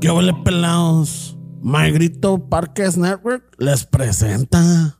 ¿Qué huele pelados? My Parques Network les presenta.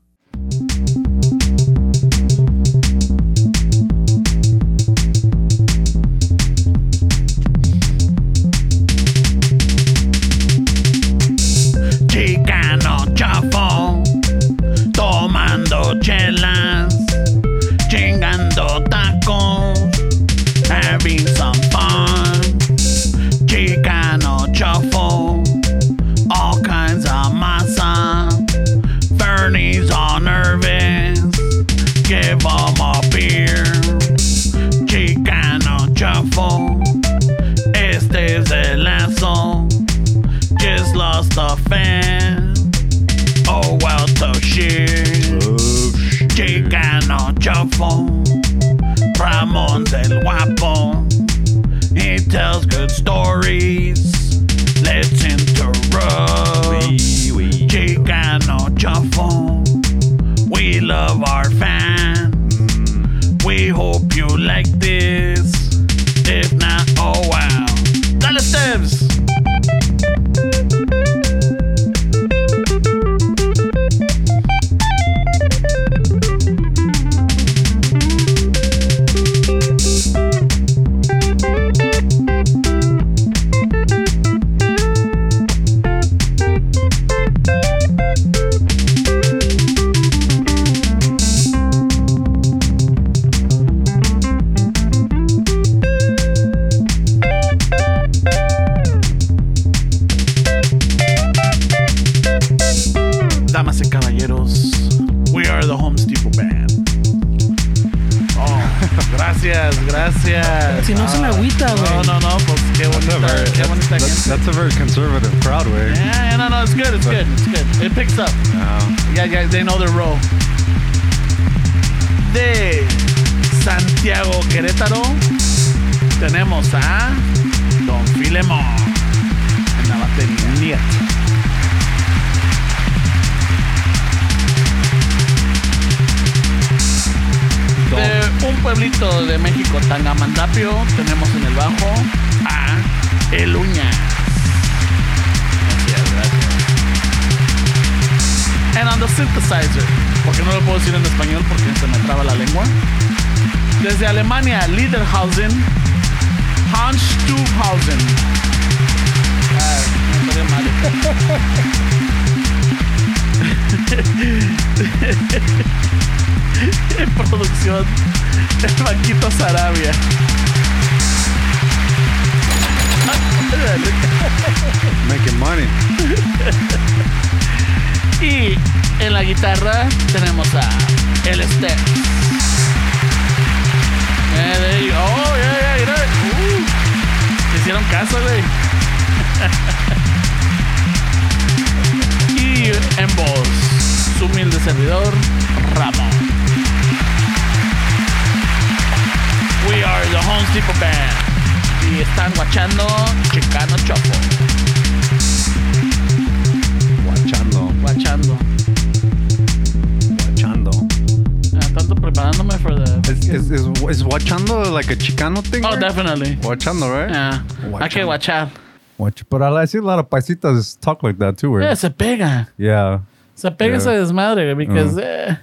Is, is, is, is guachando like a Chicano thing? Oh, or- definitely. Guachando, right? Yeah. Hay que guachar. Watch, but I, I see a lot of paisitas talk like that too. Where, Yeah, se pega. yeah. Se pega Yeah. ese desmadre because eh,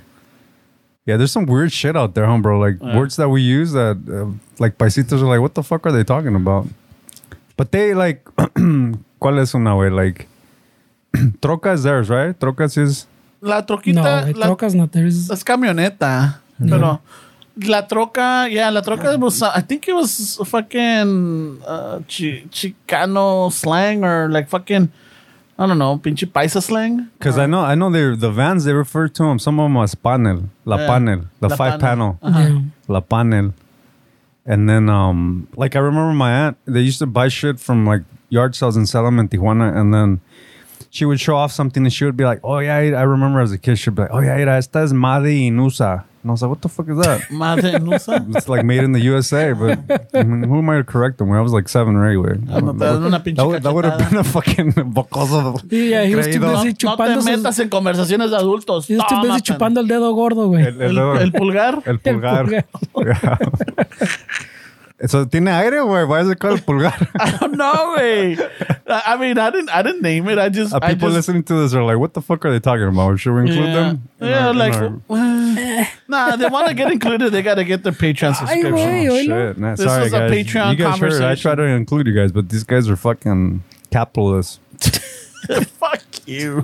Yeah, there's some weird shit out there, huh, bro? Like Yeah. words that we use that, uh, like paisitas are like, what the fuck are they talking about? But they like, ¿cuál es una way? Like, troca is theirs, right? Trocas is, la No, troquita güey, la- trocas no. There's, es camioneta. Pero la troca, yeah, la troca was, uh, I think it was fucking uh, chi- Chicano slang or like fucking, I don't know, pinche paisa slang. because I know, I know they the vans, they refer to them, some of them as panel, la Yeah. panel, the La five panel. panel, yeah. la panel. And then, um, like I remember my aunt, they used to buy shit from like yard sales and sell them in Tijuana. And then she would show off something and she would be like, oh, yeah, I remember as a kid, she'd be like, oh, yeah, mira, esta es Madi Inusa. And I was like, what the fuck is that? Madre nusa. It's like made in the USA, but I mean, who am I to correct them? When I was like seven or eight, güey. No te dan una pinche That would, that would have been a fucking bocoso. Yeah, he was too creído. busy No te chupando sus- metas en conversaciones de adultos. He was too busy Tómate. chupando el dedo gordo, güey. El, El, el- el pulgar. el pulgar. Eso tiene aire, güey. Why is it called pulgar? I don't know, güey. I I mean, I didn't, I didn't name it. I just, Uh, I people just, listening to this are like, what the fuck are they talking about? Should we include yeah, them? in yeah, our- in like, our- well, nah, they want to get included. They got to get their Patreon subscription. güey, Oh, shit. Nah, This sorry, was a. Patreon you guys heard. I try to include you guys, but these guys are fucking capitalists. Fuck you.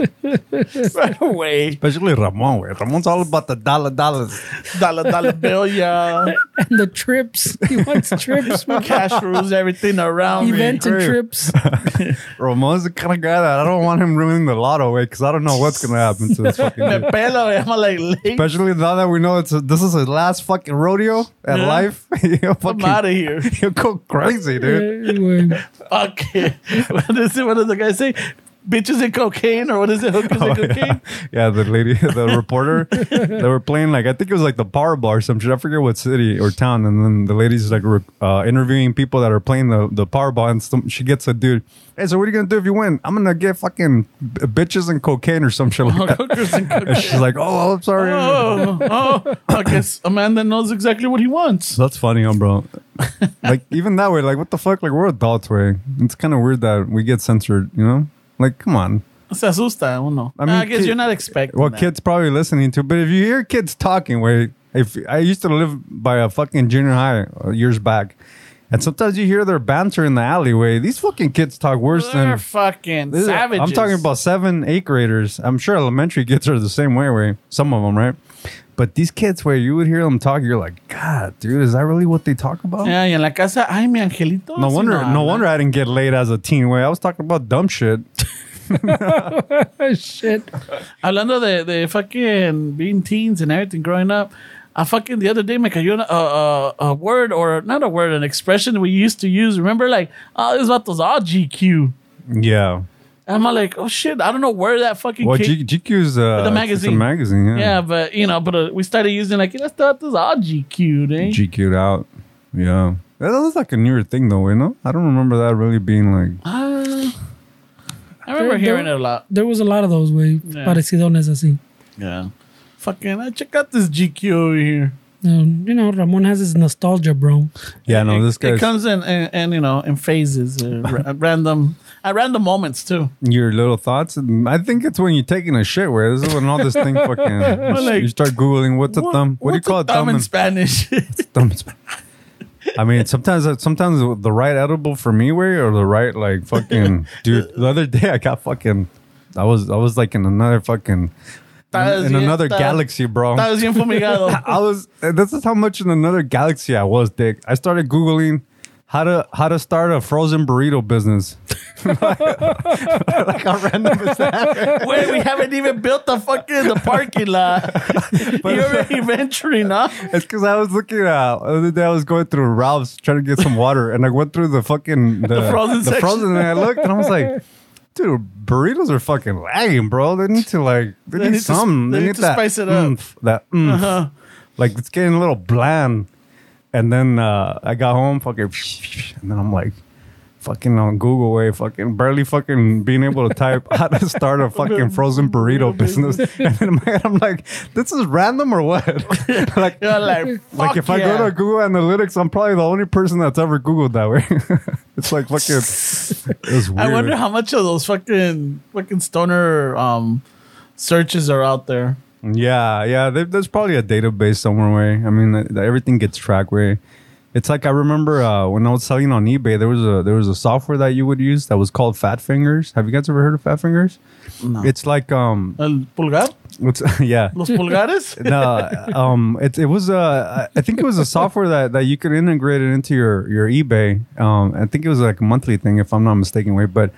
right away. Especially Ramon, güey. Ramon's all about the dollar dollars. Dollar, dollar bill, yeah. And the trips. He wants trips, man. Cash rules everything around me. Events and Great. trips. Ramon's the kind of guy that I don't want him ruining the lotto, way because I don't know what's going to happen to this fucking Me dude. pelo, I'm like, late. Especially now that we know it's this is his last fucking rodeo at Yeah. life. he'll I'm out of here. he'll go crazy, dude. Eh, güey. Fuck it. What is it? What does the guy say? Bitches and cocaine, or what is it? Hookers Oh, and yeah. cocaine? yeah, the lady, the reporter, they were playing like I think it was like the Powerball or some shit. I forget what city or town. And then the lady's like uh, interviewing people that are playing the the Powerball, and some, she gets a dude. Hey, so what are you gonna do if you win? I'm gonna get fucking b- bitches and cocaine or some shit like that. And And she's like, oh, I'm sorry. Oh, oh, I guess a man that knows exactly what he wants. That's funny, huh, bro. like even that way, like what the fuck? Like we're adults, way. It's kind of weird that we get censored. You know, like come on. Se asusta uno. I I, mean, guess kid- you're not expecting Well, that. kids probably listening to, but if you hear kids talking, where if I used to live by a fucking junior high uh, years back, and sometimes you hear their banter in the alleyway. These fucking kids talk worse They're than fucking savages. I'm talking about seven, eight graders. I'm sure elementary kids are the same way, way some of them, right? But these kids, where you would hear them talk, you're like, God, dude, is that really what they talk about? Yeah, y en la casa, ay, mi angelito. No así wonder, no habla. wonder I didn't get laid as a teen. Way I was talking about dumb shit. Shit. Hablando de, de fucking being teens and everything growing up, I fucking the other day me cayó a, a, a word or not a word, an expression we used to use. Remember, like, ah, oh, this vatos ah, all GQ. Yeah. And I'm like, oh shit, I don't know where that fucking Well, came. G- GQ's uh, The it's a magazine. magazine. Yeah. yeah, but you know, but uh, we started using like, let's thought this all GQ, eh? GQ'd out. Yeah. That was like a newer thing, though, you know? I don't remember that really being like. Uh, I remember There- hearing there- it a lot. There was a lot of those, güey. Yeah. Parecidones así. Yeah. Fucking, uh, check out this GQ over here. Um, you know, Ramon has his nostalgia, bro. Yeah, no, it, this It comes in, and, and you know, in phases, uh, ra- at random, at random moments too. Your little thoughts. I think it's when you're taking a shit, where this is when all this thing fucking. like- you start Googling what's a What- thumb. What do you call a it? thumb in in- Spanish? thumb. sp- I mean, sometimes sometimes the right edible for me way or the right like fucking dude. The other day I got fucking. I was I was like in another fucking. Estás in another estás- galaxy, bro. Estás bien fumigado. I was. This is how much in another galaxy I was, Dick. I started googling how to how to start a frozen burrito business. like how random is that? Wait, we haven't even built the fucking the parking lot. but, You're already venturing, huh? It's because I was looking at the other day. I was going through Ralph's trying to get some water, and I went through the fucking the, frozen the section. frozen, and I looked, and I was like. Dude, burritos are fucking lagging, bro. They need to like, they, need, need something. they need to that spice it up. oomph, that oomph. Uh-huh. like it's getting a little bland. And then uh, I got home, fucking, and then I'm like, fucking on Google way, fucking barely fucking being able to type how to start a fucking frozen burrito business. And then in my head, I'm like, this is random or what? like, You're like, like if I go to Google Analytics, I'm probably the only person that's ever Googled that way. it's like fucking, it's weird. I wonder how much of those fucking fucking stoner um searches are out there. Yeah, yeah. There's probably a database somewhere. Way I mean, everything gets tracked. Way it's like I remember uh, when I was selling on eBay, there was a there was a software that you would use that was called Fat Fingers. Have you guys ever heard of Fat Fingers? No. It's like um, El pulgar, what's yeah. los pulgares. no, um, it it was a I think it was a software that, that you could integrate it into your your eBay. Um, I think it was like a monthly thing if I'm not mistaken. Way, but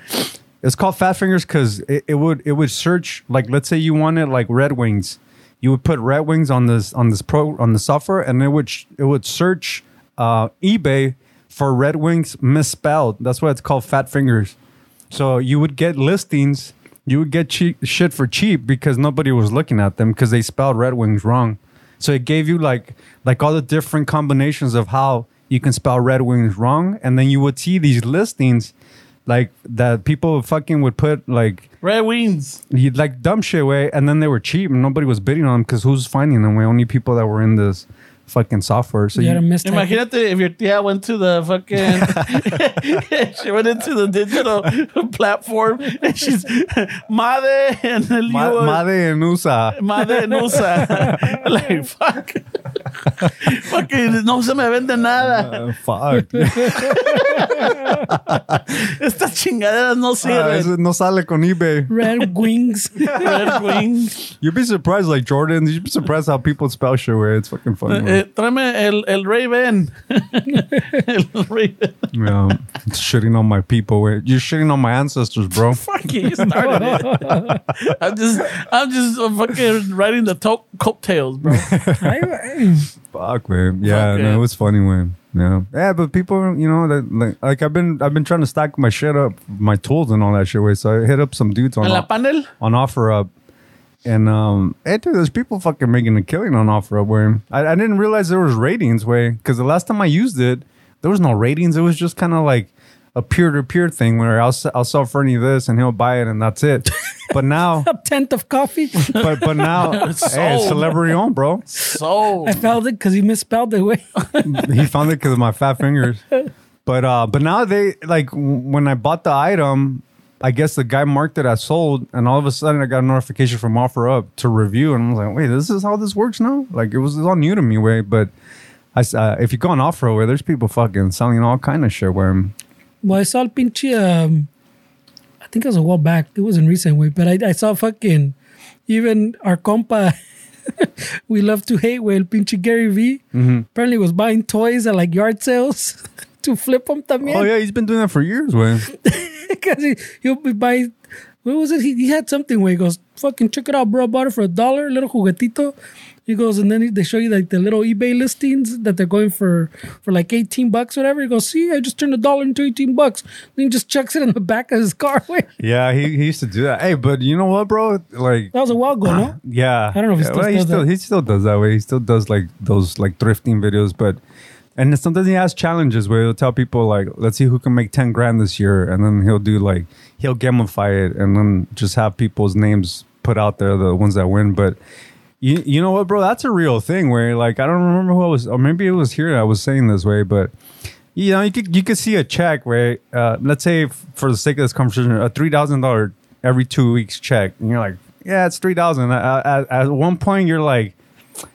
it's called Fat Fingers because it, it would it would search like let's say you wanted like Red Wings, you would put Red Wings on this on this pro on the software and it would it would search uh, eBay for Red Wings misspelled. That's why it's called Fat Fingers. So you would get listings, you would get cheap shit for cheap because nobody was looking at them because they spelled Red Wings wrong. So it gave you like like all the different combinations of how you can spell Red Wings wrong, and then you would see these listings like that people fucking would put like Red Wings. like dumb shit way, and then they were cheap and nobody was bidding on them because who's finding them? We Only people that were in this fucking software. So You you, had. Imagínate if your tia went to the fucking, she went into the digital platform and she's Made and el Ma- lío- Made en USA. Madre nusa. like, fuck. Fucking no se me vende nada. Uh, fuck. Estas chingaderas no sirven. eso no sale con eBay. Red wings. Red Wings. You'd be surprised, like Jordan. You'd be surprised how people spell shit. Where it's fucking funny. man. Eh, tráeme el, el Raven. el Raven. Yeah, it's shitting on my people. Wait, you're shitting on my ancestors, bro. Fuck you, you started it. I'm just, I'm just uh, fucking riding the to- coattails, bro. Fuck, man. Yeah, Fuck no, it. it was funny, man. Yeah, yeah, but people, you know, that like, like I've been, I've been trying to stack my shit up, my tools and all that shit. Way, so I hit up some dudes on la panel. on OfferUp. And um, hey, dude, there's people fucking making a killing on OfferUp. Where I, I didn't realize there was ratings. Way because the last time I used it, there was no ratings. It was just kind of like a peer to peer thing where I'll I'll sell Fernie this and he'll buy it and that's it. But now, a tenth of coffee. but but now, hey, it's Sold. celebrity owned, bro. So, I felt it because he misspelled it. Way. he found it because of my fat fingers. But uh, but now they like w- when I bought the item, I guess the guy marked it as sold, and all of a sudden I got a notification from OfferUp to review, and I was like, wait, this is how this works now? Like it was all new to me, way. But I, uh, if you go on OfferUp, where there's people fucking selling all kind of shit. Where Well, I saw el pinche. Um, I think it was a while back. It wasn't recent way, but I, I saw fucking even our compa. we love to hate where el pinche Gary V mm-hmm. apparently was buying toys at like yard sales to flip them también. oh yeah, he's been doing that for years, way. because he, he'll be buying. What was it? He, he had something where he goes, "Fucking check it out, bro! I bought it for a dollar, little juguetito." He goes, and then they show you like the little eBay listings that they're going for for like eighteen bucks, whatever. He goes, "See, I just turned a dollar into eighteen bucks." Then he just chucks it in the back of his car. Yeah, he, he used to do that. Hey, but you know what, bro? Like that was a while ago, no? Yeah, I don't know if he still well, he does still that. he still does that way. He still does like those like thrifting videos, but and sometimes he has challenges where he'll tell people like, "Let's see who can make ten grand this year," and then he'll do like he'll gamify it and then just have people's names put out there, the ones that win. But you you know what, bro? That's a real thing where like I don't remember who I was, or maybe it was here I was saying this way, but. You know, you could you could see a check where, uh, let's say, for the sake of this conversation, a three thousand dollar every two weeks check, and you're like, yeah, it's three thousand. At, at, at one point, you're like,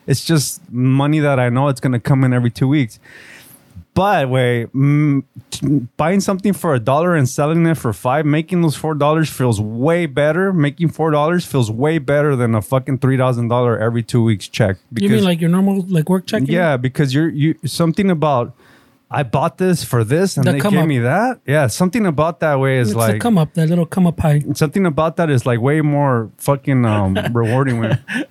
it's just money that I know it's gonna come in every two weeks. But wait, mm, t- buying something for a dollar and selling it for five, making those four dollars feels way better. Making four dollars feels way better than a fucking three thousand dollar every two weeks check. You mean like your normal like work check? Yeah, because you're you something about I bought this for this and The they come gave up. me that. Yeah, something about that way is it's like the come up, that little come up high. something about that is like way more fucking um rewarding.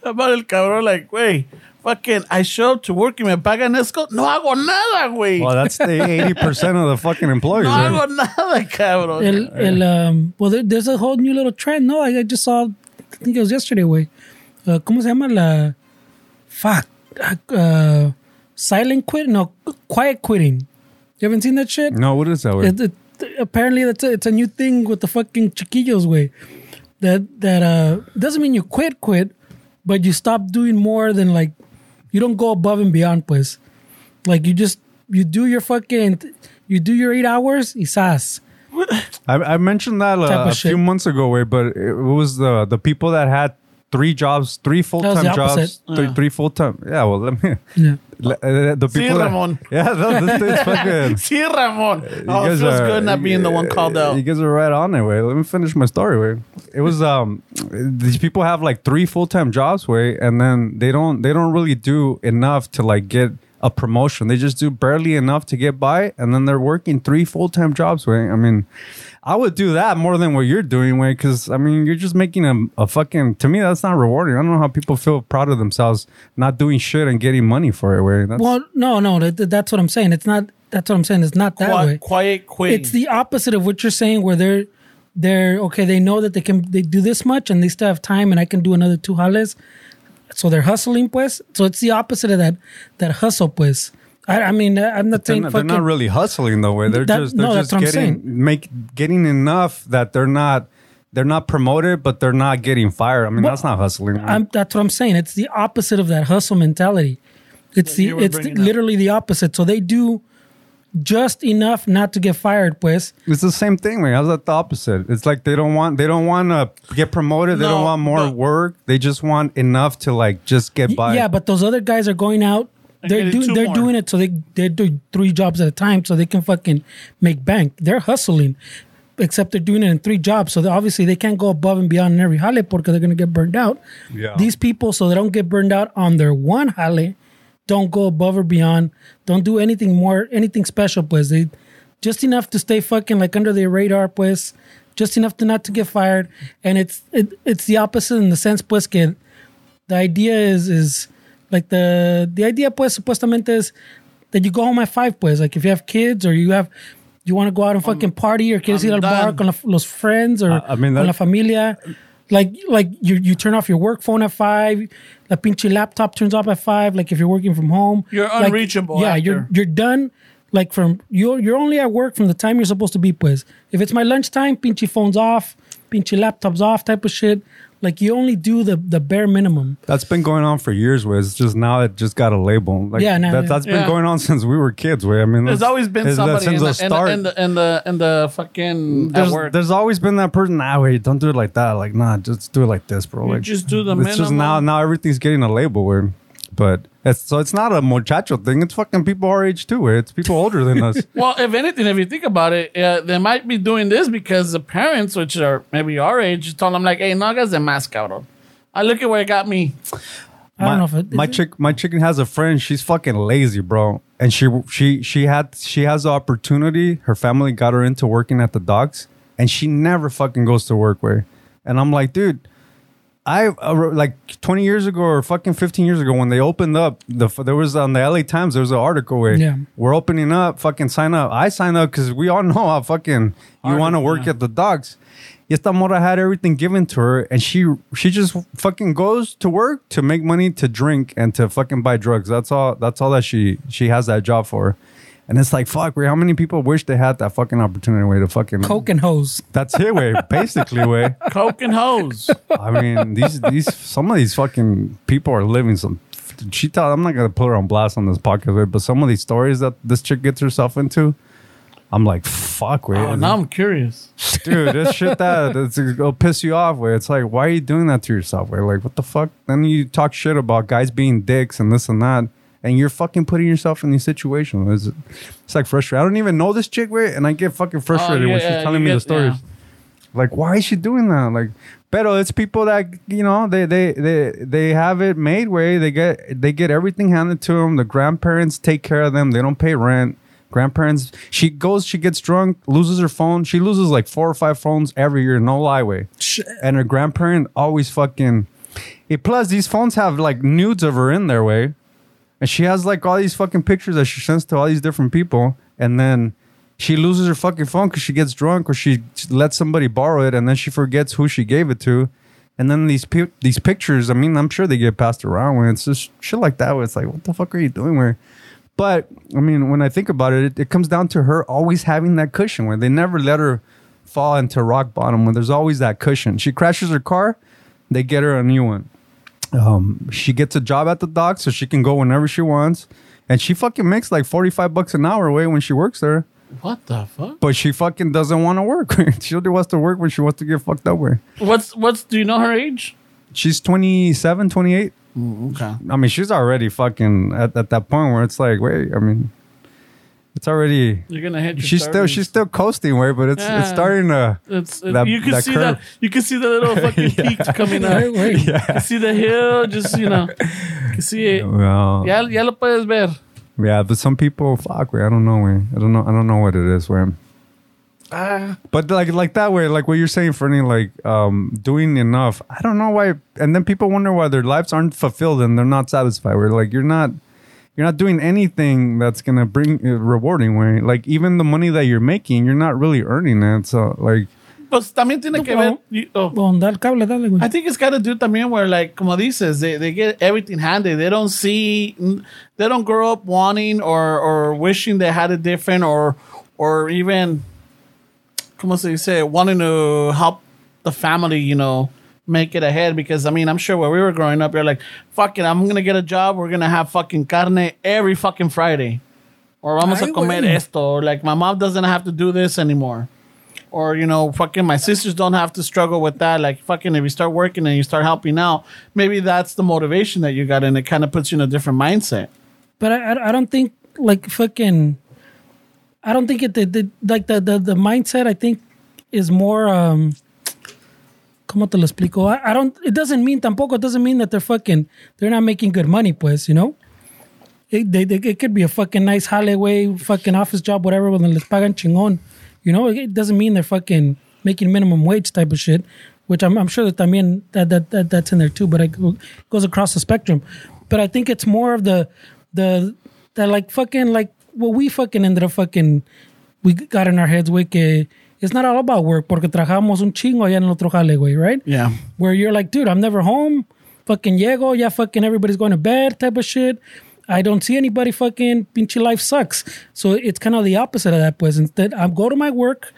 About el cabrón, like, güey, fucking, I show up to work y me pagan esto. No hago nada, güey. Well, that's the eighty percent of the fucking employees. no right? hago nada, cabrón. El, el, um, well, there, there's a whole new little trend. No, I, I just saw, I think it was yesterday, way. Uh, ¿Cómo se llama la? Fuck. Uh, silent quit? No, quiet quitting. You haven't seen that shit? No, what is that way? It, it, apparently, that's a, it's a new thing with the fucking chiquillos way. That that uh doesn't mean you quit, quit, but you stop doing more than like you don't go above and beyond, pues. Like you just you do your fucking you do your eight hours, quizás. I, I mentioned that uh, a few shit. months ago, way, but it was the the people that had three jobs, three full time jobs, opposite. three, three full time. Yeah, well, let me. Yeah. Le- uh, the people that- Ramon. yeah, no, this is fucking. Sí, Ramon. Oh, it feels are- good not being the one called out. You guys are right on it, way. Let me finish my story, way. It was um, these people have like three full time jobs, way, and then they don't they don't really do enough to like get a promotion. They just do barely enough to get by, and then they're working three full time jobs, way. I mean. I would do that more than what you're doing, way, because I mean, you're just making a, a fucking. To me, that's not rewarding. I don't know how people feel proud of themselves not doing shit and getting money for it, way. That's, Well, no, no, that, that's what I'm saying. It's not. That's what I'm saying. It's not that way. Quiet, quiet quitting. It's the opposite of what you're saying, where they're they're okay. They know that they can they do this much, and they still have time, and I can do another two jales. So they're hustling, pues. So it's the opposite of that that hustle, pues. I, I mean, uh, I'm not They're saying not, they're not really hustling though. Way they're That- just they're no, just that's getting make getting enough that they're not they're not promoted, but they're not getting fired. I mean, Well, that's not hustling. man. I'm, that's what I'm saying. It's the opposite of that hustle mentality. It's you the it's bringing up. literally the opposite. So they do just enough not to get fired, pues. It's the same thing, man. How's that the opposite? It's like they don't want they don't want to get promoted. They No, don't want more work. They just want enough to like just get by. Yeah, but those other guys are going out. They're doing they're more. doing it so they they're doing three jobs at a time so they can fucking make bank. They're hustling, except they're doing it in three jobs. So they- obviously they can't go above and beyond in every jale because they're gonna get burned out. Yeah. These people, so they don't get burned out on their one jale, don't go above or beyond. Don't do anything more, anything special. Pues they just enough to stay fucking like under the radar. Pues just enough to not to get fired. And it's it, it's the opposite in the sense, pues que the idea is is like the the idea pues supuestamente is that you go home at five pues like if you have kids or you have you want to go out and fucking party or quieres I'm ir al bar done. con la- los friends or I mean, con la familia like like you you turn off your work phone at five the pinche laptop turns off at five like if you're working from home You're like, unreachable yeah after. you're you're done like from you're you're only at work from the time you're supposed to be pues if it's my lunchtime pinche phones off pinche laptops off type of shit like you only do the the bare minimum That's been going on for years. Where it's just now it just got a label. Like, Yeah, now- that, that's been Yeah. going on since we were kids. Where I mean, There's always been is- that somebody in since the, in, start. the, in the in the in the fucking at there's, work. there's always been that person. Nah, wait, don't do it like that. Like, nah, just do it like this, bro. You just do the minimum. It's just now, now everything's getting a label. Where, but it's so it's not a muchacho thing. It's fucking people our age too. It's people older than us. Well, if anything, if you think about it, uh, they might be doing this because the parents, which are maybe our age, told them like, "Hey, no hagas de más, cabrón." I look at where it got me. I my, don't know if it my is it? chick my chicken has a friend she's fucking lazy bro and she she she had she has the opportunity her family got her into working at the docks and she never fucking goes to work where and i'm like dude I uh, like 20 years ago or fucking 15 years ago when they opened up the there was on the LA Times there was an article where Yeah. we're opening up fucking sign up I signed up because we all know how fucking you want to work at the docks esta morra had everything given to her, and she she just fucking goes to work to make money to drink and to fucking buy drugs. That's all. That's all that she she has that job for. And it's like fuck, way. How many people wish they had that fucking opportunity way to fucking coke and hose That's it, way. Basically, way. Coke and hose. I mean, these these some of these fucking people are living some. She thought I'm not gonna put her on blast on this podcast, way, but some of these stories that this chick gets herself into, I'm like, fuck, way. Oh, now I'm curious. dude, this shit that it's, it'll piss you off. way. it's like, why are you doing that to yourself? way? like, what the fuck? Then you talk shit about guys being dicks and this and that, and you're fucking putting yourself in these situations. It's, it's like frustrating. I don't even know this chick, way, and I get fucking oh, frustrated Oh, yeah, when she's yeah, telling you me the stories. yeah. Like, why is she doing that? Like, pero it's people that you know they they they they have it made way. They get they get everything handed to them. The grandparents take care of them. They don't pay rent. Grandparents. She goes. She gets drunk. Loses her phone. She loses like four or five phones every year. No lie way. And her grandparent always fucking. It, plus, these phones have like nudes of her in their way, and she has like all these fucking pictures that she sends to all these different people, and then she loses her fucking phone because she gets drunk or she lets somebody borrow it, and then she forgets who she gave it to, and then these pi- these pictures. I mean, I'm sure they get passed around when it's just shit like that. Where it's like, what the fuck are you doing? Where, but I mean, when I think about it, it, it comes down to her always having that cushion where they never let her fall into rock bottom. Where there's always that cushion. She crashes her car, they get her a new one um, she gets a job at the dock so she can go whenever she wants. And she fucking makes like 45 bucks an hour away when she works there. What the fuck? But she fucking doesn't want to work. she only wants to work when she wants to get fucked up with. What's what's? Do you know her age? She's 27, 28. Okay. I mean, she's already fucking at, at that point where it's like, wait, I mean, it's already. You're gonna hit. Your She's still she's still coasting way, but it's Yeah. it's starting to. It's, it, that- you can that see curve. that. You can see the little fucking peak coming up. Right, right. You can see the hill. Just you know, you can see it. Well, Ya, ya lo puedes ver. Yeah, but some people, fuck, way. I don't know, way. I don't know. I don't know what it is, way. Ah, But like like that way, like what you're saying, Fernie, like um doing enough. I don't know why, and then people wonder why their lives aren't fulfilled and they're not satisfied. We're like you're not, you're not doing anything that's gonna bring uh, rewarding. Way like even the money that you're making, you're not really earning it. So like pues también tiene que ver. you- oh. Bueno, dale cable, dale, güey. I think it's got to do también where, like, como dices, they, they get everything handed. They don't see, they don't grow up wanting or, or wishing they had it different or, or even, como se dice, wanting to help the family, you know, make it ahead. Because, I mean, I'm sure when we were growing up, you're like, fucking, I'm to get a job. We're to have fucking carne every fucking Friday. Or vamos a comer güey. esto. Or, like, my mom doesn't have to do this anymore or you know fucking my sisters don't have to struggle with that like fucking if you start working and you start helping out maybe that's the motivation that you got and it kind of puts you in a different mindset But I, I, I don't think like fucking. I don't think it the, the like the, the the mindset. I think is more. um ¿Cómo te lo explico? I, I don't. It doesn't mean tampoco. It doesn't mean that they're fucking. They're not making good money, pues. You know. It, they, they, it could be a fucking nice hallway, fucking office job, whatever, when les pagan chingón. You know, it doesn't mean they're fucking making minimum wage type of shit, which I'm, I'm sure that también that, that, that that's in there too, but it goes across the spectrum. But I think it's more of the the that like fucking like what we fucking ended up fucking we got in our heads, que it's not all about work porque trabajamos un chingo allá en el otro jale, güey, right? yeah where you're like, dude, I'm never home. Fucking llego, yeah, fucking everybody's going to bed type of shit. I don't see anybody fucking pinche life sucks. So it's kind of the opposite of that, pues. Instead, I go to my work,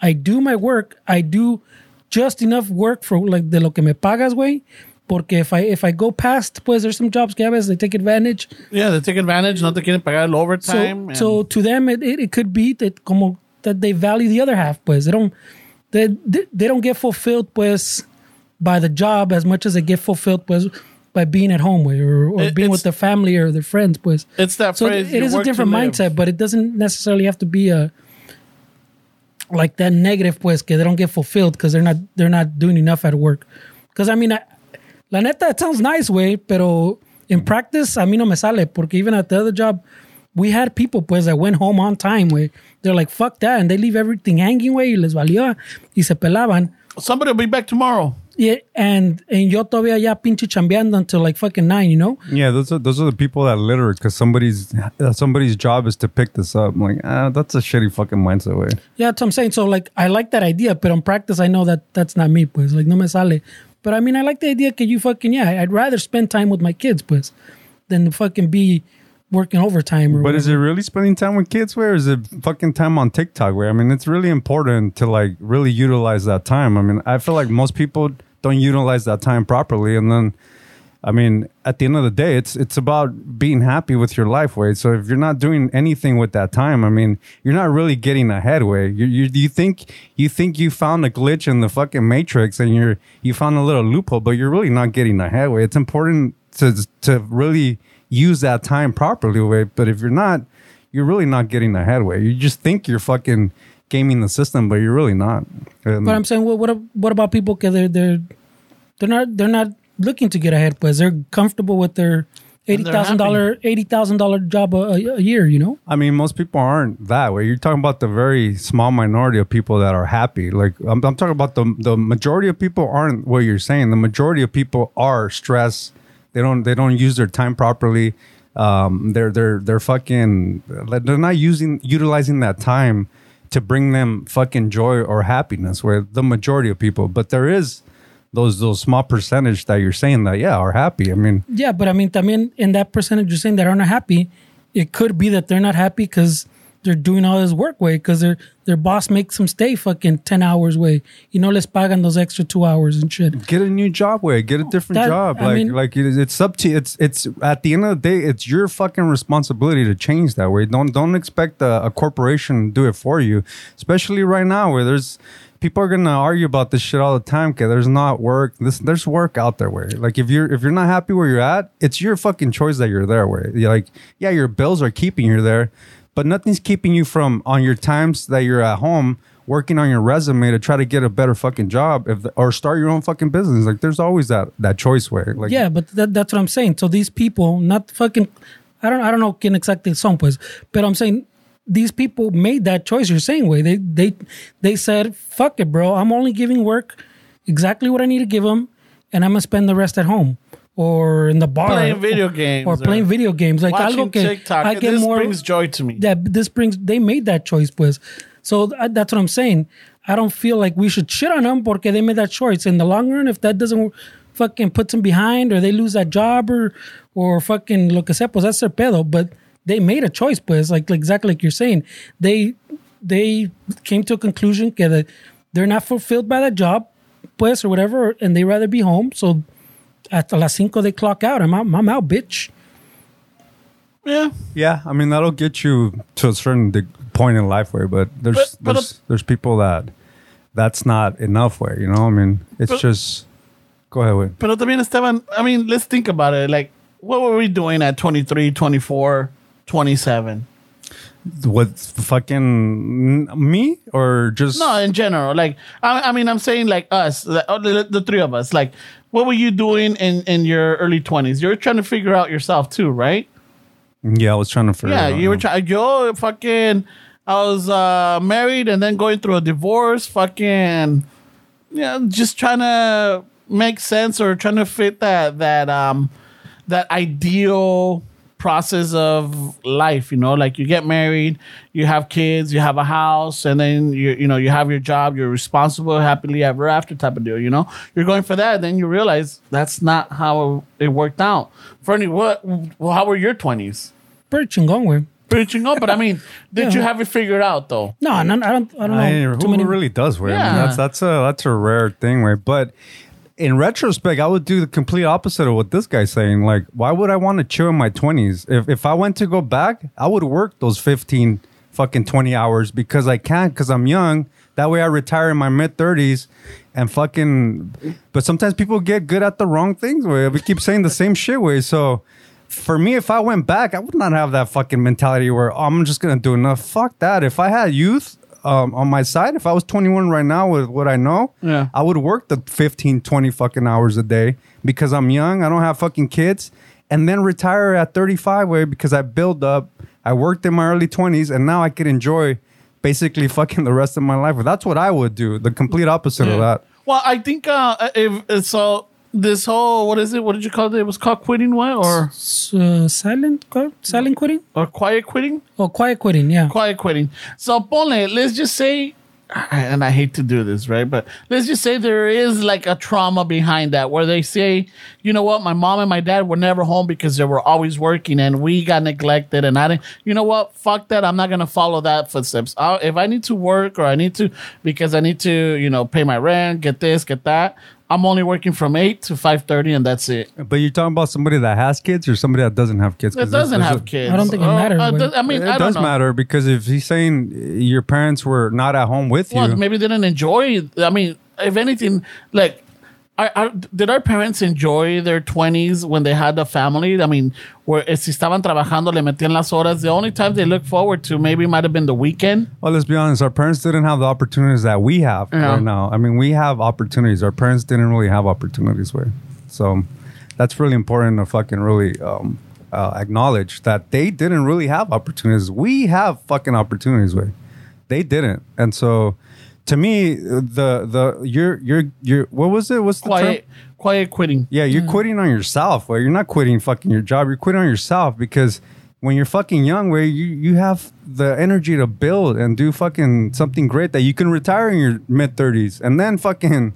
I do my work, I do just enough work for like de lo que me pagas, güey. Porque if I if I go past, pues there's some jobs que they take advantage. yeah they take advantage no te quieren pagar el So overtime and- so to them it, it, it could be that como that they value the other half, pues. They don't they, they, don't get fulfilled pues by the job as much as they get fulfilled pues by being at home or, or It- being with their family or their friends pues. it's that So phrase it you is a different mindset, but it doesn't necessarily have to be a like that negative pues que they don't get fulfilled because they're not they're not doing enough at work. Because I mean, I, la neta, it sounds nice, way, pero in practice a mí no me sale porque even at the other job, we had people pues that went home on time, way. They're like fuck that, and they leave everything hanging, way, y les valió y se pelaban. somebody will be back tomorrow Yeah, and and yo todavía ya pinche chambeando until like fucking nine, you know. Yeah, those are those are the people that litter because somebody's uh, somebody's job is to pick this up. I'm like, ah, that's a shitty fucking mindset way. Yeah, that's what I'm saying. So like, I like that idea, but in practice, I know that that's not me, pues. Like, no me sale. But I mean, I like the idea que you fucking yeah. I'd rather spend time with my kids, pues, than fucking be working overtime or. But is it really spending time with kids? Where is it fucking time on TikTok? Where I mean, it's really important to like really utilize that time. I mean, I feel like most people don't utilize that time properly, and then, I mean, at the end of the day, it's it's about being happy with your life, way. So if you're not doing anything with that time, I mean, you're not really getting ahead, way. You you you think you think you found a glitch in the fucking matrix, and you're you found a little loophole, but you're really not getting ahead, way. It's important to to really use that time properly, way. But if you're not, you're really not getting ahead, way. You just think you're fucking gaming the system, but you're really not. And- But I'm saying, what what what about people? Cause they're they're they're not they're not looking to get ahead, pues. They're comfortable with their eighty thousand dollar eighty thousand dollar job a, a, a year, you know. I mean, most people aren't that way. You're talking about the very small minority of people that are happy. Like I'm, I'm talking about the the majority of people aren't what you're saying. The majority of people are stressed. They don't they don't use their time properly. Um, they're they're they're fucking they're not using utilizing that time to bring them fucking joy or happiness. Where the majority of people, but there is those those small percentage that you're saying that yeah are happy. I mean, Yeah, but I mean, I mean in that percentage you're saying that are not happy, it could be that they're not happy because they're doing all this work way because their their boss makes them stay fucking ten hours way. You know, les pagan those extra two hours and shit. get a new job way. Get a different That- job. I like mean- like it- it's up to it's it's at the end of the day it's your fucking responsibility to change that way. Don't don't expect a, a corporation to do it for you. Especially right now where there's people are gonna argue about this shit all the time because there's not work. This there's work out there where like if you're if you're not happy where you're at it's your fucking choice that you're there where you're like yeah your bills are keeping you there but nothing's keeping you from on your times that you're at home working on your resume to try to get a better fucking job if or start your own fucking business like there's always that that choice way like Yeah, but that, that's what I'm saying. So these people, not fucking, I don't I don't know quién exactly son but I'm saying these people made that choice. You're saying way they they they said fuck it, bro. I'm only giving work exactly what I need to give them, and I'm gonna spend the rest at home or in the bar Playing video games or playing uh, video games. Like algo que TikTok. I get this more brings joy to me. that this brings they made that choice pues so th- uh, that's what i'm saying I don't feel like we should shit on them porque they made that choice. In the long run, if that doesn't fucking puts them behind or they lose that job or or fucking lo que sea, pues that's their pedo. But they made a choice, pues like, like exactly like you're saying. They they came to a conclusion that they're not fulfilled by that job, pues or whatever, and they rather be home. So at las cinco they clock out. I'm out, I'm out, bitch. Yeah. Yeah, I mean that'll get you to a certain dig- point in life, way. But there's But- but there's, there's people that that's not enough, way. You know, I mean, it's But- just go ahead with. Pero también Esteban, I mean, let's think about it. Like, what were we doing at 23, 24, 27? What fucking me or just No, in general. Like, I, I mean, I'm saying like us, the, uh, the, the three of us. Like, what were you doing in, in your early 20s? You were trying to figure out yourself too, right? Yeah, I was trying to figure. Yeah, you were trying. Yo, fucking, I was uh, married and then going through a divorce. Fucking, yeah, just trying to make sense or trying to fit that that um that ideal process of life. You know, like you get married, you have kids, you have a house, and then you you know you have your job, you're responsible, happily ever after type of deal. You know, you're going for that, then you realize that's not how it worked out. Fernie, what? Well, how were your twenties? Pretty chingón, güey. Pretty chingón, but I mean, did you have it figured out though? No, no, I don't. I don't know. I, too who many. really does wear? I mean, that's that's a that's a rare thing, way. But in retrospect, I would do the complete opposite of what this guy's saying. Like, why would I want to chill in my twenties? If if I went to go back, I would work those fifteen fucking twenty hours because I can't because I'm young. That way, I retire in my mid thirties and fucking. But sometimes people get good at the wrong things. Way we keep saying the same shit. Way so. For me, if I went back, I would not have that fucking mentality where oh, I'm just gonna do enough. Fuck that. If I had youth, um, on my side, if I was 21 right now with what I know, Yeah. I would work the 15, 20 fucking hours a day because I'm young. I don't have fucking kids. And then retire at 35 way because I build up. I worked in my early 20s and now I could enjoy basically fucking the rest of my life. That's what I would do. The complete opposite of that. Well, I think uh, if so, this whole what is it? What did you call it? It was called quitting, what or Uh, silent, quit- silent quitting or quiet quitting? or quiet quitting? Yeah. Quiet quitting. So, ponle, let's just say, and I hate to do this, right? But let's just say there is like a trauma behind that where they say, you know what, my mom and my dad were never home because they were always working and we got neglected. And I didn't, you know what, fuck that. I'm not going to follow that footsteps. i if I need to work or I need to, because I need to, you know, pay my rent, get this, get that. I'm only working from 8 to 5.30 and that's it. But you're talking about somebody that has kids or somebody that doesn't have kids? 'Cause It doesn't there's have a- kids. I don't think it Uh, matters, uh, but- does- I mean, It I don't does know. matter because if he's saying your parents were not at home with Well, you, maybe they didn't enjoy. I mean, if anything, like, I, I, did our parents enjoy their twenties when they had a family? I mean, where eh, si estaban trabajando, le metían las horas. The only time they look forward to maybe might have been the weekend. Well, let's be honest. Our parents didn't have the opportunities that we have Yeah. right now. I mean, we have opportunities. Our parents didn't really have opportunities where, so that's really important to fucking really um, uh, acknowledge that they didn't really have opportunities. We have fucking opportunities where they didn't, and so to me, the the you're you're you're what was it? What's the term? Quiet, quiet quitting. Yeah, you're mm. quitting on yourself. Where you're not quitting fucking your job. You're quitting on yourself because when you're fucking young, where you you have the energy to build and do fucking something great that you can retire in your mid thirties and then fucking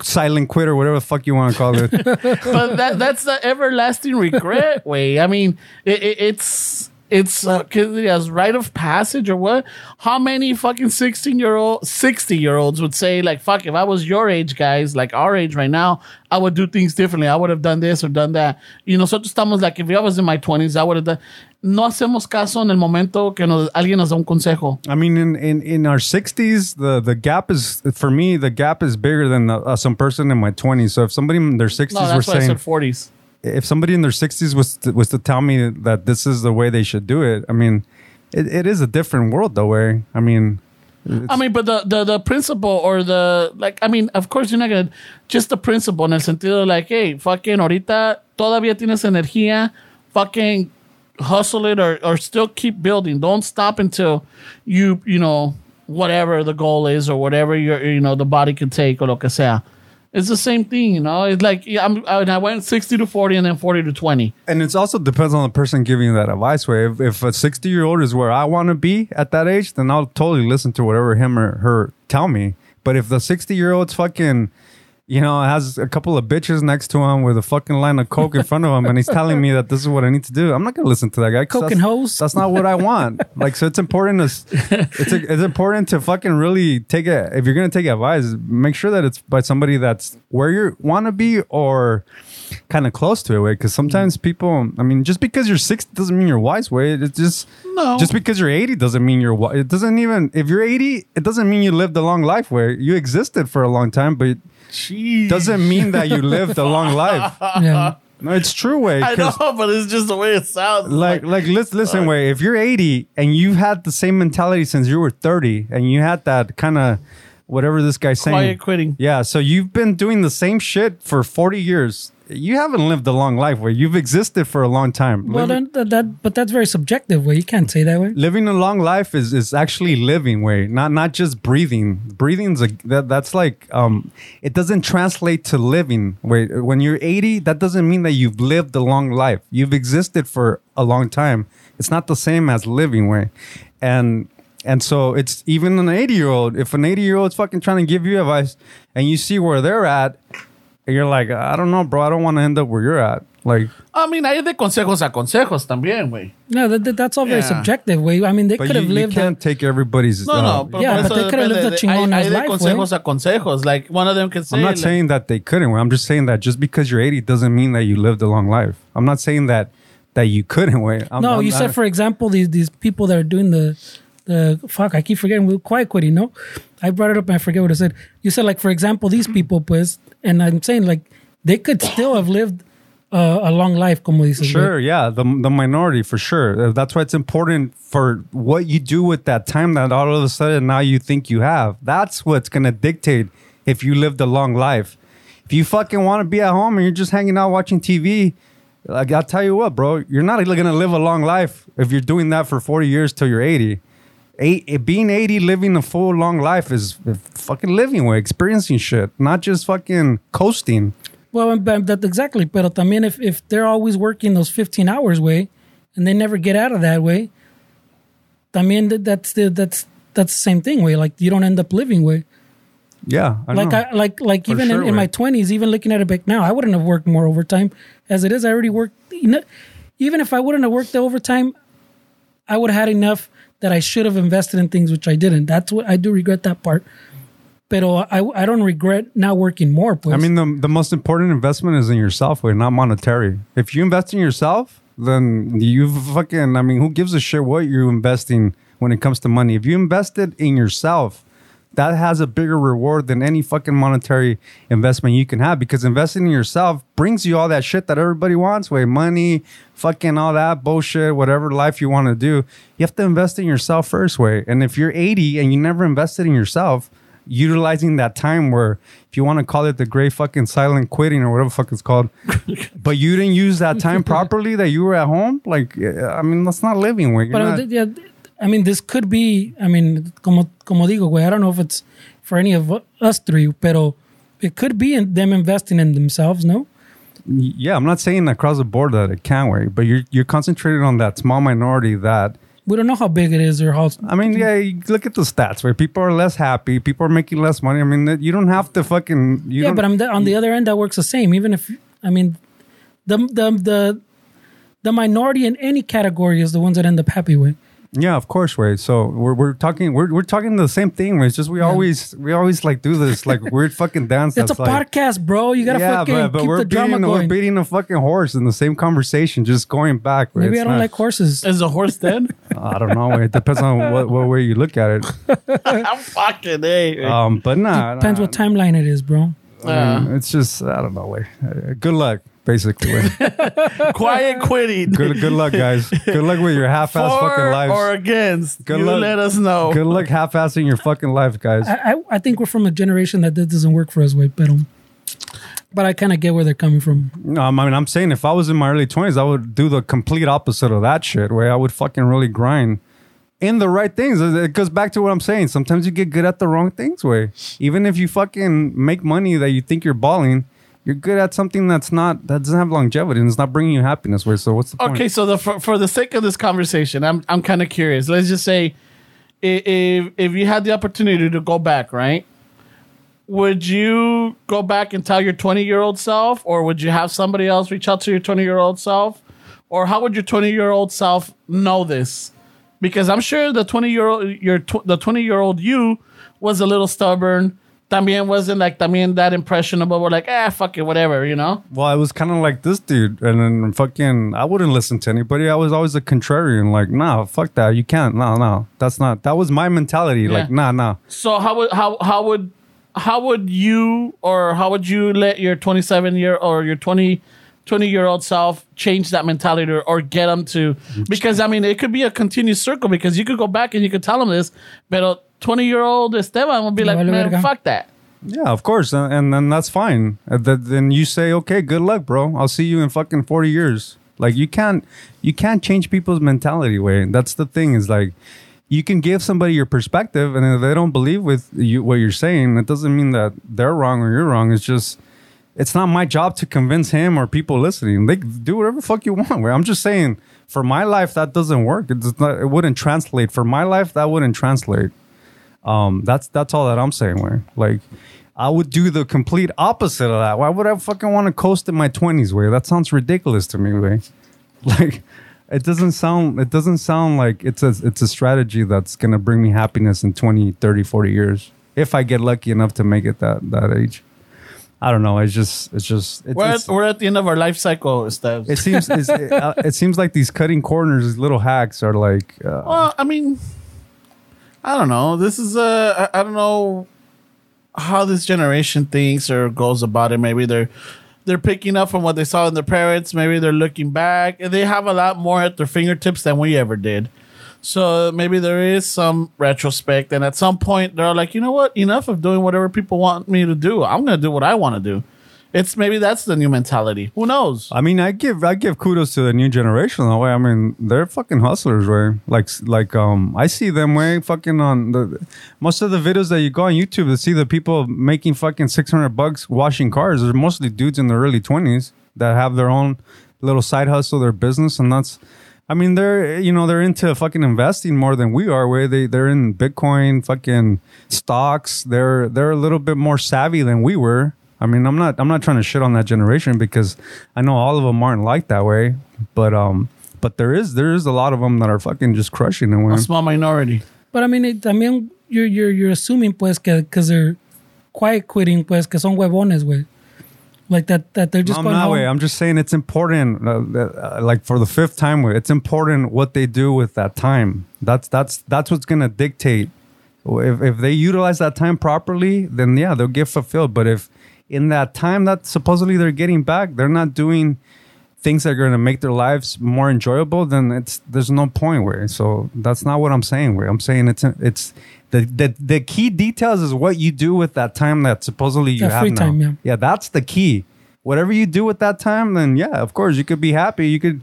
silent quit or whatever the fuck you want to call it. but that that's the everlasting regret way. I mean, it, it, it's it's uh, it has rite of passage or what? How many fucking sixteen year old, sixty year olds would say like, "Fuck, if I was your age, guys, like our age right now, I would do things differently. I would have done this or done that." You know, so nosotros estamos like, if I was in my twenties, I would have done. No hacemos caso en el momento que nos, alguien nos da un consejo. I mean, in, in, in our sixties, the, the gap is for me. The gap is bigger than uh, some person in my twenties. So if somebody in their sixties No, were that's why I saying, said forties. If somebody in their 60s was to, was to tell me that this is the way they should do it i mean it, it is a different world though way i mean I mean, but the, the the principle or the like, I mean, of course you're not gonna just the principle en el sentido like, hey, fucking ahorita todavía tienes energía, fucking hustle it or or still keep building. Don't stop until you you know whatever the goal is or whatever your you know the body can take or lo que sea. It's the same thing, you know. It's like yeah, I'm, I, went sixty to forty, and then forty to twenty. And it also depends on the person giving you that advice. Way if, if a sixty year old is where I want to be at that age, then I'll totally listen to whatever him or her tell me. But if the sixty year old's fucking, you know, has a couple of bitches next to him with a fucking line of coke in front of him, and he's telling me that this is what I need to do, I'm not gonna listen to that guy. Coke and hose? That's not what I want. like, so it's important to, it's it's important to fucking really take it. If you're gonna take advice, make sure that it's by somebody that's where you want to be or kind of close to it way because sometimes people i mean just because you're 60 doesn't mean you're wise way it's just No. just because you're 80 doesn't mean you're wi- it doesn't even if you're 80 it doesn't mean you lived a long life where you existed for a long time but it Jeez. doesn't mean that you lived a long life Yeah. no it's true way I 'cause, know, but it's just the way it sounds. like like let's listen way if you're 80 and you've had the same mentality since you were 30 and you had that kind of whatever this guy's saying quiet quitting. Yeah, so you've been doing the same shit for 40 years. You haven't lived a long life where you've existed for a long time. Well, living, then, that, that, but that's very subjective. Way you can't say that way. living a long life is, is actually living way, not not just breathing. Breathing's a that, that's like um it doesn't translate to living. Wait, when you're 80, that doesn't mean that you've lived a long life. You've existed for a long time. It's not the same as living way. And and so it's even an 80 year old. If an 80 year old's fucking trying to give you advice and you see where they're at, you're like, I don't know, bro. I don't want to end up where you're at. Like, I mean, hay de consejos a consejos también, güey. No, that, that- that's all very Yeah. subjective. Way I mean, they could have lived. you can't a, take everybody's. No, uh, no, pero Yeah, por but they could've lived depende a de- chingón hay, hay ass de life, consejos a consejos. Like, one of them can say, I'm not like, saying that they couldn't. I'm just saying that just because you're 80 doesn't mean that you lived a long life. I'm not saying that that you couldn't wait. I'm, no, I'm you not- said, for example, these these people that are doing the the fuck. I keep forgetting. We're quiet quitting. No, I brought it up and I forget what I said. You said like, for example, these people, pues, and I'm saying like they could still have lived uh, a long life, como dices. Sure, güey. yeah, the the minority for sure. Uh, That's why it's important for what you do with that time that all of a sudden now you think you have. That's what's gonna dictate if you lived a long life. If you fucking want to be at home and you're just hanging out watching TV, like I'll tell you what, bro, you're not gonna live a long life if you're doing that for 40 years till you're 80. Eight, eh, being 80, living a full long life is fucking living way, experiencing shit, not just fucking coasting. Well, but that's exactly. Pero también if if they're always working those 15 hours way, and they never get out of that way, también that- that's the that's that's the same thing way. Like you don't end up living way. Yeah, I like know. I like like For even sure, in, in my twenties, even looking at it back now, I wouldn't have worked more overtime. As it is, I already worked. You know, even if I wouldn't have worked the overtime, I would have had enough that I should have invested in things which I didn't. That's what I do regret that part. But I I don't regret not working more. I mean, the the most important investment is in yourself, not monetary. If you invest in yourself, then you fucking. I mean, who gives a shit what you're investing when it comes to money? If you invested in yourself, that has a bigger reward than any fucking monetary investment you can have because investing in yourself brings you all that shit that everybody wants, way money, fucking all that bullshit, whatever life you want to do. You have to invest in yourself first, way. And if you're 80 and you never invested in yourself utilizing that time where if you want to call it the great fucking silent quitting or whatever the fuck it's called but you didn't use that time properly that you were at home like i mean that's not living way. But uh, not- yeah, I mean, this could be. I mean, como como digo, güey. I don't know if it's for any of us three, pero it could be in them investing in themselves. No, yeah i'm not saying across the board that it can't wait but you're you're concentrated on that small minority that we don't know how big it is or how. I mean, yeah, look at the stats where people are less happy, people are making less money. I mean, that- you don't have to fucking. You yeah, but I'm the, on the other end. That works the same. Even if I mean, the the the the minority in any category is the ones that end up happy with. Yeah, of course, Wade. So we're, we're talking we're, we're talking the same thing. Wade. It's just we always we always like do this like weird fucking dance. It's a like, podcast, bro. You gotta yeah, fucking but, but keep we're the drama beating we're beating a fucking horse in the same conversation, just going back. Wade. Maybe It's I don't not- like horses. Is a horse dead? I don't know. It depends on what, what way you look at it. I'm fucking A. Um, but nah, Depends nah, what timeline it is, bro. Uh, It's just I don't know. Wade. Uh, good luck, basically. Wade. quiet quitting. good good luck, guys. Good luck with your half-ass fucking For lives. or against. Good you luck. let us know. Good luck half-assing your fucking life, guys. I, I I think we're from a generation that that doesn't work for us, way, but um, but I kind of get where they're coming from. No, I mean, I'm saying if I was in my early 20s, I would do the complete opposite of that shit, where I would fucking really grind in the right things. It goes back to what I'm saying. Sometimes you get good at the wrong things, way. Even if you fucking make money that you think you're balling, you're good at something that's not that doesn't have longevity and it's not bringing you happiness. Way. So what's the point? Okay, so the for, for the sake of this conversation, I'm I'm kind of curious. Let's just say, if if you had the opportunity to go back, right? Would you go back and tell your 20 year old self, or would you have somebody else reach out to your 20 year old self, or how would your 20 year old self know this? Because I'm sure the 20 year old your tw- the 20 year old you was a little stubborn. También wasn't like también that impressionable. We're like, ah, fuck it, whatever, you know. Well, I was kind of like this dude, and then fucking, I wouldn't listen to anybody. I was always a contrarian, like, nah, fuck that, you can't, no, no, that's not. That was my mentality, like, nah, nah. So how would how how would how would you or how would you let your 27 year or your 20 20 year old self change that mentality or, or get them to because I mean it could be a continuous circle because you could go back and you could tell them this, but 20 year old Esteban would be like, man, fuck that. Yeah, of course, and, and then that's fine. Uh, then you say, okay, good luck, bro. I'll see you in fucking forty years. Like you can't, you can't change people's mentality. Way that's the thing is like, you can give somebody your perspective, and if they don't believe with you what you're saying, it doesn't mean that they're wrong or you're wrong. It's just, it's not my job to convince him or people listening. They do whatever fuck you want. I'm just saying, for my life, that doesn't work. It does not. It wouldn't translate. For my life, that wouldn't translate. Um, that's that's all that I'm saying. Where like, I would do the complete opposite of that. Why would I fucking want to coast in my 20s? Way that sounds ridiculous to me. Way, like, it doesn't sound it doesn't sound like it's a it's a strategy that's gonna bring me happiness in 20, 30, 40 years if I get lucky enough to make it that that age. I don't know. It's just it's just it's, We're it's- at, we're at the end of our life cycle, Steph. it seems it's, it, uh, it seems like these cutting corners, these little hacks are like uh, Well, I mean, I don't know. This is uh, I I don't know how this generation thinks or goes about it. Maybe they're they're picking up from what they saw in their parents. Maybe they're looking back. and They have a lot more at their fingertips than we ever did. So maybe there is some retrospect, and at some point they're like, you know what? Enough of doing whatever people want me to do. I'm gonna do what I want to do. It's maybe that's the new mentality. Who knows? I mean, I give I give kudos to the new generation that way. I mean, they're fucking hustlers, way. Like like um, I see them way fucking on the most of the videos that you go on YouTube to see the people making fucking six hundred bucks washing cars. They're mostly dudes in their early twenties that have their own little side hustle, their business, and that's. I mean, they're you know they're into fucking investing more than we are. Where they they're in Bitcoin, fucking stocks. They're they're a little bit more savvy than we were. I mean, I'm not I'm not trying to shit on that generation because I know all of them aren't like that way. But um, but there is there is a lot of them that are fucking just crushing it. A small minority. But I mean, it, también you're, you're, you're assuming, pues, que because they're quiet quitting, pues, que son huevones, güey. Like that, that they're just I'm going not home. way. I'm just saying it's important. Uh, uh, like for the fifth time, it's important what they do with that time. That's that's that's what's gonna dictate. If if they utilize that time properly, then yeah, they'll get fulfilled. But if in that time that supposedly they're getting back, they're not doing things that are going to make their lives more enjoyable, then it's there's no point where. So that's not what I'm saying. Where I'm saying it's it's the the the key details is what you do with that time that supposedly you That have free now. time, yeah. yeah, that's the key. Whatever you do with that time, then yeah, of course you could be happy. You could.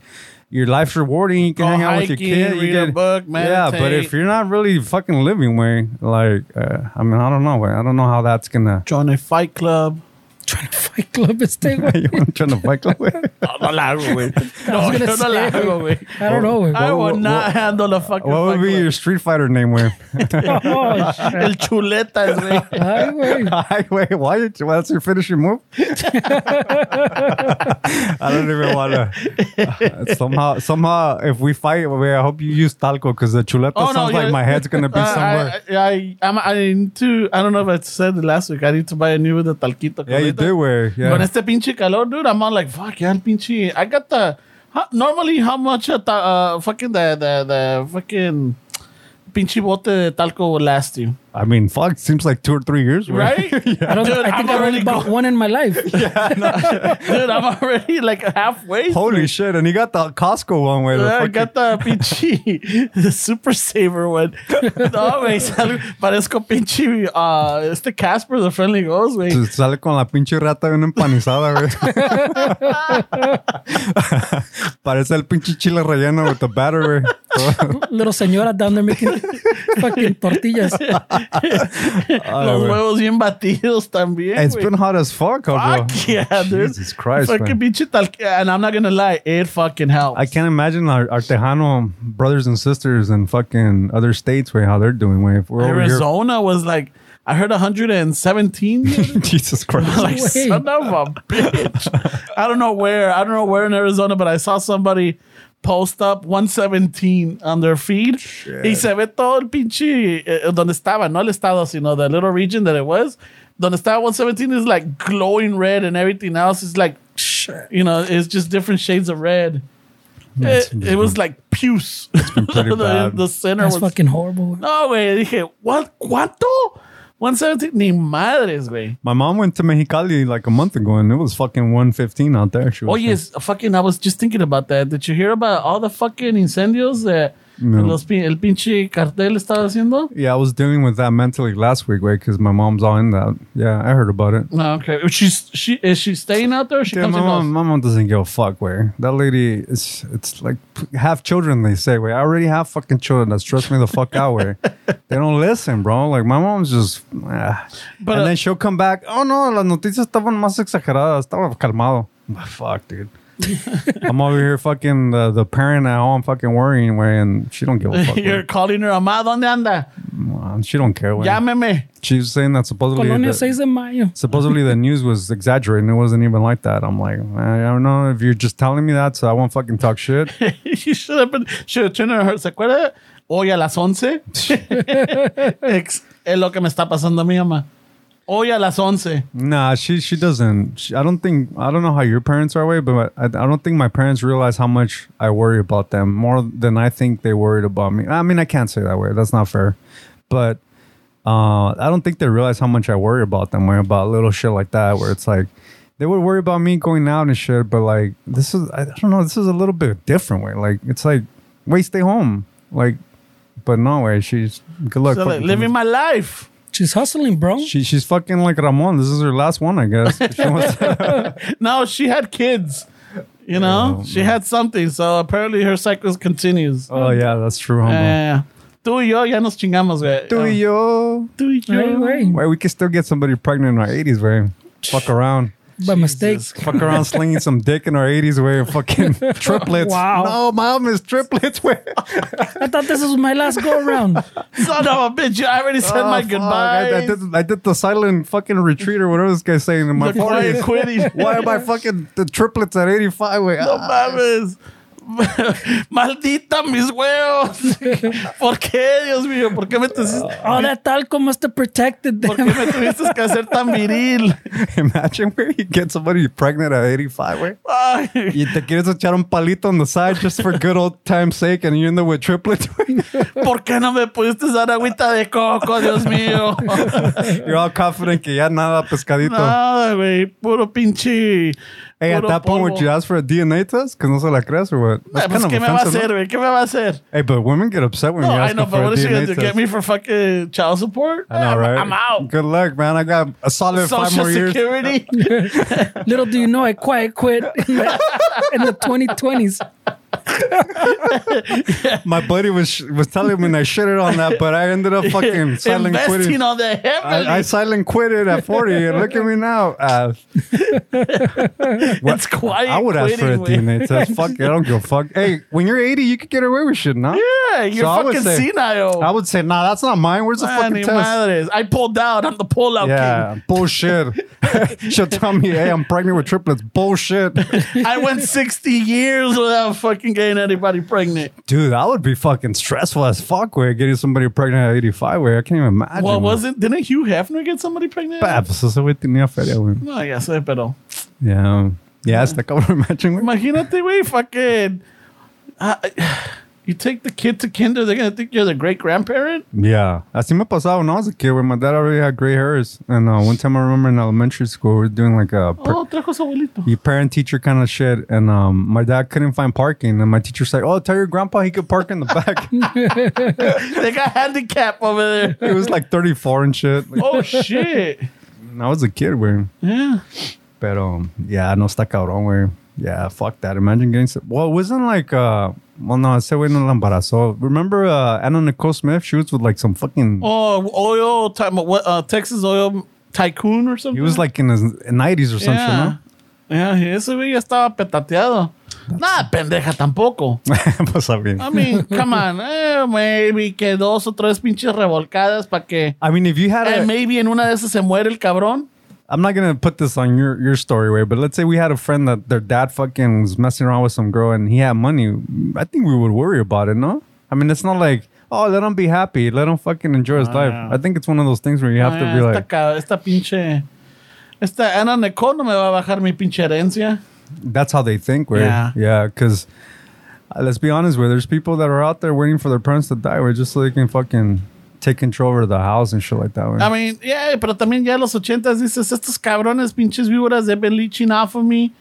Your life's rewarding. You can Go hang out with your hiking, kid. You read a can, book, Yeah, but meditate. if you're not really fucking living way, like, uh, I mean, I don't know, way. I don't know how that's gonna. Join a fight club. Trying to fight club este, güey. you want to trying to fight way? No, no la hago, güey. No, was yo no la say, hago, güey. I don't know, güey. I will not what- handle a fucking What would fight be club. your Street Fighter name, way? Oh. El chuletas, güey. Ay, güey. Hi, wait, why? you- Why that's your finishing move? I don't even want to. somehow, somehow, if we fight, wait, I hope you use talco because the chuleta Oh, no, sounds like yeah. my head's gonna be Uh, somewhere. I, I, I'm, I need to, I don't know if I said it last week. I need to buy a new de talquito. yeah, you do, way. Yeah. Con este pinche calor, dude, I'm all like, fuck, yeah, el pinche. I got the. How, normally, how much uh, uh, fucking the, the, the fucking pinche bote de talco will last you? I mean, fuck, seems like two or three years, güey. Right? I don't. Dude, I think I'm I've already only bought one in my life. Yeah, Dude, I'm already like halfway. Holy shit! And he got the Costco one way. The I fucking- got the pinche the super saver one. No, güey, sal- parezco pinche uh, este Casper, the friendly ghost, güey. Sale con la pinche rata bien empanizada, güey. Parece el pinche chile relleno with the batter, güey. Little señora down there making fucking tortillas. Los huevos bien batidos también, It's güey. been hot as fuck, bro. Fuck yeah, dude. Jesus Christ, Fucking pinche tal- and I'm not gonna lie, it fucking helps. I can't imagine our, our Tejano brothers and sisters in fucking other states, way how they're doing, way. If we're over here. Arizona was like, I heard 117. Jesus Christ. like son of a bitch. I don't know where. I don't know where in Arizona, but I saw somebody post up 117 on their feed. Y se ve todo el pinche eh, donde estaba, no el estado, sino the little region that it was. Donde estaba 117 is like glowing red, and everything else is like, you know, it's just different shades of red. It, it was like puce. pretty the, bad. the center That's was fucking horrible. no, güey. Dije, what? ¿Cuánto? 117? Ni madres, güey. My mom went to Mexicali like a month ago and it was fucking 115 out there. She was Oh, yes. Fucking, I was just thinking about that. Did you hear about all the fucking incendios that No. los, el pinche cartel estaba haciendo? Yeah, I was dealing with that mentally last week, way, because my mom's all in that. Yeah, I heard about it. No, okay. She's, she, is she staying out there she Yeah, comes my mom, my mom doesn't give a fuck, way. That lady is, it's like have children, they say, way. I already have fucking children that stress me the fuck out, way. They don't listen, bro. Like, my mom's just, ah. But, and uh, then she'll come back, oh no, las noticias estaban más exageradas, estaba calmado. Ah, Fuck, dude. I'm over here fucking the, the parent at home fucking worrying, way, and she don't give a fuck. You're way. calling her, Amá, ¿dónde anda? Well, She don't care, way. Llámeme. She's saying that supposedly. Colonia that- 6 de Mayo. supposedly the news was exaggerating. It wasn't even like that. I'm like, eh, I don't know if you're just telling me that, so I won't fucking talk shit. you should have been, should have turned to her. ¿Se acuerda? Hoy a las 11. Ex- es lo que me está pasando a mi mamá. Hoy a las 11. nah, she she doesn't. She, I don't think. I don't know how your parents are way, but I, I don't think my parents realize how much I worry about them more than I think they worried about me. I mean, I can't say that way. That's not fair. But uh, I don't think they realize how much I worry about them. Way about little shit like that, where it's like. They would worry about me going out and shit, but like this is I don't know, this is a little bit different way. Like it's like, wait, stay home. Like but no way, she's good luck. So, like, living my life. She's hustling, bro. She she's fucking like Ramon. This is her last one, I guess. She wants- No, she had kids. You know, she had something. So apparently her cycle continues. oh yeah, that's true. Yeah, Humble. yeah, yeah. Tú y yo ya nos chingamos, güey. Do oh. yo? Tú y yo. Hey, güey. Why we can still get somebody pregnant in our eighties, way. Fuck around. By mistake. Fuck around slinging some dick in our 80s wearing fucking triplets. Wow. No, mom is triplets. I thought this was my last go around. Son of a bitch. I already said my Oh, fuck. goodbyes. I, I did, I did the silent fucking retreat or whatever this guy's saying in my The 40s. Why am I fucking the triplets at 85 way? No Ah. mames. Maldita mis huevos. ¿Por qué, Dios mío? ¿Por qué me, tuviste, Oh, that talco must have protected ¿por qué them. me tuviste que hacer tan viril? Imagine where you get somebody pregnant at 85 way. Ay, Y te quieres echar un palito on the side just for good old time's sake and you end up with triplets. güey. ¿Por qué no me pudiste dar agüita de coco, Dios mío? You're all confident que ya nada pescadito. Nada, güey. Puro pinche. Hey, at puro that point, would you ask for a DNA test? Because no se la crees or what? That's pues, kind of ¿Qué me va a offensive, hacer, no? güey? ¿Qué me va a hacer? Hey, but women get upset when No, you I ask know, them but for a what is she DNA going to test. get me for fucking child support? I know, I'm- right? I'm out. Good luck, man. I got a solid five Social more years. Security. Little do you know, I quiet quit in the, in the 2020s. My buddy was was telling me I shitted on that, but I ended up fucking silent Investing quitting. on the heavily. I, I silent quitted at 40, and look at me now. Uh, it's quiet. I would ask for a quitting. DNA test. Fuck it, I don't give a fuck. Hey, when you're 80, you could get away with shit, no? Yeah, you're So I would fucking say- senile. I would say, nah, that's not mine. Where's the fucking test? madres. I pulled out. I'm the pullout Yeah, bullshit. She'll tell me, hey, I'm pregnant with triplets. Bullshit. king. I went 60 years without fucking getting anybody pregnant. Dude, that would be fucking stressful as fuck, way getting somebody pregnant at 85, way. I can't even imagine. What was it? Didn't Hugh Hefner get somebody pregnant? Ah, pues ese güey tenía feria, güey. No, ya sé, pero. Yeah. Yeah, está cabrón, imagine, güey. Imagínate, güey, fucking. Ah, You take the kid to kinder, they're gonna think you're the great grandparent. Yeah. Así me pasaba when I was a kid where my dad already had gray hairs. And uh, one time I remember in elementary school, we were doing like a Oh, trajo su abuelito. parent teacher kind of shit. And um, my dad couldn't find parking. And my teacher said, Oh, tell your grandpa he could park in the back. they got handicap over there. it was like 34 and shit. Like, Oh shit. I was a kid, güey. Yeah. But um, yeah, no está cabrón, güey. Yeah, fuck that. Imagine getting. Well, it wasn't like uh. Well, no, ese güey no la embarazó. Remember uh, Anna Nicole Smith? She was with like some fucking. Oh, oil. What? Uh, Texas oil tycoon or something. He was like in his 90s or some yeah. Yeah, ese güey ya estaba petateado. Nada, pendeja tampoco. no? pues, I mean, I mean, come on. Eh, maybe que dos o tres pinches revolcadas para que. I mean, if you had Eh, a, maybe en una de esas se muere el cabrón. I'm not gonna put this on your your story way, but let's say we had a friend that their dad fucking was messing around with some girl and he had money. I think we would worry about it, no? I mean, it's not like oh, let him be happy, let him fucking enjoy his life. yeah. I think it's one of those things where you have to Ah, be esta, like, esta pinche. Esta Anna Nicole no me va a bajar mi pinche herencia. that's how they think. Where Yeah. yeah, because uh, let's be honest, where there's people that are out there waiting for their parents to die, where just so they can fucking take control over the house and shit like that. Where, I mean, yeah, pero también ya los ochentas dices, estos cabrones pinches víboras, they've been leeching off of me.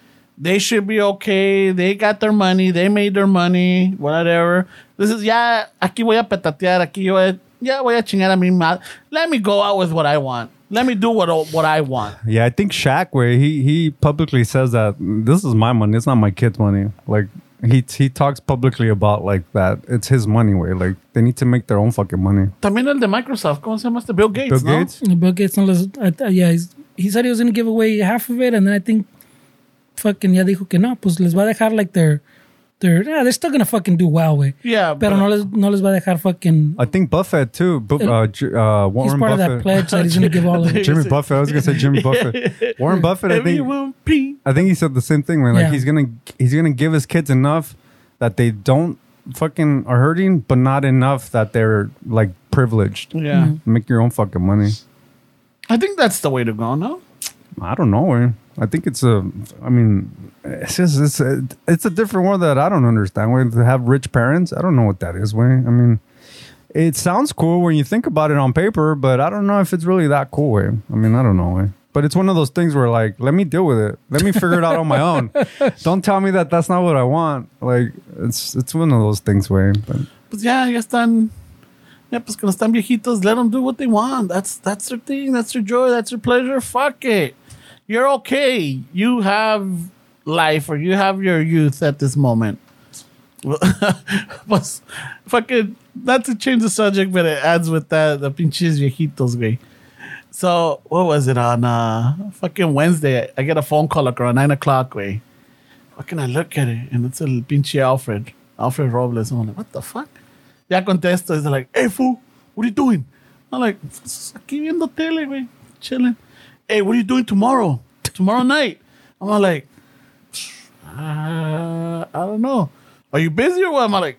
They should be okay. They got their money. They made their money. Whatever. This is, ya, aquí voy a petatear. Aquí yo ya voy a chingar a mi madre. Let me go out with what I want. Let me do what, what I want. yeah, I think Shaq, where he he publicly says that this is my money, it's not my kid's money. Like he he talks publicly about like that. It's his money, way. like they need to make their own fucking money. También el de Microsoft. ¿Cómo se llama este? Bill Gates, Bill ¿no? Gates. Bill Gates no les, I th- yeah, he's- he said he was going to give away half of it, and then I think fucking ya dijo que no, pues les va a dejar like their, their, yeah, they're still going to fucking do well, güey. Yeah, Pero but- no les, no les va a dejar fucking, I think Buffett too. Bu- uh, J- uh, he's Warren part of that pledge that he's going to give all of it. Jimmy Buffett. I was gonna say Jimmy Buffett. Warren Buffett. I think. Everyone. I think he said the same thing. Man. Like Yeah. he's gonna he's gonna give his kids enough that they don't fucking are hurting, but not enough that they're like privileged. Yeah. Make your own fucking money. I think that's the way to go, no? I don't know. Man. I think it's a. I mean, it's just it's a, it's a different world that I don't understand. Where to have rich parents, I don't know what that is. Way. I mean, it sounds cool when you think about it on paper, but I don't know if it's really that cool. Way. I mean, I don't know. Way. But it's one of those things where, like, let me deal with it. Let me figure it out on my own. Don't tell me that that's not what I want. Like, it's it's one of those things. Way. But Pues ya, ya están. Ya, pues cuando están viejitos, let them do what they want. That's that's their thing. That's their joy. That's their pleasure. Fuck it. You're okay. You have life or you have your youth at this moment. pues, fucking, not to change the subject, but it adds with that, the pinches viejitos, güey. So, what was it on uh, fucking Wednesday? I get a phone call like around 9 o'clock, way. Fucking I look at it and it's a pinche Alfred. Alfred Robles. I'm like, what the fuck? Ya contesto. He's like, hey, fool, what are you doing? I'm like, "Pues, aquí viendo tele, güey. Chilling. Hey, what are you doing tomorrow? Tomorrow night? I'm all like, uh, I don't know. Are you busy or what? I'm like,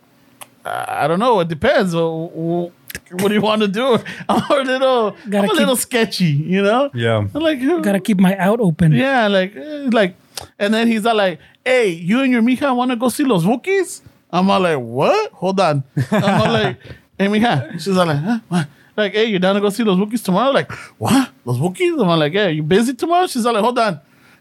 "Uh, I don't know. It depends. Well, well, What do you want to do? I'm a little, Gotta I'm a keep- little sketchy, you know? yeah, I'm like, Gotta keep my out open. yeah, like, eh, like, and then he's all like, "Hey, you and your mija want to go see los Bukis?" I'm all like, "What? Hold on." I'm all like, "Hey, mija," she's all like, huh? What? Like, hey, you down to go see those Bukis tomorrow? Like, what? Those Bukis? I'm like, "Yeah, you busy tomorrow?" She's all like, "Hold on."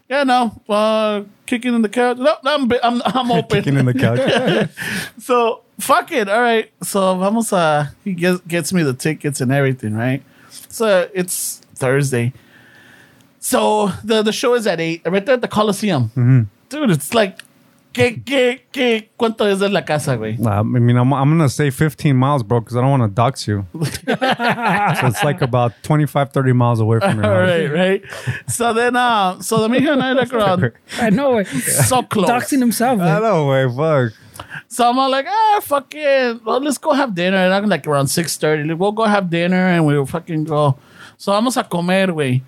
Yeah, no, uh, kicking in the couch. No, I'm, I'm, I'm open. kicking in the couch. So fuck it. All right. So vamos a he gets gets me the tickets and everything, right? So it's Thursday. So the the show is at eight, right there at the Coliseum. Dude, it's like ¿Qué, qué, qué, ¿Cuánto es de la casa, güey? Nah, I mean, I'm, I'm gonna say 15 miles, bro, because I don't want to dox you. so it's like about 25, 30 miles away from your All house. right, right. So then, uh, so the mija and I like around I know it. so close. Doxing himself. I know, way, fuck. So I'm all like, ah, fuck it. Well, let's go have dinner. And I'm like around 6.30. Like, we'll go have dinner and we'll fucking go. So vamos a comer, güey.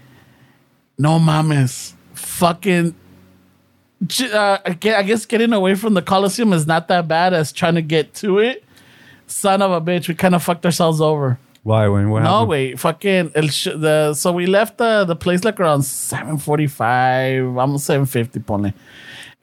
No mames. Fucking. Uh, I guess getting away from the Coliseum is not that bad as trying to get to it. Son of a bitch, we kind of fucked ourselves over. Why? When? What No, happened? wait, fucking el the so we left the the place like around seven forty five, almost seven fifty, ponle.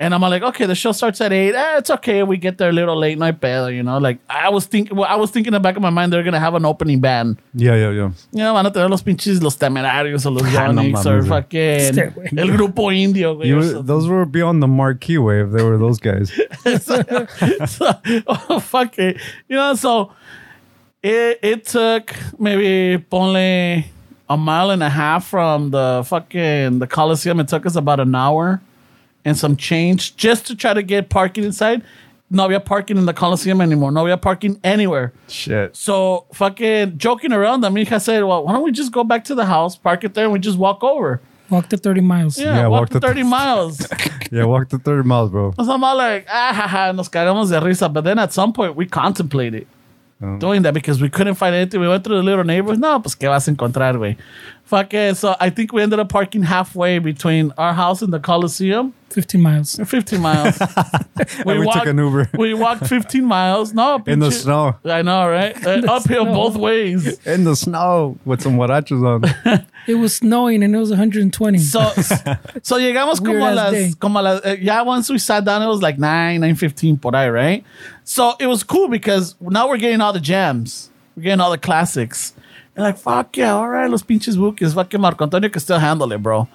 And I'm like, okay, the show starts at eight. Eh, it's okay. We get there a little late, no hay pedo, you know. Like I was thinking, well, I was thinking in the back of my mind they're gonna have an opening band. Yeah, yeah, yeah. You know, van a tener los pinches los temerarios o los Ah, no Yonic's or mames, güey. fucking Este güey. el grupo indio. güey, or You, something. those were beyond the marquee way if they were those guys. so, oh, fuck it. You know, so it, it took maybe only a mile and a half from the fucking the Coliseum. It took us about an hour and some change just to try to get parking inside. No we había parking in the Coliseum anymore. No we había parking anywhere. Shit. So fucking joking around, the mija said, well, why don't we just go back to the house, park it there, and we just walk over? Walk the 30 miles. Yeah, Yeah, walk, walk the the- 30 miles. Yeah, walk the 30 miles, bro. So I'm all like, ah, ha, ha, nos cagamos de risa. But then at some point we contemplated doing that because we couldn't find anything. We went through the little neighborhoods. No, pues qué vas a encontrar, güey. Fuck it. So I think we ended up parking halfway between our house and the Coliseum. 15 miles. 15 miles. we took an Uber. We walked 15 miles. No, In the snow. I know, right? Uh, uphill both ways. In the snow with some huarachos on. It was snowing and it was 120. So, so llegamos como a las, como a las, uh, yeah, once we sat down, it was like 9, 9.15 por ahí, right? So it was cool because now we're getting all the jams. We're getting all the classics. Like, fuck yeah, all right, los pinches buques. Fucking Marco Antonio que still handle it, bro.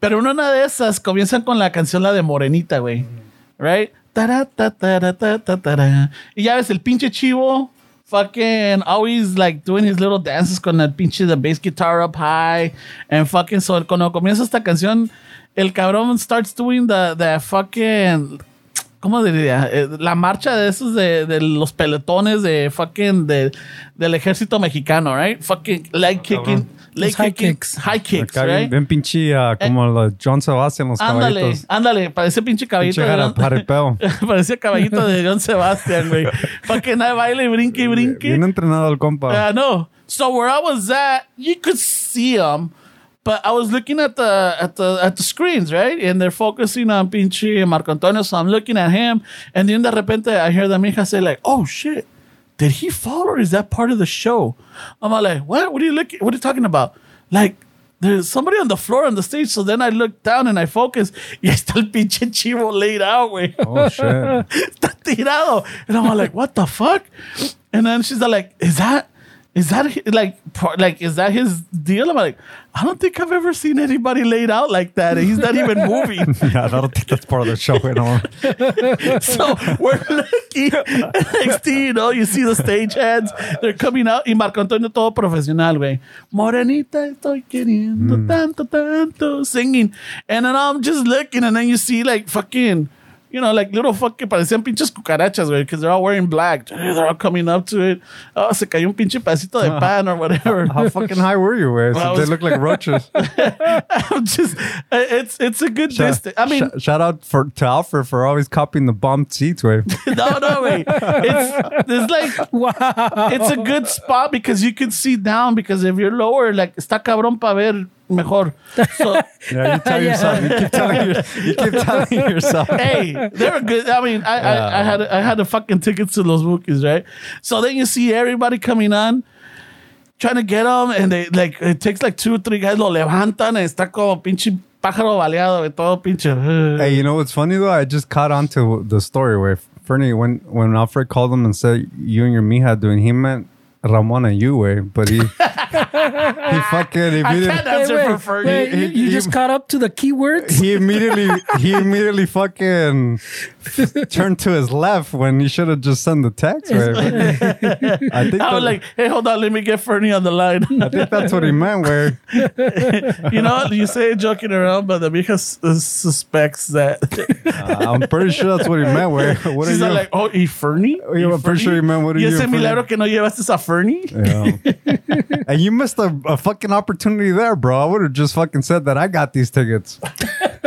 Pero en una de esas comienzan con la canción la de Morenita, güey. Right? Tara, ta, tara, ta, ta, tara. Y ya ves el pinche chivo fucking always like doing his little dances con el pinche the bass guitar up high and fucking so cuando comienza esta canción el cabrón starts doing the, the fucking ¿Cómo diría? Eh, La marcha de esos de, de los peletones de fucking de, del ejército mexicano, right? Fucking leg kicking, leg high kicking, kicks. high kicks, Acá bien, right? bien pinche ah, como los John Sebastian, los Ándale, caballitos. ándale, parece pinche caballito. Pinche de. Parecía caballito de John Sebastian, güey. Fucking ahí baile y brinque brinque. Bien entrenado el compa. I know. So where I was at, you could see them, but I was looking at the at the at the screens, right? And they're focusing on pinche Marco Antonio, so I'm looking at him, and then de repente I hear the mija say like, "Oh shit, did he fall or is that part of the show?" I'm like, "What? What are you looking? What are you talking about?" Like. There's somebody on the floor on the stage, so then I look down and I focus. Y está el pinche chivo laid out, güey. Oh, shit. está tirado. And I'm like, what the fuck? And then she's like, is that, is that like, like, is that his deal? I'm like, I don't think I've ever seen anybody laid out like that. And he's not even moving. yeah, I don't think that's part of the show anymore. so we're looking. Next thing you know, you see the stage hands. They're coming out. Y Marco Antonio todo profesional, güey. Morenita, estoy queriendo mm. tanto, tanto. Singing. And then I'm just looking, and then you see like fucking, you know, like little fucking, parecían pinches cucarachas, güey, because they're all wearing black. They're all coming up to it. Oh, se cayó un pinche pedacito de pan or whatever. How fucking high were you, güey? So they look like roaches. I'm just, it's it's a good distance. I mean, Sh- shout out for to Alfred for always copying the bomb seats, way. no, no, wait. It's, it's like, wow. it's a good spot because you can see down because if you're lower, like está cabrón para ver mejor. So Yeah, you tell yourself. You keep telling, your, you keep telling yourself. hey, they were good. I mean, I, I, I had I had the fucking tickets to those Bukis, right? So then you see everybody coming on. Trying to get them, and they like it takes like two or three guys lo levantan, and está como pinche pájaro baleado, y todo pinche. Hey, you know what's funny though? I just caught on to the story where Fernie, when when Alfred called him and said you and your mija doing, he meant Ramon and you, way, but he he fucking I can't answer wait, for Fernie. wait, you, you he- just caught up to the keywords? He immediately he immediately fucking turned to his left when he should have just sent the text. Right? I think I that, was like, hey, hold on, let me get Fernie on the line. I think that's what he meant. Where you know, you say it joking around, but the vieja uh, suspects that. uh, I'm pretty sure that's what he meant. Where what are you? like, oh, ¿y Fernie? Oh, yeah, I'm pretty sure you meant, what are y you ese and Fernie? milagro que no llevaste a Fernie? Yeah. and you missed a, a fucking opportunity there, bro. I would have just fucking said that I got these tickets.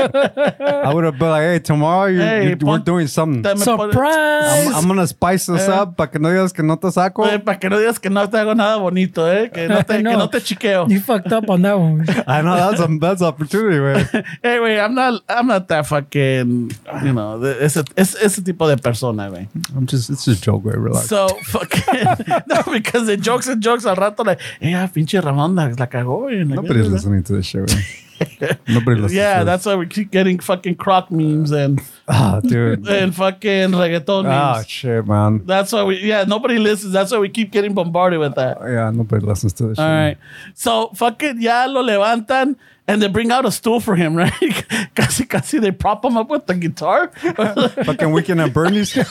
I would have been like, hey, tomorrow you, Hey, you, we're pon- doing something. Dame por- Surprise! I'm, I'm gonna spice this Eh. up para que no digas que no te saco. Oye, para que no digas que no te hago nada bonito, ¿eh? Que no te, que No. no te chiqueo. you fucked up on that one. I know that's a that's opportunity, man. Anyway, I'm not, I'm not that fucking, you know, the- ese, ese, ese tipo de persona, güey. I'm just it's just a joke, way. Relax. So, fucking, no, because the jokes and jokes al rato, like, eh, ah, pinche Ramón la, la cagó, güey. Like, Nobody's eh, listening to this shit. Man. Nobody listens. Yeah, to that's why we keep getting fucking croc memes and Ah, dude. and fucking reggaeton Ah, memes. shit, man. That's why we, yeah, nobody listens. That's why we keep getting bombarded with that. Yeah, nobody listens to this shit. All right. So fucking ya lo levantan and they bring out a stool for him, right? casi casi they prop him up with the guitar. Fucking weekend at Bernie's.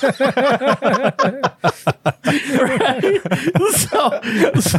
so, so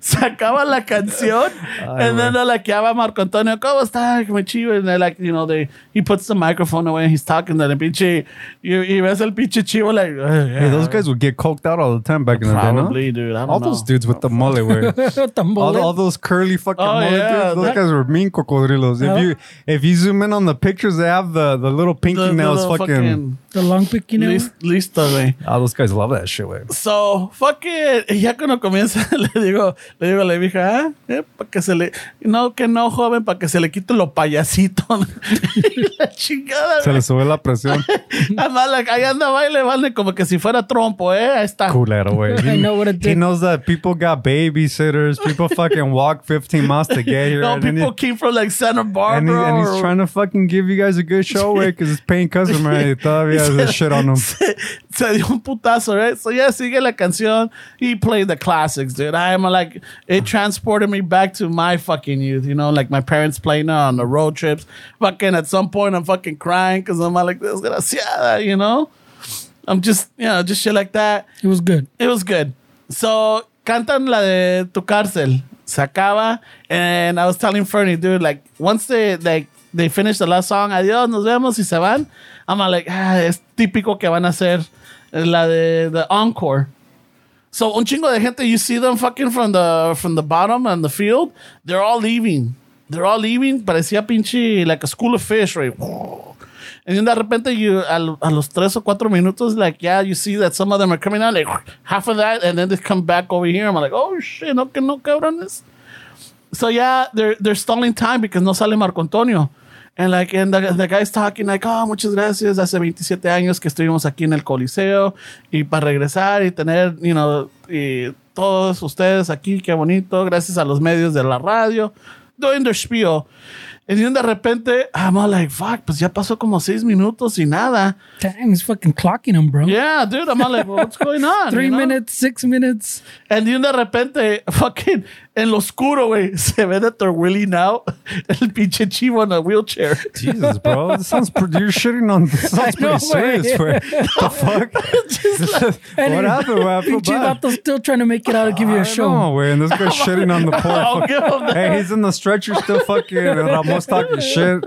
se acaba la canción and then they're like, ya va Marco Antonio, ¿cómo está? Muy chido. And they're like, you know, they he puts the microphone away and he's talking to the pinche, y, y ves el pinche chivo like, "Uh, Hey, those guys would get coked out all the time back in the day, probably, no? dude. I don't All know. those dudes with the mullet were Tambole. all, all those curly fucking Oh, mullet yeah, dudes. Those that- guys were mean cocodrilos. If you if you zoom in on the pictures, they have the, the little pinky The- the nails. little fucking, the long pick, you know. Lis- listo, güey. oh, those guys love that shit. Way. So, fucking, y ya cuando comienza, le digo, le digo a la hija, ah, eh, para que se le, no, que no, joven, para que se le quite lo payasito. la chingada, Se güey. le sube la presión. Además, like, ahí anda baile, baile, como que si fuera trompo, eh, ahí está. Culero, way. I know what it He knows that people got babysitters. People fucking walk 15 miles to get here. No, people he- came from like Santa Barbara. and, he- and he's trying to fucking give you guys a good show, way, because it's paying customer. todavía has shit on him. se dio un putazo, right? So yeah, sigue la canción. He played the classics, dude. I'm like, it transported me back to my fucking youth, you know, like my parents playing on the road trips. Fucking at some point, I'm fucking crying because I'm like, desgraciada, you know? I'm just, you know, just shit like that. It was good. It was good. So, cantan la de Tu Cárcel. Se acaba. And I was telling Fernie, dude, like, once they, like, they finish the last song, adiós, nos vemos y se van. I'm like, ah, es típico que van a hacer la de the encore. So, un chingo de gente, you see them fucking from the, from the bottom and the field, they're all leaving. They're all leaving. Parecía pinche, like a school of fish, right? And then de repente, you, a, a los tres o cuatro minutos, like, yeah, you see that some of them are coming out, like, half of that, and then they come back over here. I'm like, oh, shit, no, que no, cabrones. So, yeah, they're, they're stalling time because no sale Marco Antonio. And, like, and the, the guy's talking, like, oh, muchas gracias. Hace 27 años que estuvimos aquí en el Coliseo y para regresar y tener, you know, y todos ustedes aquí, qué bonito, gracias a los medios de la radio, doing their spiel. Y de repente, I'm all like, fuck, pues ya pasó como seis minutos y nada. Damn, he's fucking clocking him, bro. Yeah, dude, I'm all like, what's going on? Three you know? minutes, six minutes. And de repente, fucking, en lo oscuro, güey, se ve that they're wheeling out el pinche chivo en a wheelchair. Jesus, bro. This sounds pretty, you're shitting on this sounds I know, pretty serious. man. Way. the fuck? And what he- happened? What happened? Pinche vato still trying to make it out to give you a show. No, way. And this guy's shitting on the poor. I'll fuck- give him that. Hey, he's in the stretcher still fucking. And Ramos talking shit.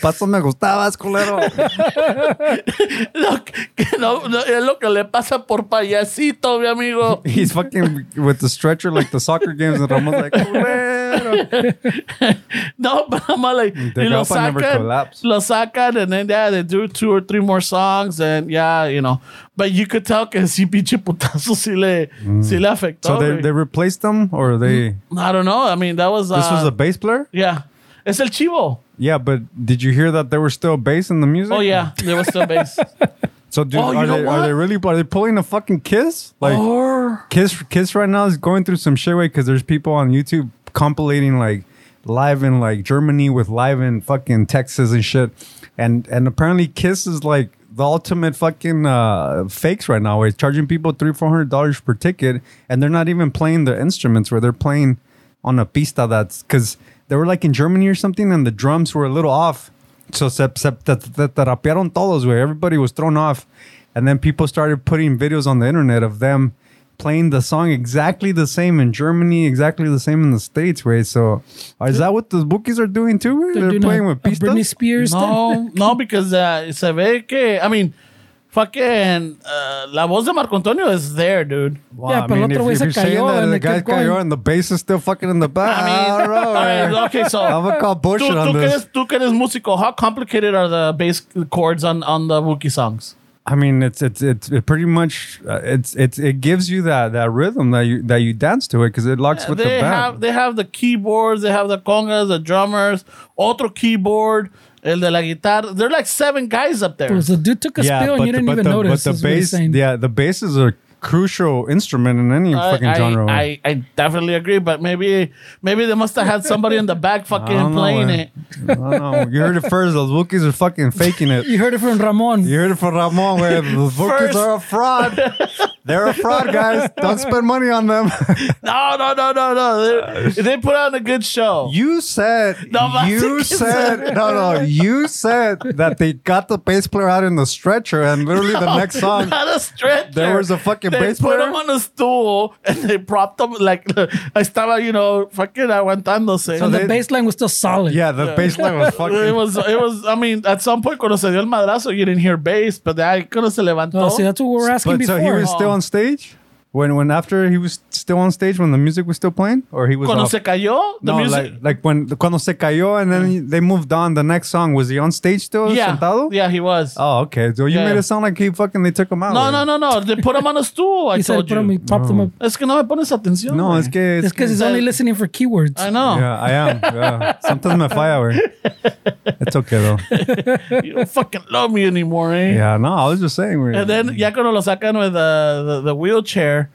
Paso me gustabas, culero. Lo que no, no, es lo que le pasa por payasito, mi amigo. He's fucking with the stretcher like the soccer games. And Ramos like, culero. No, but I'm like, The y lo sacan, lo sacan, and then yeah, they do two or three more songs, and yeah, you know. But you could tell que sí, pinche putazo sí le, sí le afectó. So they, they replaced them or they. I don't know. I mean, that was. Uh, This was a bass player? Yeah. Es el chivo. Yeah, but did you hear that there was still bass in the music? Oh, yeah. There was still bass. So, dude, Oh, are, they, are they really? Are they pulling a fucking kiss? Like, or. Kiss Kiss right now is going through some shit way because there's people on YouTube compilating like live in like Germany with live in fucking Texas and shit, and and apparently Kiss is like the ultimate fucking uh, fakes right now. Where it's charging people three four hundred dollars per ticket, and they're not even playing the instruments. Where they're playing on a pista that's because they were like in Germany or something, and the drums were a little off. So se, se te, te, te rapearon todos, where everybody was thrown off. And then people started putting videos on the internet of them playing the song exactly the same in Germany, exactly the same in the States, way. So is that what the bookies are doing too? Way? They're, doing playing a, with a Britney pistas? Spears. thing. No, no, because uh, se ve que, I mean, fucking, uh, la voz de Marco Antonio is there, dude. Wow, Yeah, pero el otro güey se you're saying cayó that and the guy kept going. cayó and the bass is still fucking in the back. I mean, I don't know, all right, man. okay, so I'm gonna call bullshit tú, on tú, que this. eres, tú que eres músico, how complicated are the bass chords on, on the Buki songs? I mean, it's it's it's it pretty much uh, it's it's it gives you that that rhythm that you that you dance to it because it locks with the they band. have they have the keyboards, they have the congas, the drummers, otro keyboard, el de la guitarra. They're like seven guys up there. So the dude took a spill and you didn't even the, notice. But the bass, yeah, the basses are crucial instrument in any fucking I, genre. way. I, I definitely agree, but maybe maybe they must have had somebody in the back fucking don't know, playing it. I don't know. You heard it first. Those Bukis are fucking faking it. You heard it from Ramon. You heard it from Ramon. Where the Bukis are a fraud. They're a fraud, guys. Don't spend money on them. No, no, no, no, no. They, they put on a good show. You said No, you said no no you said that they got the bass player out in the stretcher and literally the next song Not a stretcher. There was a fucking they bass put player? him on a stool and they propped him like I estaba, you know, fucking aguantándose. So they- the bass line was still solid. yeah the bass line was fucking it was, it was. I mean, at some point cuando se dio el madrazo, you didn't hear bass, but ahí cuando se levantó. Oh, see, that's what we were asking but before. so he was still on stage when when after he was still on stage when the music was still playing or he was cuando off? se cayó, the no, music. like like when cuando se cayó and then he- they moved on the next song was he on stage still yeah, sentado? yeah, he was. Oh, okay. So you Yeah. made it sound like he fucking they took him out. no, no, no, no. They put him on a stool. I he said, told put him, you. he popped him up. Es que no me pones atención. No, güey. it's que It's because he's only listening for keywords. I know. Yeah, I am. Yeah. Sometimes me falla, güey. It's okay though. You don't fucking love me anymore, eh? Yeah, no, I was just saying. güey. And then ya cuando lo sacan with the, the, the wheelchair,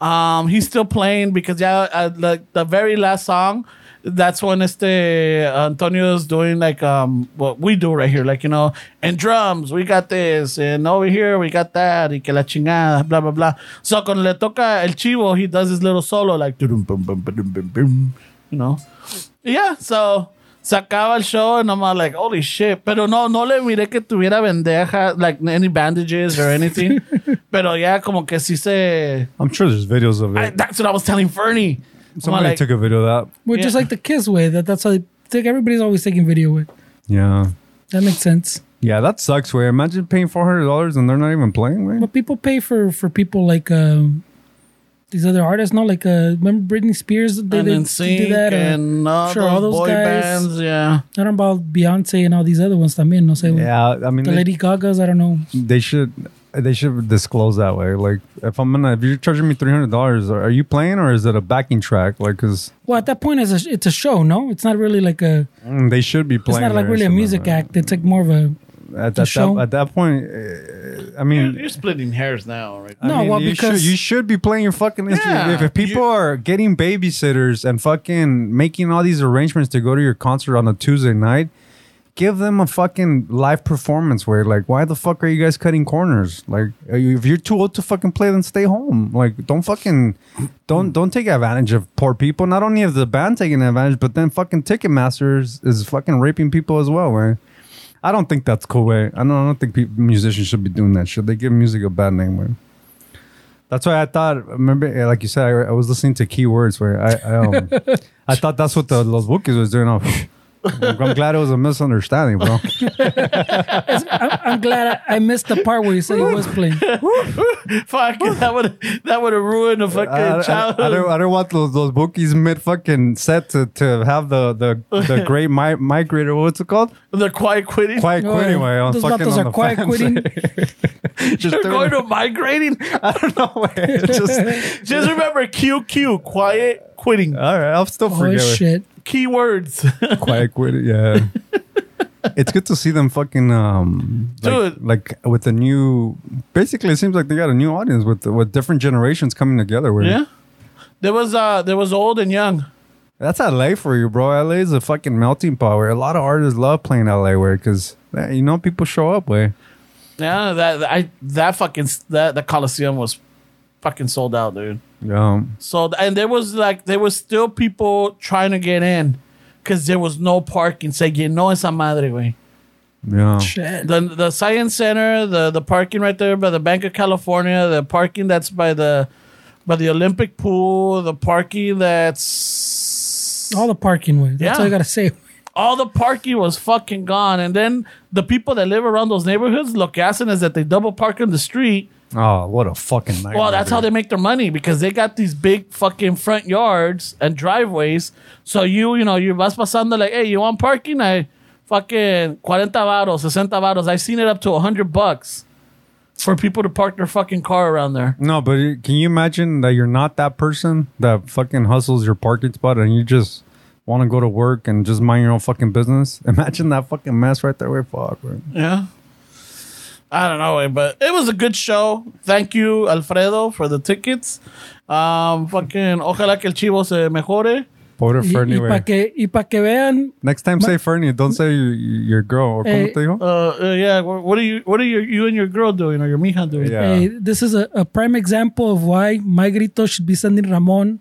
um, he's still playing because yeah, uh, like the very last song, that's when este Antonio's doing like um what we do right here, like you know, and drums we got this, and over here we got that, y que la chingada, blah blah blah. So cuando le toca el chivo, he does his little solo like, you know, yeah. So se acaba el show and I'm all like, holy shit. Pero no, no le miré que tuviera bendeja, like any bandages or anything. Pero ya como que sí se. I'm sure there's videos of it. I, that's what I was telling Fernie. Somebody like, took a video of that. We're just like the Kiss way. That that's how they take. Everybody's always taking video with. Yeah. That makes sense. Yeah, that sucks. Way imagine paying four hundred dollars and they're not even playing. Way. But people pay for for people like um, these other artists. No, like uh, remember Britney Spears? They, and they then do sync that. or- and all, sure, those all those boy guys. bands. Yeah. I don't know about Beyonce and all these other ones también. No sé. Yeah, I mean The they, Lady Gaga's. I don't know. they should they should disclose that way. Like if I'm gonna if you're charging me three hundred dollars, are you playing or is it a backing track? Like because Well, at that point, it's a it's a show. No, it's not really like a. they should be playing. It's not like really a music uh, act. It's like more of a. At, a at, show. that, at that point, uh, I mean, You're splitting hairs now, right? I No, mean, well, you because- should, you should be playing your fucking instrument. Yeah, if, if people you- are getting babysitters and fucking making all these arrangements to go to your concert on a Tuesday night, give them a fucking live performance. Where like, why the fuck are you guys cutting corners? Like, you- if you're too old to fucking play, then stay home. Like, don't fucking don't don't take advantage of poor people. Not only is the band taking advantage, but then fucking Ticketmaster is, is fucking raping people as well. Right? I don't think that's cool. Way I don't. I don't think people, musicians should be doing that shit. They give music a bad name. Way. That's why I thought. Remember, eh, like you said, I, I was listening to keywords where I I, um, I thought that's what the Los Bukis was doing. I'm, I'm glad it was a misunderstanding, bro. I'm glad I, I missed the part where you said he was playing. Fuck, that would that would have ruined a fucking I, I, I, childhood. don't, I don't want those those Bukis mid fucking set to, to have the the the great mi- migrator. What's it called? They're quiet quitting. Quiet Oh, quitting. way on those fucking on are the quiet fans. quitting. Just You're doing going to migrating. I don't know. way. Just Just remember QQ, quiet quitting. all right. I'll still Oh forget. it. shit! Keywords. quiet quitting. Yeah. it's good to see them fucking um like, Dude. like with the new basically it seems like they got a new audience with with different generations coming together where yeah. There was uh there was old and young. that's LA for you bro LA is a fucking melting pot where a lot of artists love playing LA where because you know people show up where Yeah, that I that fucking that the Coliseum was fucking sold out, dude. um So and there was like there was still people trying to get in because there was no parking. Say you know esa madre, way. yeah Shit. The the Science Center, the the parking right there by the Banc of California, the parking that's by the by the Olympic pool, the parking that's All the parking way. That's Yeah. all I gotta say. all the parking was fucking gone. And then the people that live around those neighborhoods, look que hacen is that they double park in the street. Oh what a fucking nightmare Well, that's how they make their money because they got these big fucking front yards and driveways. So you, you know, you vas pasando like, hey, you want parking? I fucking 40 varos, 60 varos. I've seen it up to 100 bucks for people to park their fucking car around there. no but can you imagine that you're not that person that fucking hustles your parking spot and you just want to go to work and just mind your own fucking business imagine that fucking mess right there where fuck bro. Yeah. I don't know, eh, but it was a good show. Thank you, Alfredo, for the tickets. Um, fucking, ojalá que el chivo se mejore. Pobre Y, Fernie, para güey. que, y pa que vean, Next time say Fernie, don't say your, your girl. ¿O Eh, ¿Cómo te dijo? Uh, uh, yeah, what are you, what are you, you and your girl doing, or your mija doing? Yeah. hey, this is a, a prime example of why My Grito should be sending Ramon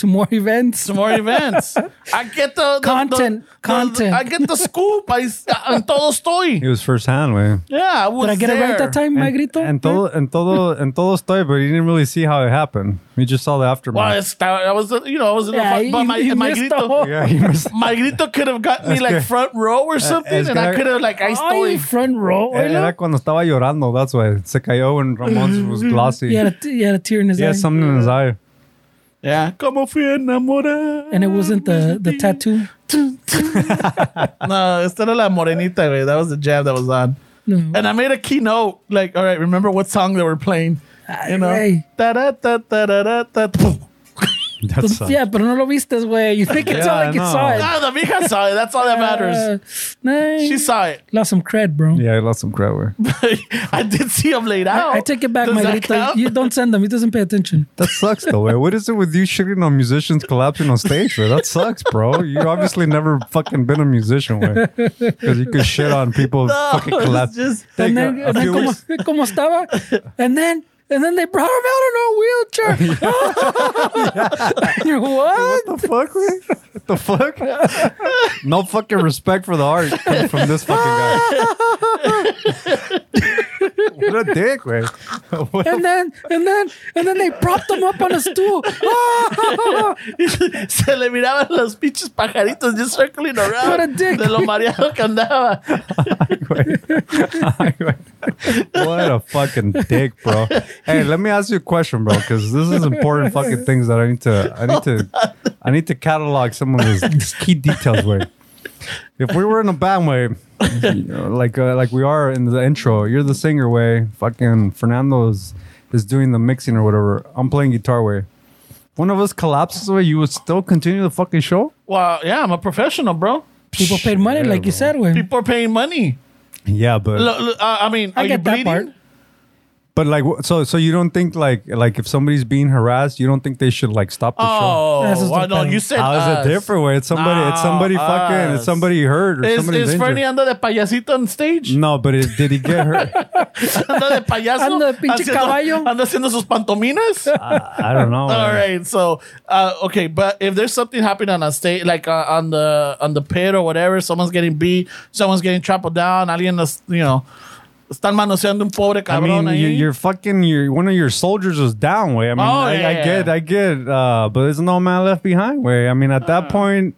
to more events. Some more events. I get the, the Content, the- the- content. I get the scoop. I uh, en todo estoy. He was firsthand, hand, güey. Yeah, I was Did I get it right there. that time, My Grito? And todo, and todo, and todo estoy, but he didn't really see how it happened. He just saw the Well, aftermath. it's, I was, you know, I was in Yeah, the he- front, but my, he my missed the whole- yeah, he missed. my grito could have got me Es like que- front row or eh, something, es and I could have like I Ay, estoy. front row. Eh, era oílo. cuando estaba llorando. That's why se cayó when Ramon was glossy. He had, a, he had a tear in his He eye. had something in his eye. Yeah, como fui enamorada. and it wasn't the, the tattoo. No, esta era la morenita, güey. That was the jam that was on. No. And I made a keynote, like, all right, remember what song they were playing? You know, Ay. da da da da da da da. That Pues, sucks. yeah, pero no lo vistes, güey. You think it's Yeah, sound like you I saw know. it. No, the mija saw it. That's all that matters. Uh, nah, She saw it. lost some cred, bro. Yeah, he lost some credit. güey. I did see him laid out. I, I take it back, Does my that grito. count? You don't send them. He doesn't pay attention. That sucks, though. Way. What is it with you shitting on musicians collapsing on stage? Way? That sucks, bro. You obviously never fucking been a musician, way. Because you could shit on people No, fucking it's collapse. just- And then, and then como, como estaba. And then, and then they brought him out in a wheelchair. what? What the fuck, man? What the fuck? no fucking respect for the art from this fucking guy. what a dick, man. What And then, and then, and then they propped him up on a stool. Se le miraban los pinches pajaritos just circling around. What a dick. De lo mareado que andaba. what a fucking dick, bro. Hey, let me ask you a question, bro, because this is important fucking things that I need to I need to I need to catalog some of these, these key details way. If we were in a band way, you know, like uh, like we are in the intro, you're the singer way, fucking Fernando's is, is doing the mixing or whatever. I'm playing guitar way. One of us collapses way, you would still continue the fucking show? Well, yeah, I'm a professional, bro. People paid money, Yeah, like you bro. said, güey. People are paying money. Yeah, but Look, look, uh, I mean, I are you get that bleeding? part. But like so so you don't think like like if somebody's being harassed, you don't think they should like stop the show? Oh, That's just well, no, you said How is us. it different? Way it's somebody. it's No, somebody fucking. It's us. somebody hurt or Is, somebody's is injured. Fernie anda de payasito on stage? no, but it, did he get hurt? Anda de payaso. Anda de pinche haciendo- caballo. Anda haciendo sus pantominas. I don't know. All right, so uh, okay, but if there's something happening on a stage, like uh, on the on the pit or whatever, someone's getting beat, someone's getting trampled down, alguien, es- you know, están manoseando un pobre I cabrón mean, you, ahí. you're fucking. Your one of your soldiers was down. Way. I mean, Oh, I, yeah, I yeah. get, I get. Uh, but there's no man left behind. Way. I mean, at that Uh. point.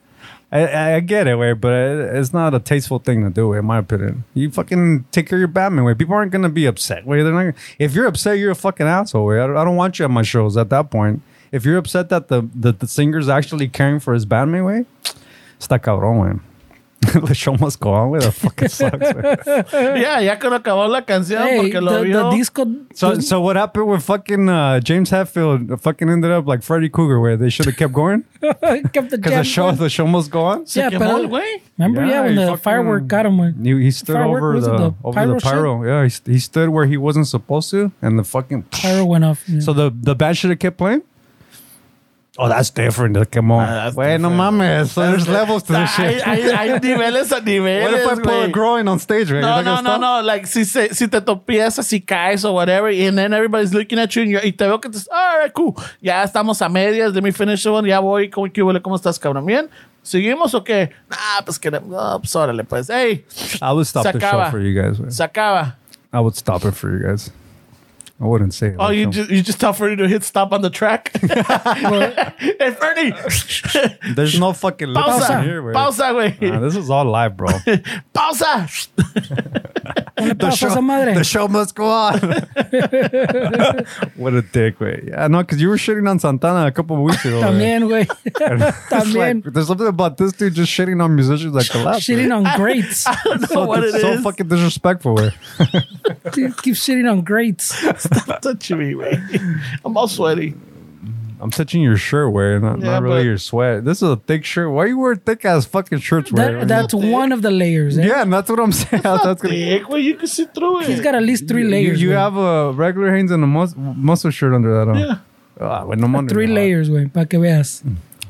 I, I- I get it, way, but it's not a tasteful thing to do, in my opinion. You fucking take care of your Batman, way. People aren't gonna be upset, way. They're not. If you're upset, you're a fucking asshole, way. I don't, I don't want you at my shows at that point. If you're upset that the the, the singer's actually caring for his Batman, way, está cabrón, way. the show must go on, way. That fucking sucks, way. yeah, ya que no acabó la canción Hey, porque lo the, vio. the disco. So, the- so what happened with fucking uh, James Hetfield? Fucking ended up like Freddy Krueger, where they should have kept going kept the because jam the show going. the show must go on. Se Yeah, quemó pero- el güey. Remember, yeah, Yeah, when he the fucking- firework got him, güey. He, he stood Firework, over was it the, the over pyro the shit? pyro. Yeah, he, st- he stood where he wasn't supposed to, and the fucking. Pyro went off. yeah. So the the band should have kept playing. Oh, that's different. Come on. that's Wait, no mames. So there's levels to this shit. hay, hay niveles a niveles. What if I pull a groin on stage? Right? No, no, no, no. Like, si, se, si te topiezas, si caes or whatever, and then everybody's looking at you and, you're, y te veo que te... All right, cool. Ya estamos a medias. Let me finish one. Ya voy. ¿Cómo, qué huele? ¿Cómo estás, cabrón? ¿Bien? ¿Seguimos o qué? Ah, pues que... No, pues órale, pues. Hey, I would stop Se the show acaba. for you guys. man. se acaba. I would stop it for you guys. I wouldn't say it. Oh, like you them. just, you just tell Fernie to hit stop on the track? hey, Fernie! There's no fucking lips in Pausa. here, güey. Pausa, güey. Nah, this is all live, bro. Pausa. Ponle pausa a esa madre. the show must go on. what a dick, way. Yeah, no, because you were shitting on Santana a couple of weeks ago. güey. También, güey. It's También. like, there's something about this dude just shitting on musicians like that collapse. Shitting on greats. I don't know so, what it it's so is. fucking disrespectful. Way. Dude, Keep shitting on greats. Stop touching me, güey. I'm all sweaty. I'm touching your shirt, way, not, Yeah, not really but- your sweat. This is a thick shirt. Why you wear thick ass fucking shirts, way? That, that's one of the layers. Eh? yeah, and that's what I'm saying. that's gonna, Dick, well, you can see through it. He's got at least three you, layers. you güey. have a regular Hanes and a mus- muscle shirt under that. Huh? Yeah. Ah, well, no wonder. three layers, güey, para que veas.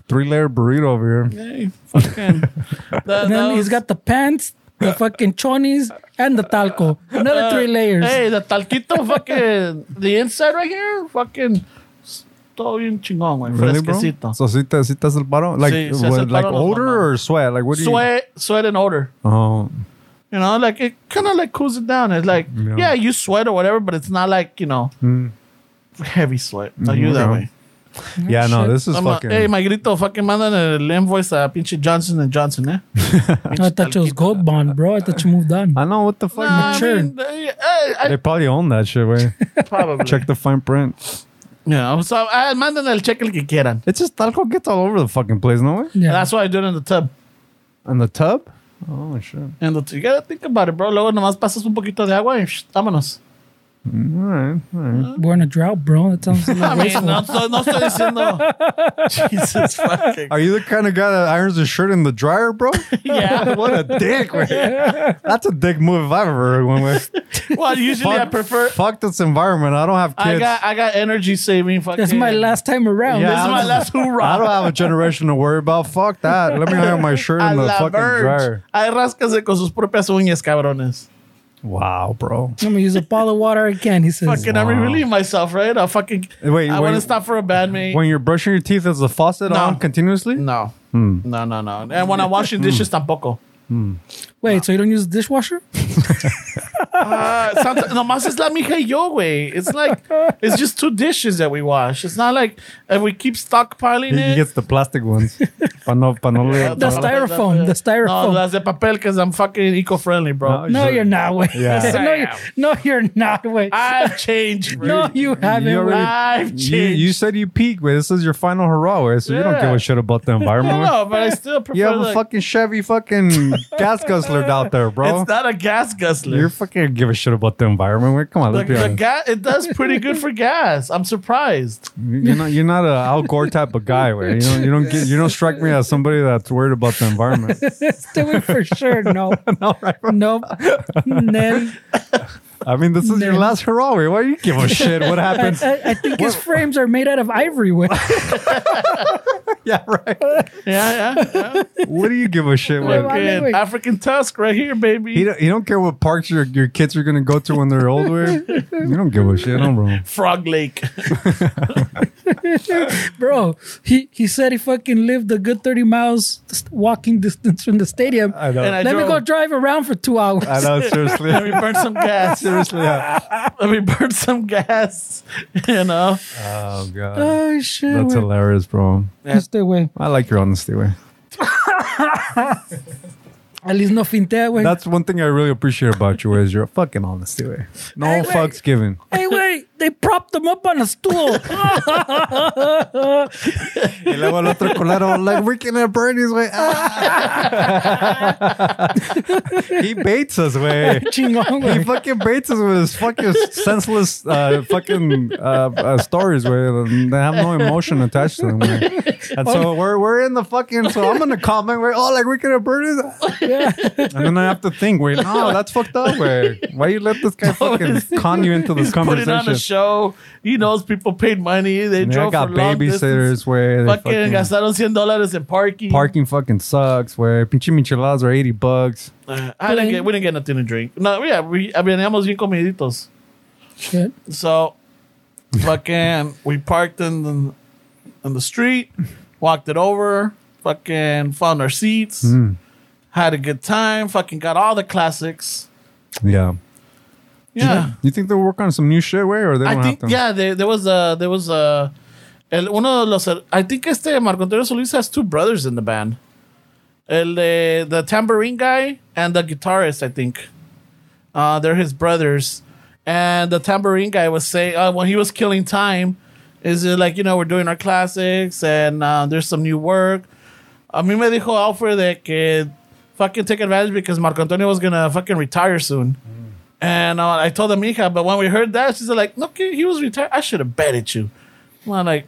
Three layer burrito over here. Hey, fucking. that, And then that he's was- got the pants, the fucking chonies, and the talco. Another three layers. Hey, the talquito, fucking. The inside right here, fucking. Todo bien chingón, güey. Really, bro? Fresquecito. So si te, si te hace el paro? Like, Sí, se what, like paro los odor mamás. or sweat? Like what do you? Sweat, sweat and odor. Oh, You know, like it kind of like cools it down. It's like, Yeah. yeah. you sweat or whatever, but it's not like, you know, Mm. heavy sweat. Are you that Okay. way? Yeah. No, shit. this is I'm fucking. hey, my grito, fucking mandan el invoice a pinche Johnson and Johnson, eh? I thought it was Gold Bond, bro. I thought you moved on. I know what the fuck. Nah, I matured. mean, they- eh, I- They probably own that shit. Way probably. check the fine print. Yeah, so ah, manden el cheque el que quieran. It's just talco gets all over the fucking place, no way. Yeah. That's why I do it in the tub. And the tub. Oh shit. And the, you gotta think about it, bro. Luego nomás pasas un poquito de agua y shh, vámonos. All right, all right. We're in a drought, bro. That sounds a I little mean, wasteful. no, estoy- no estoy diciendo. Jesus fucking. Are you the kind of guy that irons his shirt in the dryer, bro? Yeah. what a dick, man. That's a dick move if I've ever heard one. Way. Well, usually I prefer. Fuck this environment. I don't have kids. I got I got energy saving. Fucking. is my last time around. Yeah, This is my I'm- last hoorah. I don't have a generation to worry about. Fuck that. Let me iron my shirt in the fucking verge. dryer. Ay, ráscase con sus propias uñas, cabrones. Wow, bro. I'm gonna use a all of water again. He says. Fucking, I'm Wow. relieving myself, right? I'll fucking. Wait, I wait. want to stop for a bandmate. When you're brushing your teeth, is the faucet No. on continuously? No. Hmm. No, no, no. And when I'm washing dishes, tampoco. Wait, so you don't use dishwasher? Uh, sometimes, nomás es la mija y yo, güey. It's like, it's just two dishes that we wash. It's not like if we keep stockpiling He it. gets the plastic ones. pa no, pa no le- The styrofoam, the styrofoam. No, las de papel, because I'm fucking eco-friendly, bro. No, No, Sure. you're not. Wait. Yeah. no, you're, no, you're not. Wait. I've changed, bro. no, you haven't. You already- wait. I've changed. You, you said you peak, but this is your final hurrah, way, so you don't Yeah. give a shit about the environment. way. no, but I still prefer You have a like, fucking Chevy fucking gas guzzler out there, bro. It's not a gas guzzler. You're fucking give a shit about the environment. Wait, come on, the, let's be the honest. gas, it does pretty good for gas. I'm surprised. You're not you're not a Al Gore type of guy, way. You don't you don't get you don't strike me as somebody that's worried about the environment. Stay for sure. No. no, right, bro? Nope. Nel. I mean, this is your last hurrah. Why do you give a shit? What happens? I, I think his frames are made out of ivory. Wait. yeah, right. Yeah, yeah. yeah. What do you give a shit? Wait, Way? African tusk right here, baby. You don't, you don't care what parks your, your kids are gonna go to when they're older. You don't give a shit, no, bro. Frog Lake. Bro, he, he said he fucking lived a good 30 miles walking distance from the stadium. I know. And I Let me go drive around for two hours. I know. Seriously. Let me burn some gas. Seriously. Yeah. Let me burn some gas. You know. Oh god. Oh, shit. That's wait. hilarious, bro. Stay away. I like your honesty, way. At least no fintea, way. That's one thing I really appreciate about you is your fucking honesty, way. No Hey, wait. fucks given. Hey, wait. They propped him up on a stool. Y luego el otro culero, like, weekend at Bernie's, way. he baits us, way. Chingón, He fucking baits us with his fucking senseless uh, fucking uh, uh, stories where they have no emotion attached to them. way. And so we're we're in the fucking. So I'm gonna comment where oh like we could have burned it, and then I have to think wait no that's fucked up. Where why you let this guy fucking con you into this He's putting on a conversation? Show. He knows people paid money. They Yeah, I drove got for long babysitters distance. where they Fucking, fucking, gastaron 100 dólares in parking. parking fucking sucks. Where pinche micheladas are eighty bucks. Uh, I didn't get, we didn't get nothing to drink. No, yeah, we, I mean, veníamos bien comiditos. Shit. So, fucking, we parked in the, in the street, walked it over, fucking found our seats, Mm. had a good time, fucking got all the classics. Yeah. Yeah. You think they'll work on some new shit way or they don't I think, have to? yeah, there, there was a, there was a, el, uno de los, I think este Marco Antonio Solis has two brothers in the band. El, de- the tambourine guy and the guitarist, I think. Uh, they're his brothers. And the tambourine guy was saying, uh, when he was killing time, is it like, you know, we're doing our classics and uh, there's some new work. A mí me dijo Alfred de que fucking take advantage because Marco Antonio was going to fucking retire soon. And uh, I told Amiga, but when we heard that, she's like, okay, he was retired. I should have betted you. I'm like,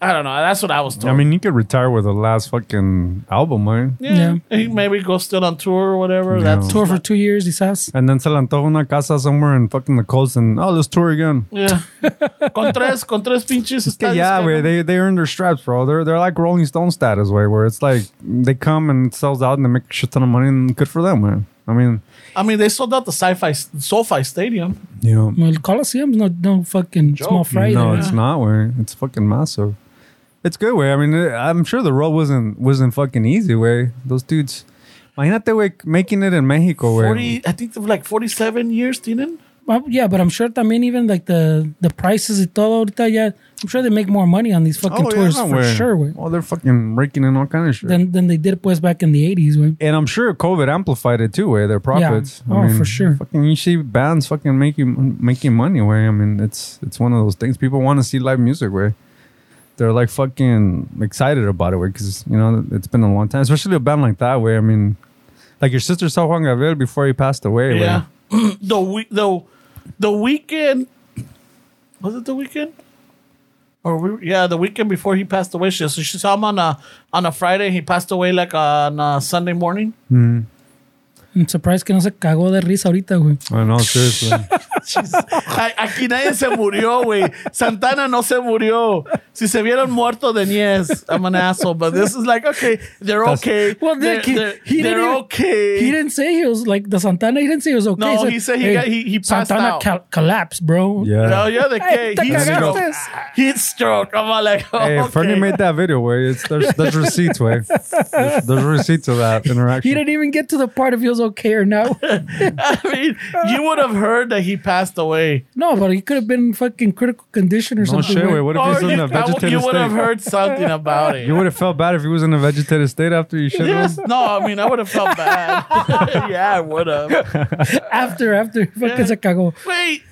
I don't know. That's what I was told. I mean, you could retire with the last fucking album, man. yeah, Yeah. He maybe go still on tour or whatever. Yeah. That's Tour for two years, he says. And then se le antoja una casa somewhere in fucking the coast and, oh, let's tour again. yeah. con tres, con tres pinches. Yeah, estadios yeah, que- way they they earn their stripes, bro. They're they're like Rolling Stone status, way where it's like they come and it sells out and they make a shit ton of money and good for them, man. I mean, I mean, they sold out the sci-fi SoFi Stadium. you know, Well, Coliseum's not no fucking small fry. no, there. it's not way. It's fucking massive. It's good way. I mean, I'm sure the road wasn't wasn't fucking easy way. Those dudes, imagínate way making it in Mexico way. Forty, I think they were like forty-seven years, tienen. Well, yeah, but I'm sure también even like the the prices y todo ahorita ya, I'm sure they make more money on these fucking tours Oh, yeah, for way. sure, güey. Oh, they're fucking raking in all kind of shit. Than, than they did pues back in the 80s, güey. and I'm sure COVID amplified it too, way their profits. I Oh, for sure. Fucking, you see bands fucking making making money. Way I mean, it's it's one of those things people want to see live music. Way they're like fucking excited about it. Way because you know it's been a long time, especially a band like that. Way I mean, like your sister saw Juan Gabriel before he passed away. way. Yeah. the week, the weekend. Was it the weekend? Or we, yeah, the weekend before he passed away. She, so she saw him on a on a Friday. He passed away like on a Sunday morning. Mm-hmm. I'm surprised que no se cagó de risa ahorita, güey. I know seriously. A- Aquí nadie se murió, güey. Santana no se murió. Si se vieron muertos de niez, I'm an asshole. But this is like, okay, they're That's- okay. Well, they're, he, they're, he they're didn't even- okay. He didn't say he was like the Santana. He didn't say he was okay. No, he said he got- he- he passed Santana out. cal- collapsed, bro. yeah. No, yeah, de Hey, que te heat cagaste. stroke. Heat stroke. I'm like, oh, Hey, okay. Fernie made that video. Way it's there's there's receipts. Way there's, there's receipts of that interaction. He didn't even get to the part if he was okay or not. I mean, you would have heard that he passed away. no, but he could have been in fucking critical condition or No something. shit. güey. Wait, what if Or he's oh, in you, a I- vegetative you would have heard something about it. You would have felt bad if he was in a vegetative state after you shit Yes. him. No, I mean, I would have felt bad. yeah, I would have. After, after, fucking Yeah. se cagó. Güey,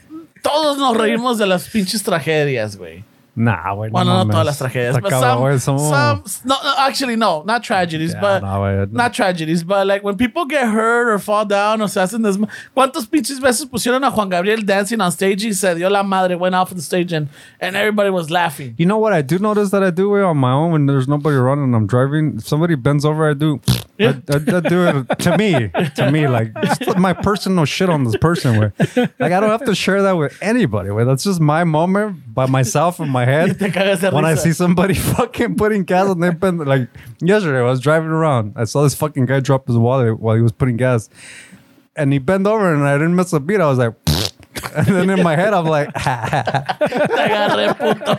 todos nos reímos de las pinches tragedias, güey. Nah, güey. Bueno, no mames. todas las tragedias, but some, somos- some, no, no, actually, no, not tragedies, Yeah, but no, güey. not tragedies, but like when people get hurt or fall down or se hacen desma ¿Cuántos pinches veces pusieron a Juan Gabriel dancing on stage y se dio la madre, went off the stage and, and everybody was laughing? You know what I do notice that I do way on my own when there's nobody around and I'm driving. If somebody bends over, I do. I, I, I do it to me, to me, like just my personal shit on this person. Where, like I don't have to share that with anybody. Where that's just my moment by myself in my head. Te cagas de when I see somebody fucking putting gas and they've been like yesterday, I was driving around. I saw this fucking guy drop his wallet while he was putting gas, and he bent over and I didn't miss a beat. I was like, and then in my head I'm like, Te agarré, puto.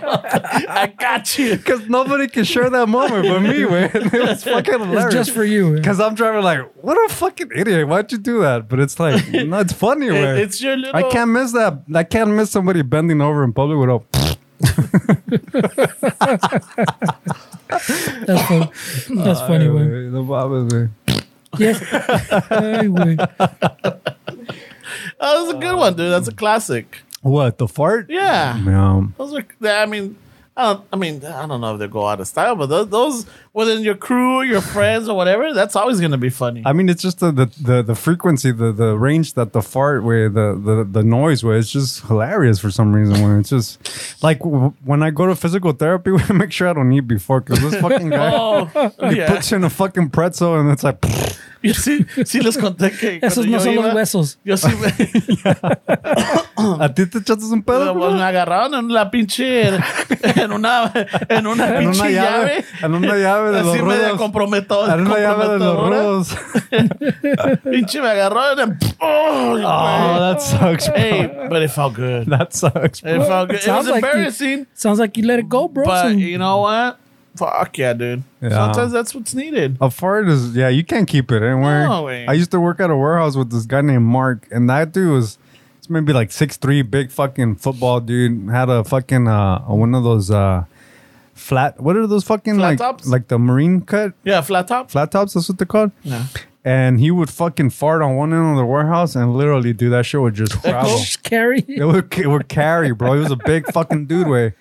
I got you. because nobody can share that moment but me, man. It was fucking hilarious. It's just for you. Because I'm driving like, what a fucking idiot. Why'd you do that? But it's like, no, it's funny, It- it's your little. I can't miss that. I can't miss somebody bending over in public with a. That's funny. That's funny, güey. No mames, güey. Yes. Ay, güey. Oh, that was a good one, dude. That's a um, classic. What, the fart? Yeah. Yeah. Those are, I mean, I don't, I mean, I don't know if they go out of style, but those, those within your crew, your friends, or whatever, that's always going to be funny. I mean, it's just the, the, the, the frequency, the, the range that the fart where the, the, the noise where it's just hilarious for some reason. When it's just like w- when I go to physical therapy, we make sure I don't eat before because this fucking guy oh, he yeah. puts you in a fucking pretzel and it's like, Yo sí, sí les conté que Esos no yo son los iba, huesos. Yo sí me, ¿a ti te echaste un pedo? pues, me agarraron en la pinche, en una, en una En pinche una llave, llave. en una llave de los Así rudos. comprometo- En una llave de los rudos. Pinche me agarró en oh, Oh, that sucks, bro. Hey, but it felt good. That sucks, It bro. felt good. It was Sounds like you- embarrassing, Sounds like you let it go, bro. but you know what? Fuck yeah, dude. Yeah. Sometimes that's what's needed. A fart is yeah, you can't keep it anywhere. No way. I used to work at a warehouse with this guy named Mark, and that dude was it's maybe like six three, big fucking football dude. Had a fucking uh one of those uh flat what are those fucking Flat like tops? like the marine cut Yeah, flat top. flat tops, that's what they're called. Yeah. And he would fucking fart on one end of the warehouse and literally do that shit would just travel. Carry. it would it would carry, bro. He was a big fucking dude way.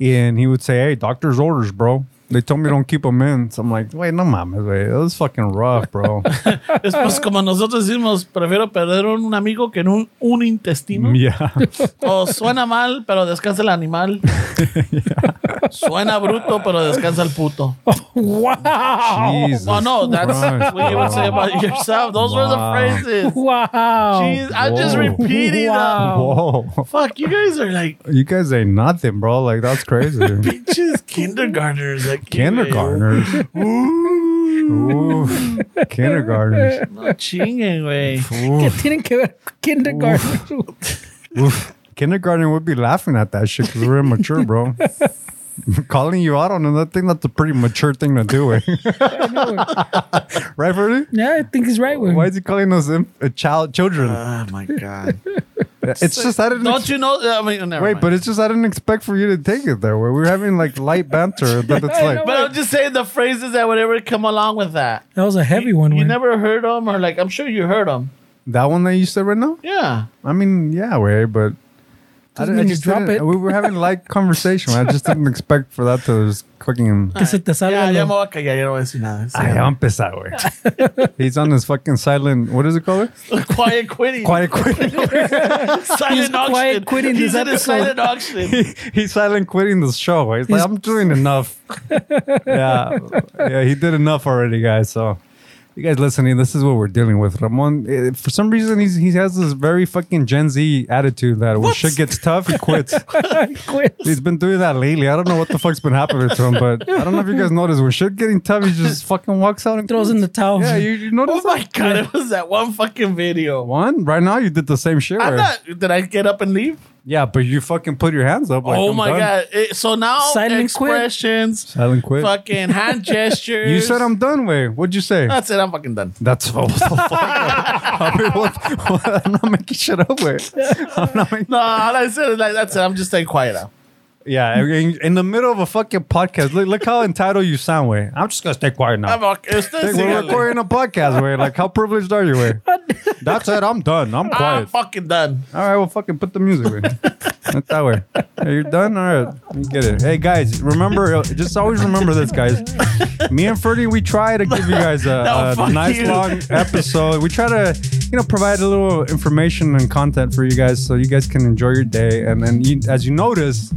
And he would say, Hey, doctor's orders, bro. They told me don't keep them in. So I'm like, wait, no mames, wait. It was fucking rough, bro. Es pues como nosotros decimos, prefiero perder un amigo que un, un intestino. yeah. O suena mal, pero descansa el animal. Suena bruto, pero descansa el puto. Wow. Jesus Oh no, that's Christ, what you would say about yourself. Those were the phrases. Wow. Jeez, I'm just Whoa. repeating them. Uh, Whoa. Fuck, you guys are like You guys ain't nothing, bro. Like, that's crazy. bitches, kindergartners. Like Kindergartners. Ooh. Kindergartners. No chinguen, güey. ¿Qué tienen que ver con kindergarten? Oof. Kindergarten would be laughing at that shit because we're immature, bro. Calling you out on it, I think that's a pretty mature thing to do. Eh? right, Ferdy? yeah, I think he's right. Why is he calling us imp- uh, child children? Oh my god. It's just I didn't. Don't ex- you know? I mean, never wait, mind. but it's just I didn't expect for you to take it there. Where we're having like light banter, but it's like But I'm just saying the phrases that would ever come along with that. That was a heavy one. You güey. never heard them, or like I'm sure you heard them. that one that you said right now. Yeah. I mean, yeah, way, but I, Doesn't didn't- I mean you just drop didn't- it. We were having light conversation. I just didn't expect for that to just fucking. Que se te salga Ya, ya lo- me voy a callar, ya no voy a decir nada. Ah, sí. Ay, va a empezar, güey. He's on his fucking silent. What is it called? Quiet quitting. Quiet quitting. silent He's auction. quiet quitting He's this in a episode. silent auction. He- He's silent quitting the show. He's like, I'm doing enough. yeah, yeah, he did enough already, guys. So, you guys listening, this is what we're dealing with. Ramon, eh, for some reason, he's he has this very fucking Gen Z attitude that when shit gets tough, he quits. Quit. He's been doing that lately. I don't know what the fuck's been happening to him, but I don't know if you guys noticed when shit getting tough, he just fucking walks out and Throws in the towel. Yeah, you, you Oh noticed my that? god, it was that one fucking video. One right now, you did the same shit. Not. Did I get up and leave? Yeah, but you fucking put your hands up. Like, oh I'm my done. god! It- so now Silent quit. expressions, Silent quit. fucking hand gestures. You said I'm done. Wait, what'd you say? That's it. I'm fucking done. That's what the fuck. I mean, what, what, I'm not making shit up. Wait, I'm not making. No, all I said is like that's it. I'm just staying quiet now. Yeah, in, in the middle of a fucking podcast. Look, look how entitled you sound. Way. I'm just gonna stay quiet now. I'm okay. Hey, we're recording a podcast. Way. Like, how privileged are you? Way. That's it. I'm done. I'm I'm quiet. fucking done. All right, well, fucking put the music away. That's that way. Hey, you're done? All right. You get it. Hey, guys, remember, uh, just always remember this, guys. Me and Ferdy, we try to give you guys a, No, a nice you. long episode. We try to, you know, provide a little information and content for you guys so you guys can enjoy your day. And then, you, as you notice,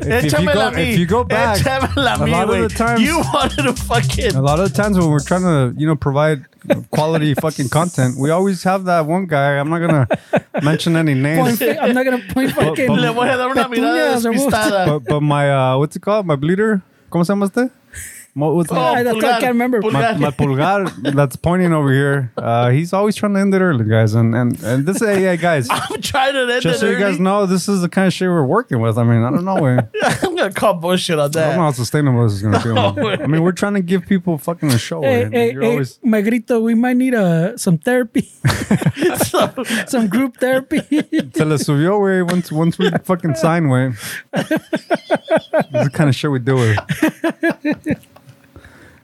if, if, you Échamela go, a mí. if you go back, Échamela a a mí, lot of the times- you wanted to fucking. a lot of the times when we're trying to, you know, provide quality fucking content, we always have that one guy. I'm not going to mention any names. I'm not gonna point fucking. but- Le voy a dar una mirada Petunias or what? but but my uh what's it called? My bleeder? ¿Cómo se llama usted? Mo- What's Oh, I- that's what I can't remember. pulgar. my, my pulgar that's pointing over here. Uh, he's always trying to end it early, guys. And and and this, hey, hey guys, I'm trying to end it early. just it so you guys know, this is the kind of shit we're working with. I mean, I don't know. Where, I I'm gonna call bullshit on that. I don't know how sustainable this is going to be. man. I mean, we're trying to give people fucking a show. Hey, man. hey, You're hey, always Magrito, we might need uh, some therapy, some group therapy. se le subió, way once once we fucking sign, way. this is the kind of shit we do. With.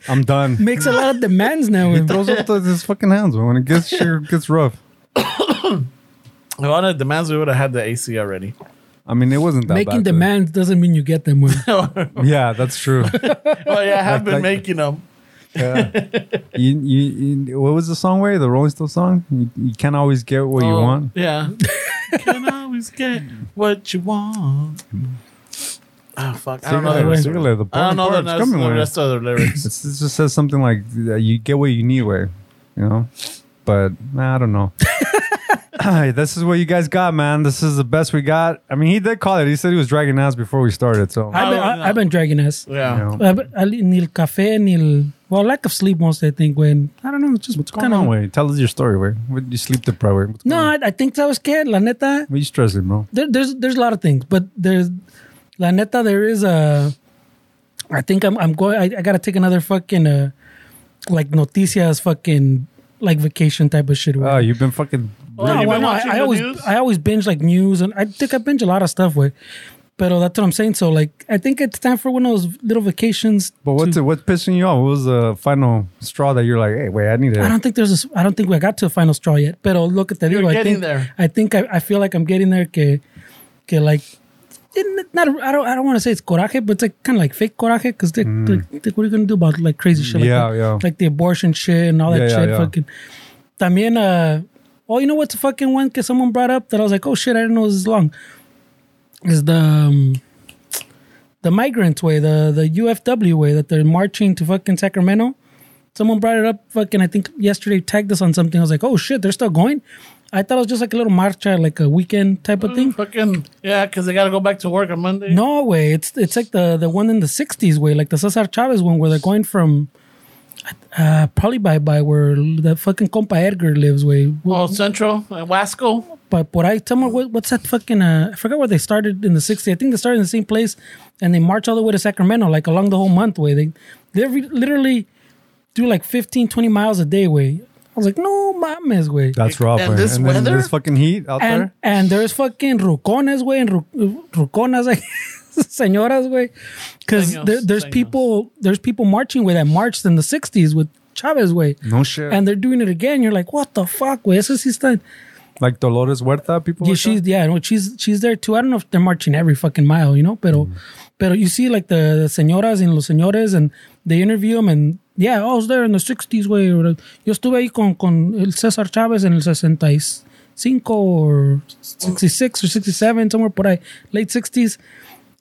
I'm done. Makes a lot of demands now. He throws up the, his fucking hands when it gets shit gets rough. If I had demands, we would have had the AC already. I mean, it wasn't that Making bad. demands doesn't mean you get them. güey. Yeah, that's true. Oh yeah, I have been like- making them. Yeah. you, you, you, what was the song? Way the Rolling Stones song? You, you can't always get what you Oh, want. Yeah. You can always get what you want. Oh fuck! I don't know. The Sígale, rest, sígale, the I don't know the, boring coming, the way. rest of the lyrics. It's, it just says something like uh, you get what you need. Way, you know. But nah, I don't know. Hey, this is what you guys got, man. This is the best we got. I mean, he did call it. He said he was dragging ass before we started. So I've been, I, I've been dragging ass. Yeah. you know. Uh, but I- Ni el café, ni el. Well, lack of sleep most, I think. When I don't know, it's just What's going kind on, way? Tell us your story, way. What did you sleep deprived? Way? What's No, going on? I, I think I was scared. La neta, What are you stressing, bro? there, there's there's a lot of things, but there's la neta. There is a. I think I'm I'm going. I, I gotta take another fucking uh, like noticias fucking like vacation type of shit. Oh, you've been fucking. Oh, no, you've been no, I, I always news? I always binge like news, and I think I binge a lot of stuff with. But that's what I'm saying. So like, I think it's time for one of those little vacations. But what's to- it? What's pissing you off? What was the final straw that you're like, hey, wait, I need it. I don't think there's a, s- I don't think we got to a final straw yet. But look at the You're digo, I getting think, there. I think I, I feel like I'm getting there. Que, que like it- not I don't I don't want to say it's coraje, but it's like kind of like fake coraje because like, like, what are you gonna do about like crazy shit? Like Mm. Yeah, the, yeah. Like the abortion shit and all that Yeah, yeah, shit. yeah. Fucking. También, uh, oh, you know what's a fucking one que someone brought up that I was like, oh shit, I didn't know this was long. Is the um, the migrant way, the the UFW way that they're marching to fucking Sacramento. Someone brought it up fucking I think yesterday tagged us on something. I was like, oh shit, they're still going. I thought it was just like a little marcha, like a weekend type of thing. Fucking yeah, because they gotta go back to work on Monday. No way. It's it's like the the one in the '60s way, like the Cesar Chavez one, where they're going from uh, probably by by where the fucking compa Edgar lives. Way, Oh, Central, uh, Wasco. but but I tell me what, what's that fucking? Uh, I forgot where they started in the '60s. I think they started in the same place, and they march all the way to Sacramento, like along the whole month. Way they they re- literally do like 15, 20 miles a day. Way I was like, no mames, way. That's rough. And man. this and then weather? this fucking heat out and there. and there's fucking rucones, way, and ru- ruconas, like señoras, way, because Seños, there, there's seños. people there's people marching with that marched in the '60s with Chavez, way, No shit. and they're doing it again. You're like, what the fuck, way? Eso sí está. like Dolores Huerta, people. Yeah, like she's that? yeah, no, she's she's there too. I don't know if they're marching every fucking mile, you know, pero mm. Pero you see like the, señoras and los señores and they interview them and yeah, I was there in the 60s, way. or, Yo estuve ahí con, con el César Chávez en el 65 or 66 or 67, somewhere por ahí, late 60s.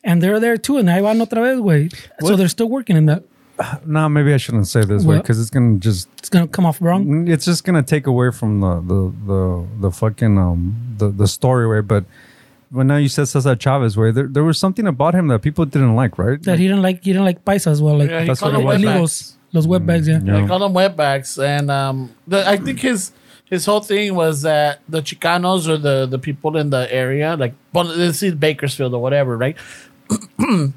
And they're there too, and ahí van otra vez, güey. So they're still working in that. No, maybe I shouldn't say this way because it's gonna just It's gonna come off wrong. it's just gonna take away from the the the, the fucking um the, the story way. But when now you said Cesar Chavez where there, there was something about him that people didn't like, right? That he didn't like, he didn't like paisas, as well, like Yeah, he That's called what them it was. wetbacks. illegals, los wetbacks, yeah. Yeah. They call them wetbacks, and um, the, I think his his whole thing was that the Chicanos or the the people in the area, like well, this is Bakersfield or whatever, right?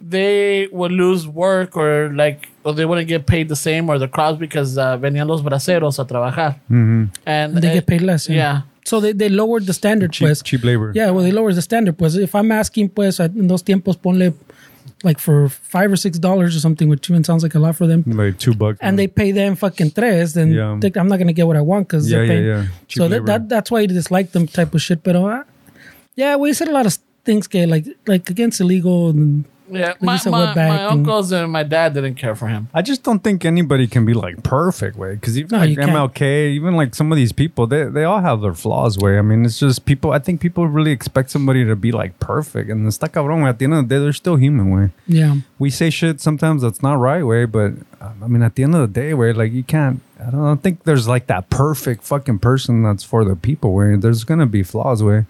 they would lose work or like or they wouldn't get paid the same or the crowds because uh, venían los braceros a trabajar, mm-hmm. and They uh, get paid less. Yeah. Yeah. So they, they lowered the standard, cheap, pues. cheap labor. Yeah, well, they lowered the standard, pues. If I'm asking, pues, in those tiempos, ponle like for five or six dollars or something, which even sounds like a lot for them, like two bucks. and they pay them fucking tres, then Yeah. they- I'm not gonna get what I want because Yeah, they're yeah, paying. yeah. Cheap So that, that that's why you dislike them type of shit. But uh, yeah, we said a lot of things, que like like against illegal and yeah, you my, said my, my uncles and my dad didn't care for him. I just don't think anybody can be like perfect way because even No, like you can't. MLK, even like some of these people, they they all have their flaws. Way, I mean, it's just people. I think people really expect somebody to be like perfect, and está cabrón. güey. At the end of the day, they're still human. Way, yeah. we say shit sometimes that's not right. Way, but um, I mean, at the end of the day, way, like you can't. I don't, I don't think there's like that perfect fucking person that's for the people. Way, there's gonna be flaws. Way,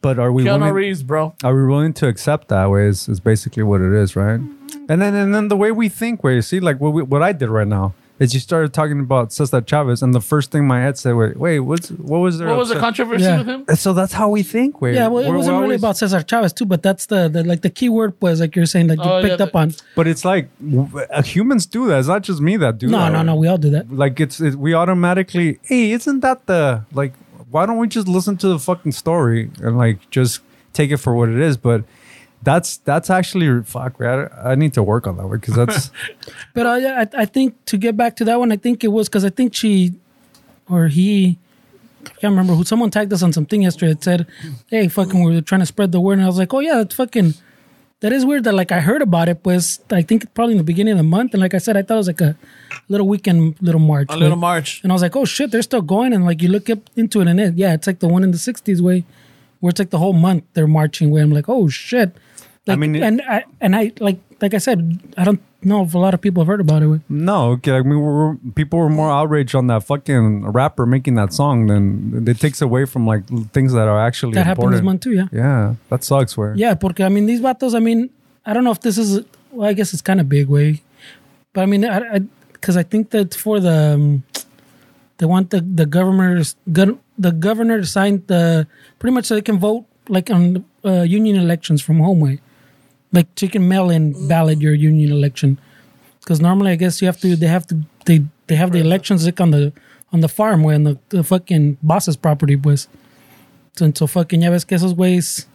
but are we Keanu willing? Reeves, bro. Are we willing to accept that way? Is, is basically what it is, right? And then and then the way we think, way see, like what we, what I did right now is you started talking about Cesar Chavez, and the first thing my head said, wait, wait, what's what was there? What was the controversy Yeah. with him? And So that's how we think, way. Yeah, well, it We're- wasn't we're really always- about Cesar Chavez too, but that's the, the like the key word was like you're saying that you Oh, yeah, picked the- up on. But it's like w- uh, humans do that. It's not just me that do No, that. no, no, we all do that. Like it's it, we automatically, hey, isn't that the like? Why don't we just listen to the fucking story and like just take it for what it is? But that's that's actually fuck. man, I, I need to work on that one because that's But uh, yeah, I, I think to get back to that one, I think it was because I think she or he, I can't remember who, someone tagged us on something yesterday that said, hey, fucking, we're trying to spread the word. And I was like, oh, yeah, that's fucking, that is weird that like I heard about it, was I think probably in the beginning of the month. And like I said, I thought it was like a little weekend, little march. A little march. And I was like, oh shit, they're still going. And like you look up into it and it, yeah, it's like the one in the 60s way where it's like the whole month they're marching way. I'm like, oh shit. Like, mean, and I, and I, like, like I said, I don't know if a lot of people have heard about it. No, okay. I mean, we're, people were more outraged on that fucking rapper making that song than it takes away from like things that are actually That happened this month too, yeah. Yeah, that sucks. Where Yeah, porque I mean, these vatos, I mean, I don't know if this is, well, I guess it's kind of big way. But I mean, I, because I, think that for the, um, they want the, the governor, gov- the governor to sign the, pretty much so they can vote like on uh, union elections from home way. Like so you can mail in ballot your union election. Because normally, I guess you have to, they have to, they, they have the elections like on the, on the farm way, the, the fucking boss's property, was. So, so fucking, ya ves que esos güeyes,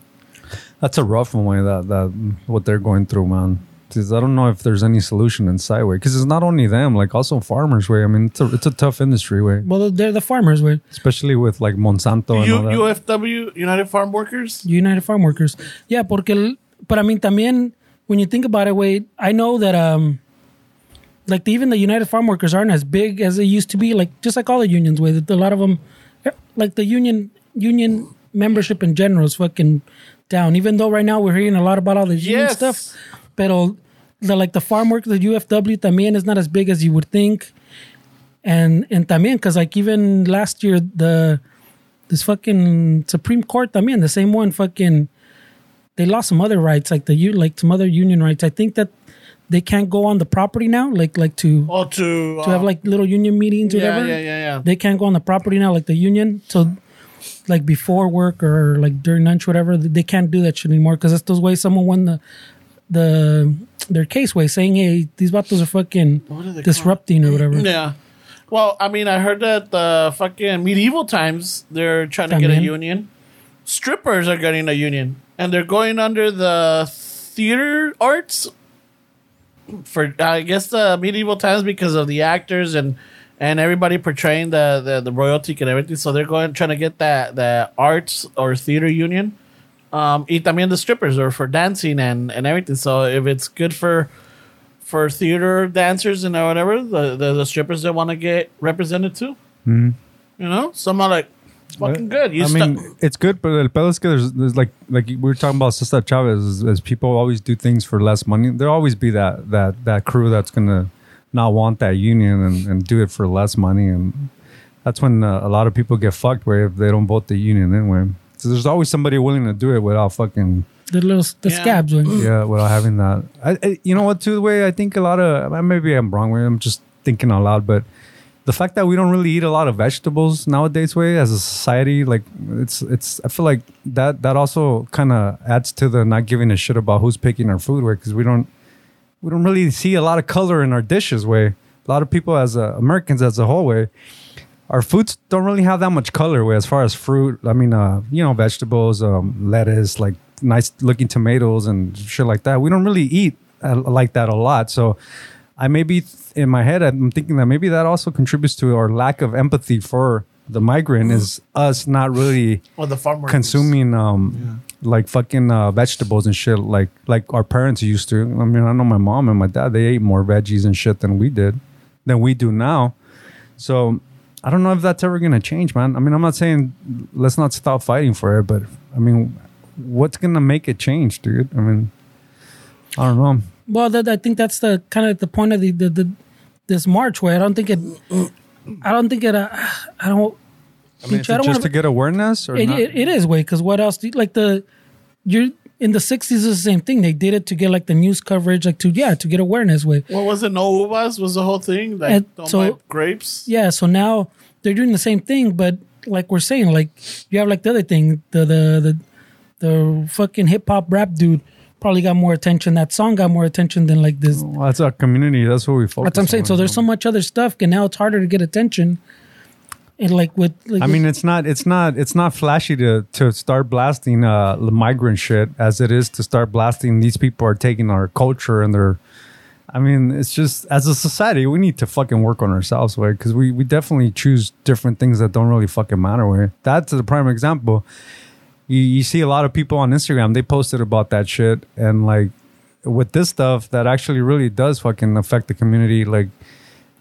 that's a rough one. Way that that what they're going through, man. is I don't know if there's any solution inside way because it's not only them, like also farmers way. I mean, it's a it's a tough industry way, Well, they're the farmers, way. especially with like Monsanto and U- all that. UFW, United Farm Workers. United Farm Workers. Yeah, porque, el- but I mean, también, when you think about it, wait, I know that, um, like, the, even the United Farm Workers aren't as big as they used to be, like, just like all the unions, way, that a lot of them, like, the union, union membership in general is fucking down, even though right now we're hearing a lot about all the union Yes. stuff, pero the, like, the farm work, the UFW también is not as big as you would think. And, and también, because, like, even last year, the, this fucking Supreme Court también, the same one fucking they lost some other rights, like the u like some other union rights. I think that they can't go on the property now, like like to Oh, to, to have uh, like little union meetings or yeah, whatever. yeah, yeah, yeah. They can't go on the property now, like the union. So like before work or like during lunch, whatever, they can't do that shit anymore because that's the way someone won the the their case way saying, hey, these vatos are fucking they disrupting or whatever. Yeah. Well, I mean, I heard that the fucking medieval times they're trying to get a union. Strippers are getting a union, and they're going under the theater arts for I guess the medieval times because of the actors and and everybody portraying the the, the royalty and everything. So they're going trying to get that the arts or theater union. Um, y también the strippers are for dancing and and everything. So if it's good for for theater dancers and whatever, the, the, the strippers they want to get represented too. You know, some are like, it's fucking good. You I stu- mean, it's good, but el pedo es que there's, there's like like we were talking about Cesar Chavez, as, as people always do things for less money. There'll always be that that that crew that's gonna not want that union and, and do it for less money, and that's when uh, a lot of people get fucked. Where if they don't vote the union anyway, so there's always somebody willing to do it without fucking The little the Yeah. scabs way. yeah, without having that. I, I you know what? Too the way I think a lot of maybe I'm wrong. Way I'm just thinking out loud, but the fact that we don't really eat a lot of vegetables nowadays, way as a society, like it's it's. I feel like that that also kind of adds to the not giving a shit about who's picking our food, way because we don't we don't really see a lot of color in our dishes, way. A lot of people as uh, Americans as a whole, way our foods don't really have that much color way as far as fruit. I mean, uh, you know, vegetables, um, lettuce, like nice looking tomatoes and shit like that. We don't really eat uh, like that a lot. So I maybe in my head, I'm thinking that maybe that also contributes to our lack of empathy for the migrant is us not really the farm workers. consuming um like fucking uh, vegetables and shit like like our parents used to. I mean, I know my mom and my dad they ate more veggies and shit than we did, than we do now. So I don't know if that's ever gonna change, man. I mean, I'm not saying let's not stop fighting for it, but I mean, what's gonna make it change, dude? I mean, I don't know. Well, that, I think that's the kind of the point of the, the, the this march where I don't think it, I don't think it, uh, I don't. I mean, Pinche, is I don't just wanna- to get awareness or It, not? it, it is way because what else? Do you, like the you're in the '60s is the same thing. They did it to get like the news coverage, like to yeah, to get awareness way. What was it? No uvas was the whole thing. Like, And don't so- buy grapes. Yeah, so now they're doing the same thing, but like we're saying, like you have like the other thing, the the the, the fucking hip hop rap dude probably got more attention. That song got more attention than like this. Well, that's our community. That's what we focus. That's what I'm saying. on. So there's so much other stuff, and now it's harder to get attention. And like with, like I mean, it's not, it's not, it's not flashy to to start blasting uh the migrant shit as it is to start blasting. These people are taking our culture and they're. I mean, it's just as a society, we need to fucking work on ourselves, right? because we we definitely choose different things that don't really fucking matter. Way that's the prime example. You you see a lot of people on Instagram they posted about that shit. And like with this stuff that actually really does fucking affect the community, like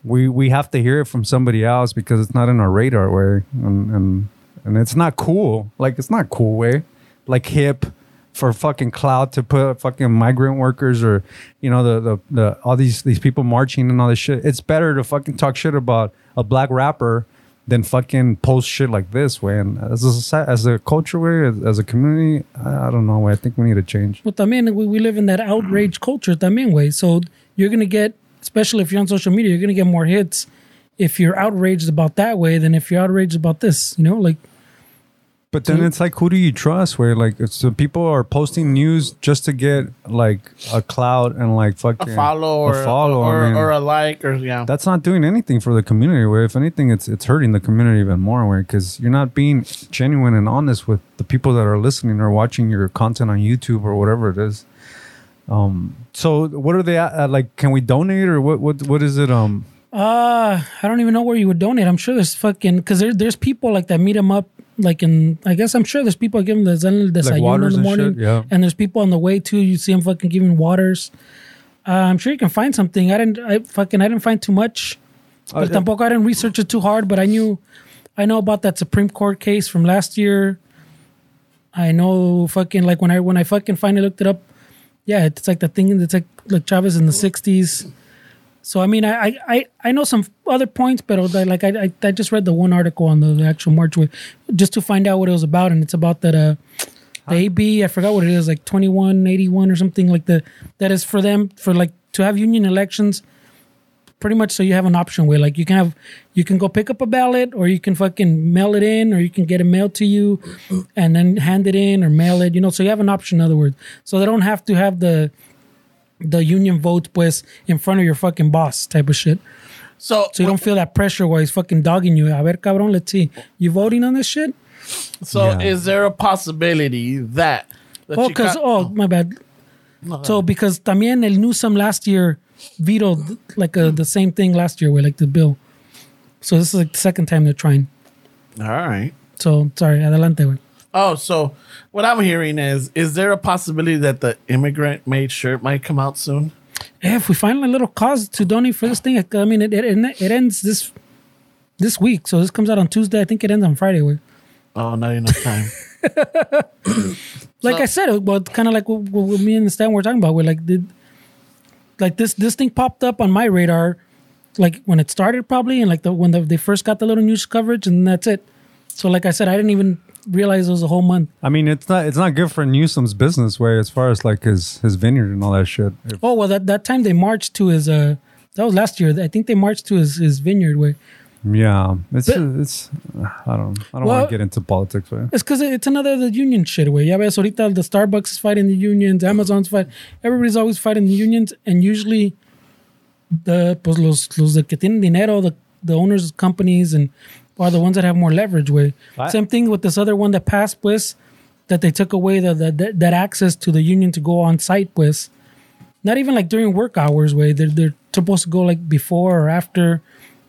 we we have to hear it from somebody else because it's not in our radar way and and, and it's not cool. Like it's not cool way like hip for fucking cloud to put fucking migrant workers or you know the, the the all these these people marching and all this shit. It's better to fucking talk shit about a black rapper than fucking post shit like this way and as a society, as a culture way as, a community I, I don't know I think we need to change But también we, we live in that outrage culture también way. So you're gonna get, especially if you're on social media, you're gonna get more hits if you're outraged about that way than if you're outraged about this. You know, like But then So- it's like, who do you trust? Where like, it's the people are posting news just to get like a cloud and like A fucking follow or a follow. or, I mean, or a like or yeah. that's not doing anything for the community. Where if anything, it's it's hurting the community even more. Where because you're not being genuine and honest with the people that are listening or watching your content on YouTube or whatever it is. Um, so what are they at, at, like? Can we donate or what? What? What is it? Um, Uh, I don't even know where you would donate. I'm sure there's fucking because there, there's people like that meet them up like in. I guess I'm sure there's people giving the desayuno in waters the and morning, shit, yeah. and there's people on the way too. You see them fucking giving waters. Uh, I'm sure you can find something. I didn't. I fucking I didn't find too much. But yeah. tampoco I didn't research it too hard. But I knew, I know about that Supreme Court case from last year. I know fucking like when I when I fucking finally looked it up. Yeah, it's like the thing. It's like like Chavez in the '60s. So I mean, I I, I, I know some other points, but like I, I I just read the one article on the, the actual march way, just to find out what it was about, and it's about that uh the AB I forgot what it is like twenty one eighty one or something like the that is for them for like to have union elections, pretty much so you have an option where like you can have you can go pick up a ballot or you can fucking mail it in or you can get it mailed to you and then hand it in or mail it, you know. So you have an option, in other words, so they don't have to have the the union vote pues in front of your fucking boss type of shit. So, So you don't feel that pressure while he's fucking dogging you. A ver, cabrón, let's see. You voting on this shit? so Yeah. is there a possibility that? that Oh, because ca- oh my bad. So because también el Newsom last year vetoed like uh the same thing last year with like the bill. So this is like the second time they're trying. all right. So sorry, adelante, güey. Oh, so what I'm hearing is, is there a possibility that the immigrant made shirt might come out soon? Yeah, if we find a little cause to donate for this thing, I mean, it, it, it ends this this week. So this comes out on Tuesday. I think it ends on Friday. Way. Oh, not enough time. Like I said, it- well, kind of like what, what me and Stan were talking about. We're like, did like this this thing popped up on my radar, like when it started probably, and like the when the, they first got the little news coverage, and that's it. So like I said, I didn't even realize it was a whole month. I mean, it's not it's not good for Newsom's business way as far as like his his vineyard and all that shit. If- Oh well, that that time they marched to his uh that was last year. I think they marched to his his vineyard way. yeah, it's But- it's I don't I don't Well- want to get into politics. But It's because it's another the union shit way. Ya ves, ahorita the Starbucks is fighting the unions, Amazon's fight. Everybody's always fighting the unions, and usually the pues los los que tienen dinero, the the owners of companies, and are the ones that have more leverage. Way same thing with this other one that passed, pues that they took away the, the, that that access to the union to go on site, pues not even like during work hours. Way they're they're supposed to go like before or after.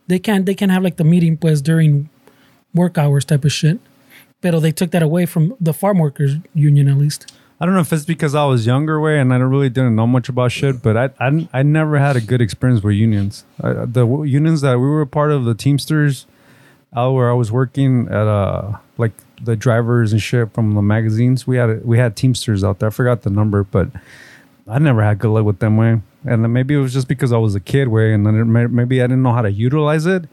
They can't they can't have like the meeting pues during work hours type of shit. Pero they took that away from the farm workers union at least. I don't know if it's because I was younger way and I really didn't know much about shit, but I I, I never had a good experience with unions. I, the w- unions that we were a part of, the Teamsters, out where I was working at uh like the drivers and shit from the magazines. We had we had Teamsters out there. I forgot the number, but I never had good luck with them way. And then maybe it was just because I was a kid way, and then it maybe I didn't know how to utilize it.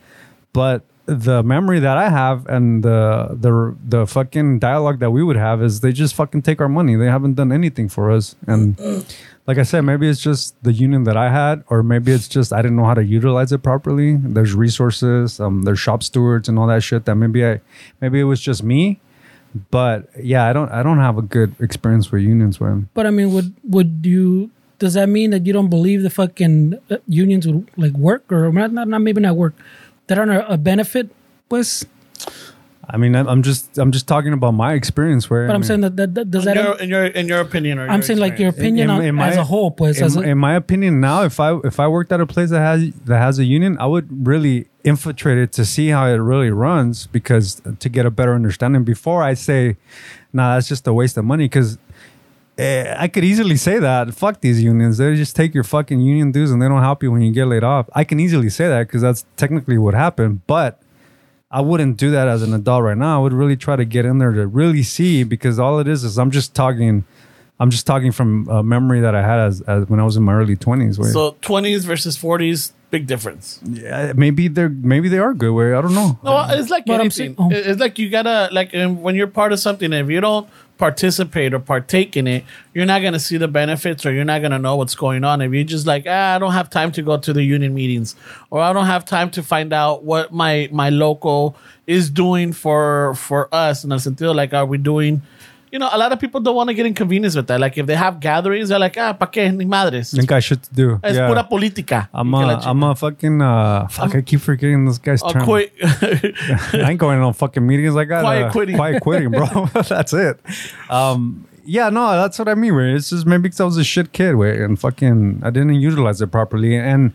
But the memory that I have and the the the fucking dialogue that we would have is they just fucking take our money. They haven't done anything for us. And like I said, maybe it's just the union that I had, or maybe it's just I didn't know how to utilize it properly. There's resources, um, there's shop stewards and all that shit that maybe I maybe it was just me. But yeah, I don't I don't have a good experience with unions with But I mean, would would you? Does that mean that you don't believe the fucking uh, unions would like work or not? Not, not maybe not work. That aren't a, a benefit, pues. I mean, I- I'm just I'm just talking about my experience where But I I'm mean- saying that, that, that does in, that? your, in your in your opinion, or I'm your saying like your opinion In- on in my- as a whole, pues. in, as a, in my opinion now if i if i worked at a place that has that has a union i would really infiltrate it to see how it really runs because to get a better understanding before i say nah that's just a waste of money because eh, I could easily say that. Fuck these unions. They just take your fucking union dues and they don't help you when you get laid off. I can easily say that because that's technically what happened. But I wouldn't do that as an adult right now. I would really try to get in there to really see because all it is is I'm just talking. I'm just talking from a memory that I had as, as when I was in my early 20s. Where So twenties versus forties, big difference. yeah, maybe they're maybe they are good. Where I don't know. No, it's like But I'm anything. saying- oh. It's like you gotta like um, when you're part of something. If you don't participate or partake in it, you're not gonna see the benefits, or you're not gonna know what's going on. If you're just like, ah, I don't have time to go to the union meetings, or I don't have time to find out what my my local is doing for for us. And I sentido like, are we doing? You know, a lot of people don't want to get inconvenienced with that. Like if they have gatherings, they're like, ah, pa qué, ni madres. I think I should do. Es yeah. pura política. I'm que a, I'm a fucking uh fuck. I keep forgetting this guy's term. quick. I ain't going to no fucking meetings like that. Quiet uh, quitting. Quiet quitting, bro. That's it. Um, Yeah, no, that's what I mean. Where it's just maybe because I was a shit kid, way and fucking I didn't utilize it properly, and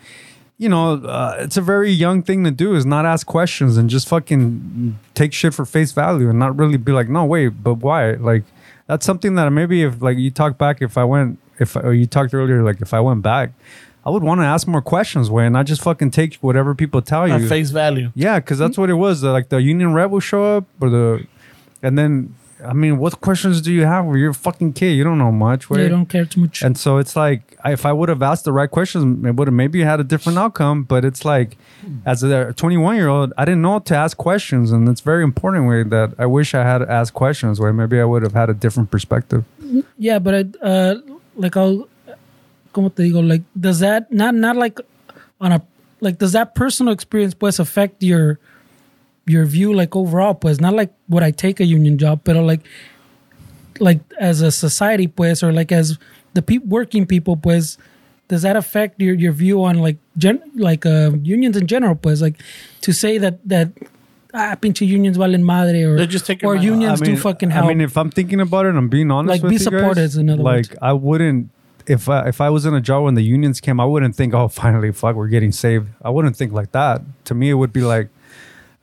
you know, uh, it's a very young thing to do is not ask questions and just fucking take shit for face value and not really be like, no, wait, but why? Like that's something that maybe if like you talk back, if I went, if or you talked earlier, like if I went back, I would want to ask more questions, way, and not just fucking take whatever people tell you. At face value. Yeah, because that's what it was. Like the union rep will show up, or the, and then I mean, what questions do you have? Where you're a fucking kid, you don't know much. They Where, don't care too much. and so it's like if I would have asked the right questions, it would have maybe had a different outcome. But it's like, as a 21 year old, I didn't know to ask questions, and it's very important way that I wish I had asked questions. Where maybe I would have had a different perspective. Yeah, but I, uh, like I'll, como te digo, like does that not not like on a like does that personal experience pues affect your your view like overall pues not like would I take a union job, but like like as a society pues or like as the pe- working people pues does that affect your your view on like gen like uh unions in general pues like to say that that ah pinche unions valen madre or just take your or money. unions do fucking help I mean, if I'm thinking about it, I'm being honest. Like, with be supportive, in other like words. I wouldn't. If I, if I was in a job when the unions came, I wouldn't think, oh, finally, fuck, we're getting saved. I wouldn't think like that. To me, it would be like,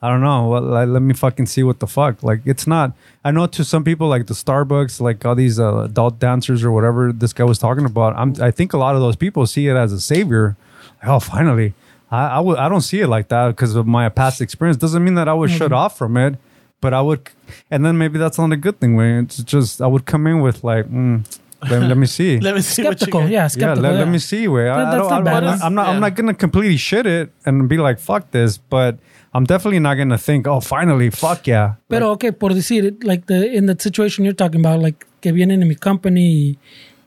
I don't know. Well, like, let me fucking see what the fuck. Like, it's not. I know to some people, like the Starbucks, like all these uh, adult dancers or whatever this guy was talking about. I'm. I think a lot of those people see it as a savior. Like, oh, finally. I I don't see it like that because of my past experience. Doesn't mean that I would shut off from it, but I would. And then maybe that's not a good thing. Where it's just I would come in with like, mm, let, let me see. Let me see skeptical, what you yeah, get. Yeah, skeptical. let, yeah. let me see. Where I, That- I don't, not I don't, I'm not. I'm Yeah. not gonna completely shit it and be like, "Fuck this," but I'm definitely not gonna think, "Oh, finally, fuck yeah." Pero okay, por decir, like the in the situation you're talking about, like que vienen in mi company,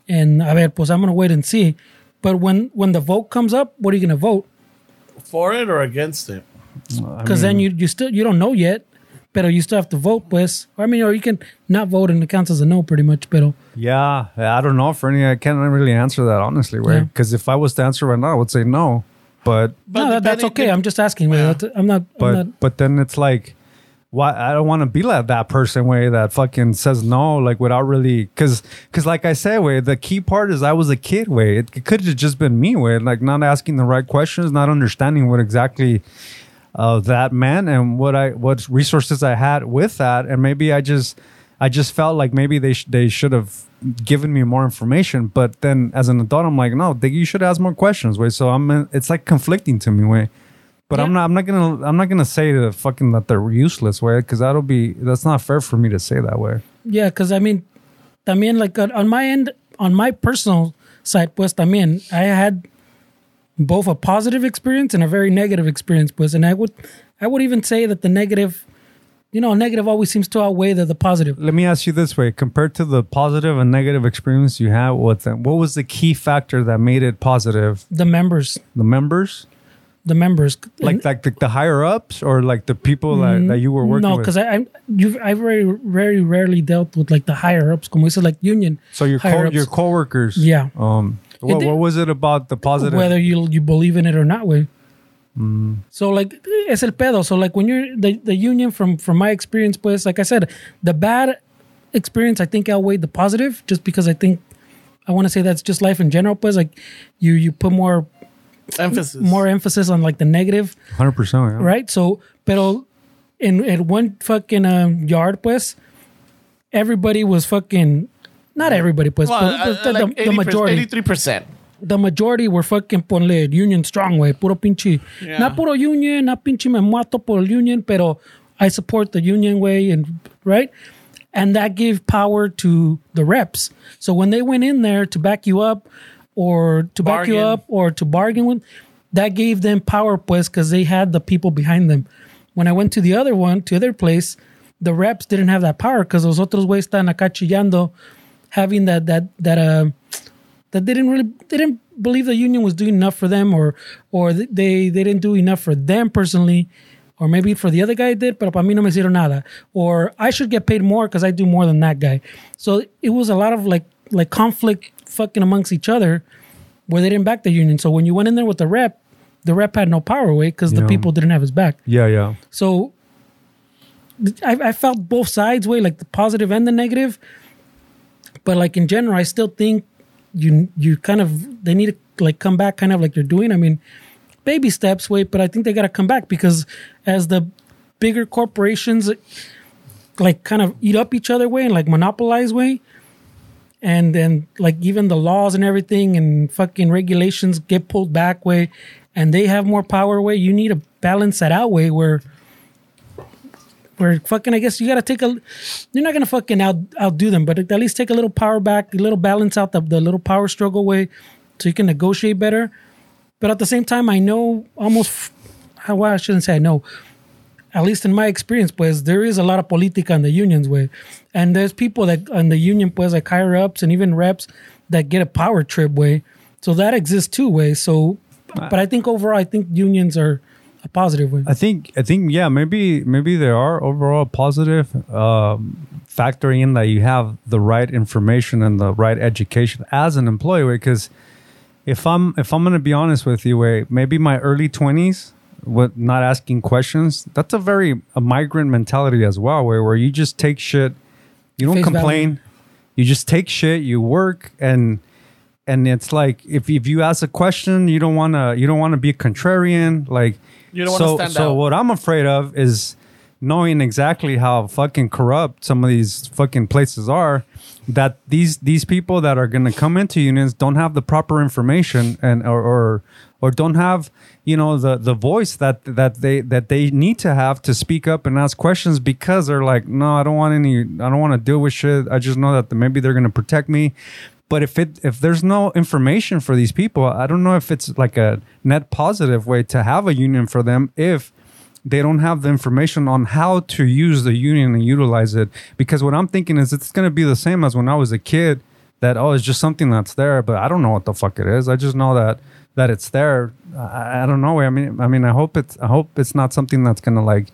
and a ver, pues I'm gonna wait and see. But when when the vote comes up, what are you gonna vote? For it or against it? Because then you you still you don't know yet, pero you still have to vote, pues. I mean, or you can not vote and it counts as a no, pretty much. Pero yeah, I don't know, For Fernie. I can't really answer that honestly, Yeah. Because if I was to answer right now, I would say no. But no, that, that's okay. I'm just asking. Yeah. That's- I'm not. but I'm not but then it's like why i don't want to be like that person way that fucking says no like without really because because like i said way the key part is i was a kid way it, could have just been me way like not asking the right questions not understanding what exactly uh, that meant and what i what resources i had with that and maybe i just i just felt like maybe they sh- they should have given me more information but then as an adult i'm like no they, you should ask more questions way so i'm it's like conflicting to me way but I'm not. I'm not gonna. I'm not gonna say to fucking that they're useless way because that'll be. That's not fair for me to say that way. Yeah, because I mean, I mean, like on on my end, on my personal side, pues I mean, I had both a positive experience and a very negative experience, pues, and I would, I would even say that the negative, you know, negative always seems to outweigh the, the positive. Let me ask you this way: compared to the positive and negative experience you had with them, what was the key factor that made it positive? The members, The members, the members, like like the, the higher ups, or like the people that, that you were working no, with. because I, I, you, I very, very rarely dealt with like the higher ups, como dice, like union. so your co- ups. your coworkers, Yeah. Um, what, did- what was it about the positive? whether you you believe in it or not way Mm. so like es el pedo so like when you're the, the union from from my experience pues like i said the bad experience i think outweighed the positive just because i think i want to say that's just life in general pues like you you put more Emphasis. more emphasis on like the negative. negative Hundred percent. right so pero in in one fucking um, yard pues everybody was fucking not everybody pues Well, but uh, the, the- like the majority 83%. The majority were fucking ponle union strong way puro pinche. Yeah. not puro union not pinche me mato por el union pero I support the union way and right? And that gave power to the reps. So when they went in there to back you up or to back you up or to bargain with that gave them power pues because they had the people behind them. When I went to the other one to other place the reps didn't have that power because los otros güeyes están acá chillando having that that that uh that they didn't really they didn't believe the union was doing enough for them or or they they didn't do enough for them personally. Or maybe for the other guy did pero para mí no me hicieron nada. Or I should get paid more because I do more than that guy. So it was a lot of like like conflict fucking amongst each other where they didn't back the union. So when you went in there with the rep the rep had no power away because the people didn't have his back. Yeah, yeah. so I, I felt both sides way, like the positive and the negative. But like in general, I still think you you kind of they need to like come back, kind of like they're doing. I mean, baby steps, wait, but I think they got to come back because as the bigger corporations like kind of eat up each other way and like monopolize way and then like even the laws and everything and fucking regulations get pulled back way and they have more power way you need to balance that out way where where fucking i guess you gotta take a you're not gonna fucking out outdo them but at least take a little power back a little balance out the, the little power struggle way so you can negotiate better but at the same time i know almost how well i shouldn't say i know at least in my experience, pues there is a lot of politica in the unions way, and there's people that in the union, pues like higher ups and even reps that get a power trip way. So that exists two ways. So, ah. but I think overall, I think unions are a positive way. I think I think yeah maybe maybe there are overall positive um, factoring in that you have the right information and the right education as an employee because if I'm if I'm gonna be honest with you, way maybe my early twenties with not asking questions that's a very a migrant mentality as well where where you just take shit you don't Face complain value. you just take shit you work and and it's like if, if you ask a question you don't want to you don't want to be a contrarian like You don't so, stand so out. what i'm afraid of is knowing exactly how fucking corrupt some of these fucking places are that these these people that are going to come into unions don't have the proper information and or or, or don't have you know the the voice that that they that they need to have to speak up and ask questions because they're like no I don't want any I don't want to deal with shit I just know that maybe they're going to protect me but if it if there's no information for these people I don't know if it's like a net positive way to have a union for them if they don't have the information on how to use the union and utilize it. Because what I'm thinking is it's going to be the same as when I was a kid. That oh, it's just something that's there, but I don't know what the fuck it is. I just know that that it's there. I, I don't know. I mean, I mean, I hope it's I hope it's not something that's going to like,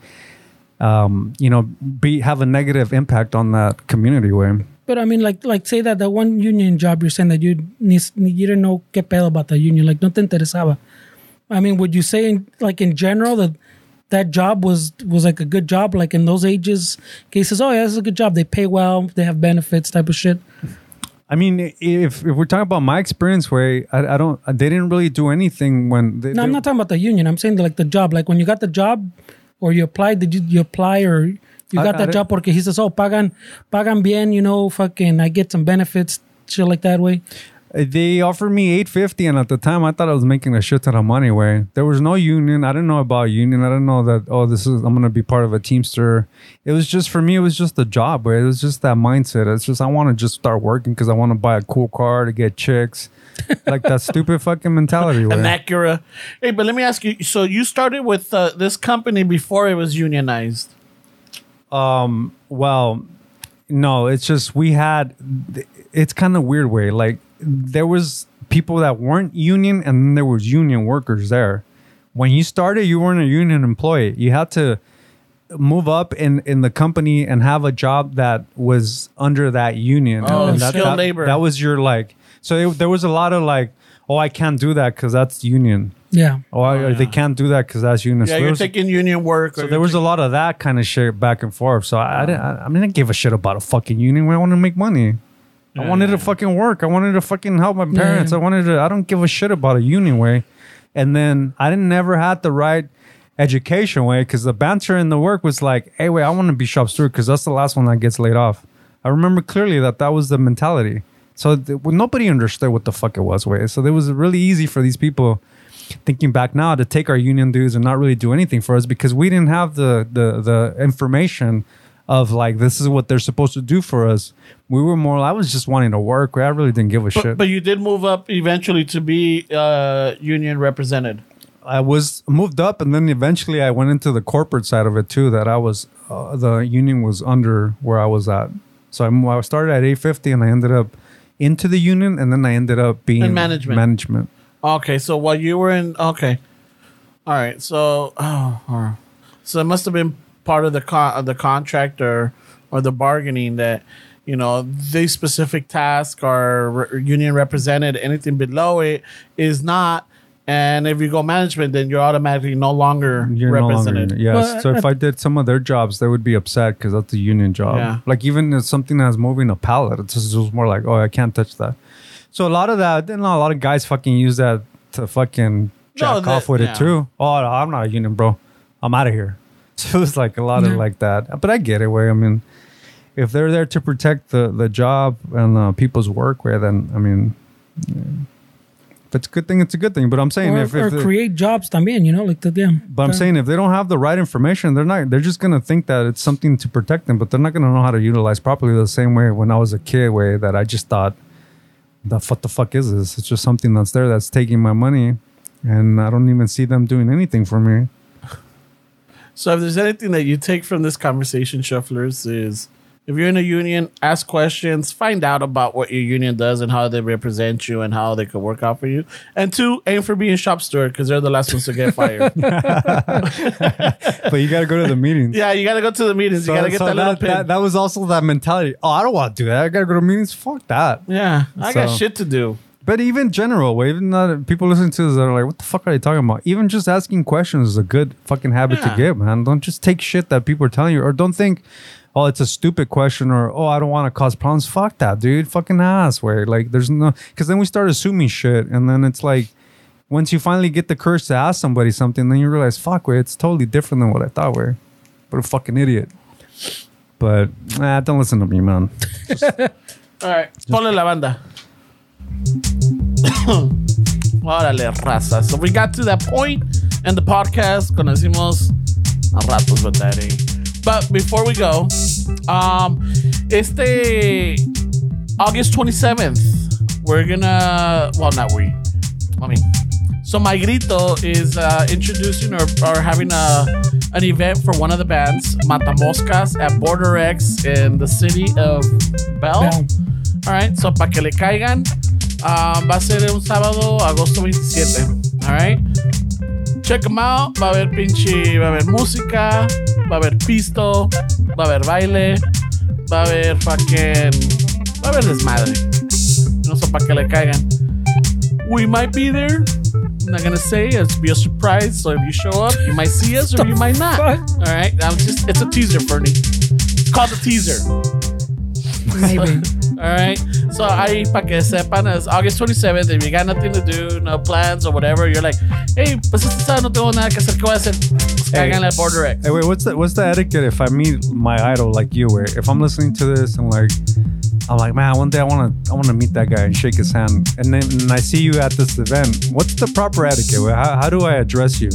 um, you know, be have a negative impact on that community. Way. But I mean, like, like say that that one union job you're saying that you you didn't know qué pedo about the union, like no te interesaba. I mean, would you say in, like in general that that job was was like a good job, like in those ages? Cases, oh yeah, this is a good job. They pay well, they have benefits, type of shit. I mean, if if we're talking about my experience, where I, I don't. They didn't really do anything when. They, No, I'm not talking about the union. I'm saying like the job. Like when you got the job, or you applied, did you, you apply or you I- got I that didn't- job? Porque he says, oh, pagan, pagan bien, you know, fucking, I get some benefits, shit like that way. They offered me eight fifty, and at the time I thought I was making a shit ton of money. Way there was no union. I didn't know about union. I didn't know that. Oh, this is I'm gonna be part of a Teamster. It was just for me. It was just a job. Way it was just that mindset. It's just I want to just start working because I want to buy a cool car to get chicks, like that stupid fucking mentality. An Way. Acura. Hey, but let me ask you. So you started with uh, this company before it was unionized. Um, well, no, it's just we had. It's kind of weird way. Like there was people that weren't union, and then there was union workers there. When you started, you weren't a union employee. You had to move up in in the company and have a job that was under that union. Oh, and that, skilled that, labor. That was your like. So it, there was a lot of like, oh, I can't do that because that's union. Yeah. Oh, I, oh, they can't do that because that's union. Yeah, so you're was- taking union work. so there was a lot of that kind of shit back and forth. So I, I didn't. I, I mean, I didn't give a shit about a fucking union. I wanted to make money. I wanted to fucking work. I wanted to fucking help my parents. yeah. I wanted to. I don't give a shit about a union way. And then I didn't never had the right education way because the banter in the work was like, "Hey, wait, I want to be shop steward because that's the last one that gets laid off." I remember clearly that that was the mentality. So th- well, nobody understood what the fuck it was. Way. So it was really easy for these people thinking back now to take our union dues and not really do anything for us because we didn't have the the the information of like this is what they're supposed to do for us. We were more. I was just wanting to work. I really didn't give a shit. But, but you did move up eventually to be uh, union represented. I was moved up, and then eventually I went into the corporate side of it too. That I was uh, the union was under where I was at. So I, I started at eight fifty, and I ended up into the union, and then I ended up being In management. Management. Okay, so while you were in, okay, all right. So, oh, oh. so it must have been part of the con- of the contract or or the bargaining that you know these specific task are re- union represented. Anything below it is not And if you go management, then you're automatically no longer You're no longer represented. yes. Well, so if I did some of their jobs, they would be upset because that's a union job. Yeah. Like even if something that's moving a pallet, it's just, it's more like, oh, I can't touch that. So a lot of that, then a lot of guys fucking use that to fucking No, jack off with yeah. it too. Oh, I'm not a union, bro. I'm out of here. So it's like a lot of like that. But I get it. Where I mean, if they're there to protect the the job and uh, people's work, where then I mean. yeah. If it's a good thing, it's a good thing. But I'm saying or, if, or if create jobs también, you know, like the yeah. but I'm saying if they don't have the right information, they're not. They're just gonna think that it's something to protect them, but they're not gonna know how to utilize properly. The same way when I was a kid, way that I just thought, "The what the fuck is this? It's just something that's there that's taking my money, and I don't even see them doing anything for me." So if there's anything that you take from this conversation, shufflers, is if you're in a union, ask questions, find out about what your union does and how they represent you and how they could work out for you. And two, aim for being shop steward because they're the last ones to get fired. But you got to go to the meetings. yeah, you got to go to the meetings. you got to get that, little that, pin. that, that was also that mentality. Oh, I don't want to do that. I got to go to meetings. Fuck that. yeah, I got shit to do. But even general, even not people listening to this that are like, "What the fuck are they talking about?" Even just asking questions is a good fucking habit Yeah. to get, man. Don't just take shit that people are telling you, or don't think, "Oh, it's a stupid question," or "Oh, I don't want to cause problems." Fuck that, dude. Fucking ass. Way like, there's no, because then we start assuming shit, and then it's like, once you finally get the courage to ask somebody something, then you realize, "Fuck, way, it's totally different than what I thought." Way, what a fucking idiot. But nah, don't listen to me, man. All right, ponle la banda. Órale, raza. So we got to that point in the podcast. Conocimos a ratos with? But before we go, um, este August 27th, we're gonna, well, not we. I mean, so My Grito is uh, introducing or, or having a an event for one of the bands, Matamoscas, at Border X in the city of Bell. Bell. All right, so para que le caigan, um, va a ser un sábado, agosto 27. All right, check them out. Va a haber pinche, va a haber música, va a haber pisto, va a haber baile, va a haber fucking, va a haber desmadre. No sé para que le caigan. We might be there. I'm not gonna say it's be a surprise. So if you show up, you might see us or you might not. All right, I'm just it's a teaser, Fernie. It's called a teaser. Maybe. All right. So ahí para que sepan es August 27th. If you got nothing to do, no plans or whatever, you're like, hey, pues este sábado no tengo nada que hacer. ¿Qué voy a hacer? Hey. Border X. Hey, wait, what's the what's the etiquette if I meet my idol like you? Where if I'm listening to this and like I'm like, man, one day I wanna I wanna meet that guy and shake his hand, and then and I see you at this event. What's the proper etiquette? How, how do I address you?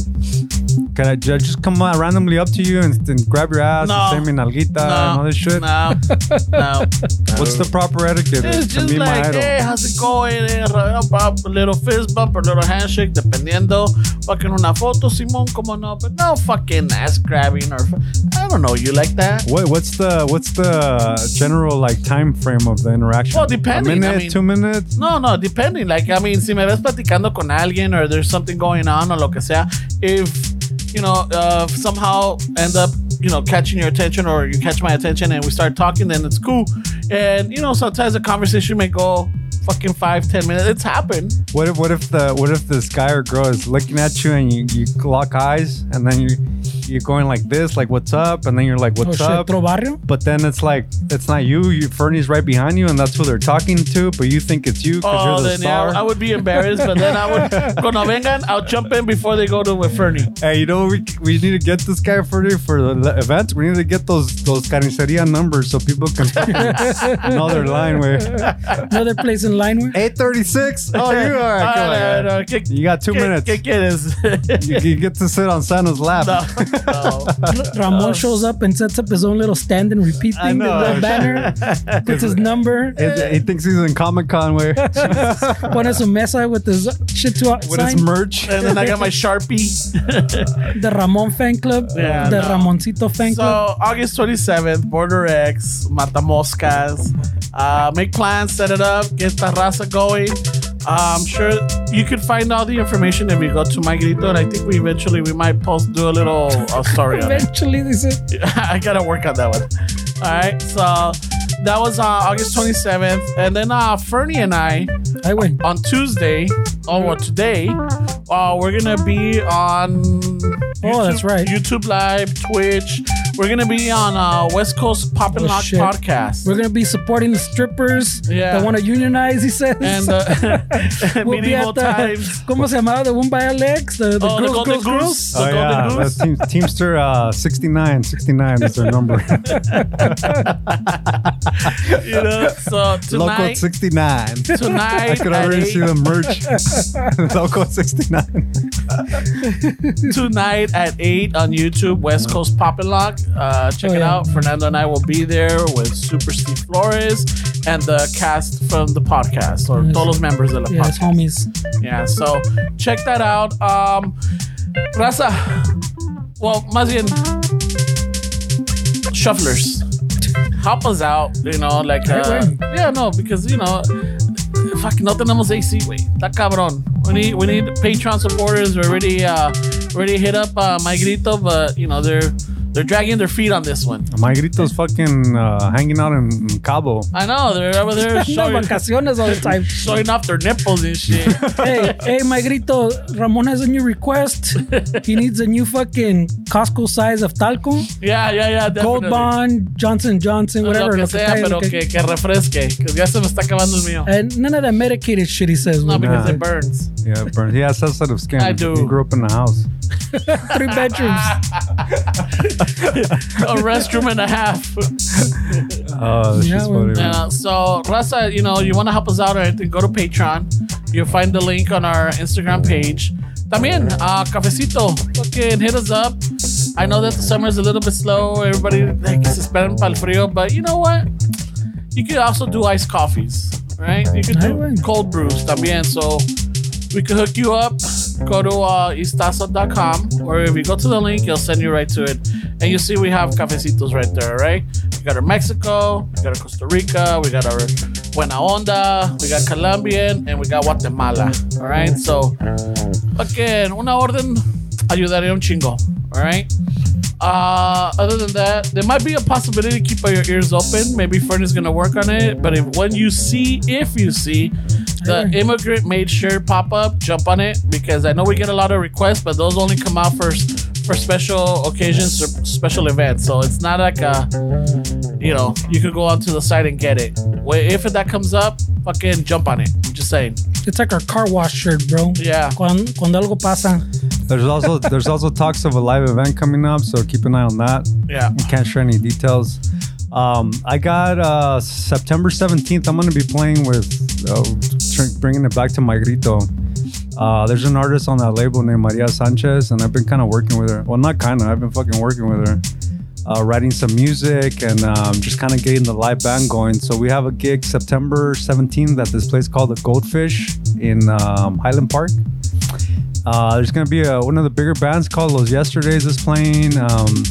Can I just come randomly up to you and, and grab your ass No. and say me nalguita and all this shit? no, no. What's the proper etiquette It's just like, hey, how's it going? Eh, A little fist bump, a little handshake, dependiendo. Fucking una foto, Simón, como no. But no fucking ass grabbing or, I don't know, you like that? What, what's the what's the general like time frame of the interaction? Well, depending, A I minute, mean- two minutes. No, no, depending. Like, I mean, si me ves platicando con alguien or there's something going on or lo que sea, if, you know, uh, somehow end up, you know, catching your attention or you catch my attention and we start talking, then it's cool. And, you know, sometimes the conversation may go fucking five, ten minutes. It's happened. What if what if the what if this guy or girl is looking at you and you, you lock eyes and then you you're going like this, like what's up, and then you're like Oh what's shit, up, otro but then it's like it's not you. You Fernie's right behind you, and that's who they're talking to, but you think it's you because Oh, you're the then yeah, star. I would be embarrassed, but then I would, cuando vengan, I'll jump in before they go to with Fernie. Hey, you know we, we need to get this guy Fernie for the event. We need to get those those carniceria numbers so people can another line. Where Another place in line where eight thirty six. Oh, you are. Ah, Come on, no, no, ¿qué- You got two qué- minutes. ¿Qué quieres? You, you get to sit on Santa's lap. no, no. Ramon shows up and sets up his own little stand and repeat thing, the know. little banner, puts his number, He- He thinks he's in Comic Con where pone su mesa with his shit to with sign, his merch. And then I got my Sharpie. the Ramon fan club, Yeah, the no. Ramoncito fan club. So August 27th, Border X, Matamoscas. Uh, make plans, set it up, get the raza going. Uh, I'm sure you could find all the information if you go to my grito. And I think we eventually we might post do a little uh, story on it. Eventually, they said, I gotta work on that one. All right, so that was uh, August 27th, and then uh, Fernie and I I went. on Tuesday, or well, today, Uh, we're gonna be on. Oh, that's right. YouTube Live, Twitch. We're gonna be on uh, West Coast Pop and Oh, Lock shit. podcast. We're gonna be supporting the strippers Yeah. that want to unionize. He says. and uh, we'll be medieval at the times. ¿Cómo se llamaba? The one by Alex. The, the Oh, the girls, Golden girls, girls. Goose. The Oh Golden yeah, Goose. that's team, Teamster uh, 69. 69 is their number. you know, so Loco tonight, 69. tonight I could already see the merch. Loco 69. tonight at 8 on YouTube, West Coast Pop and Lock. Uh, check Oh, it yeah. out. Fernando and I will be there with Super Steve Flores and the cast from the podcast, or Yes. todos los members de la Yeah, it's podcast. homies. Yeah, so check that out. Um, Raza, well, más bien, shufflers, help us out, you know, like, uh, yeah, no, because, you know, fuck, no tenemos AC, güey. Está cabrón. We need, we need Patreon supporters. We already, uh, already hit up uh, My Grito, but, you know, they're, they're dragging their feet on this one. My grito's fucking uh, hanging out in, in Cabo. I know, they're over there No showing, vacaciones all the time. showing off their nipples and shit. hey, hey, my grito, Ramon has a new request. He needs a new fucking Costco size of talco, yeah, yeah, yeah, Gold. Bond, Johnson Johnson, whatever. lo que lo sea, pero lo que- que, que refresque. Que ya se me está acabando el mío. And none of that medicated shit he says. No, güey. because Nah. it burns. Yeah, burns. He has sensitive skin. I do. He grew up in the house. Three bedrooms. A restroom and a half. Oh, that's Yeah, funny. Yeah, so, Rasa, you know, you want to help us out or anything, go to Patreon. You'll find the link on our Instagram page. También, uh, cafecito. Fucking hit us up. I know that the summer is a little bit slow. Everybody like, se esperan para el frío, but you know what? You could also do iced coffees, right? You could do cold brews también. So we could hook you up. Go to uh, istazo.com, or if you go to the link, it'll send you right to it. And you see we have cafecitos right there, right? We got our Mexico, we got our Costa Rica, we got our Buena Onda, we got Colombian, and we got Guatemala. All right, so again, una orden ayudaría un chingo. All right. Uh, other than that, there might be a possibility to keep your ears open. Maybe Fern is gonna work on it. But if when you see, if you see the immigrant made shirt pop up, jump on it because I know we get a lot of requests, but those only come out for for special occasions or special events. So it's not like a, you know, you could go onto the site and get it. Wait, If that comes up, fucking jump on it. I'm just saying. It's like our car wash shirt, bro. Yeah. Cuando, cuando algo pasa. There's also there's also talks of a live event coming up, so keep an eye on that. Yeah. We can't share any details. Um, I got uh, September 17th. I'm gonna be playing with uh, bringing it back to my grito. Uh, there's an artist on that label named Maria Sanchez, and I've been kind of working with her. Well, not kind of. I've been fucking working with her, uh, writing some music and um, just kind of getting the live band going. So we have a gig September 17th at this place called the Goldfish in um, Highland Park. Uh, there's gonna be a, one of the bigger bands called Los Yesterdays is playing. Um,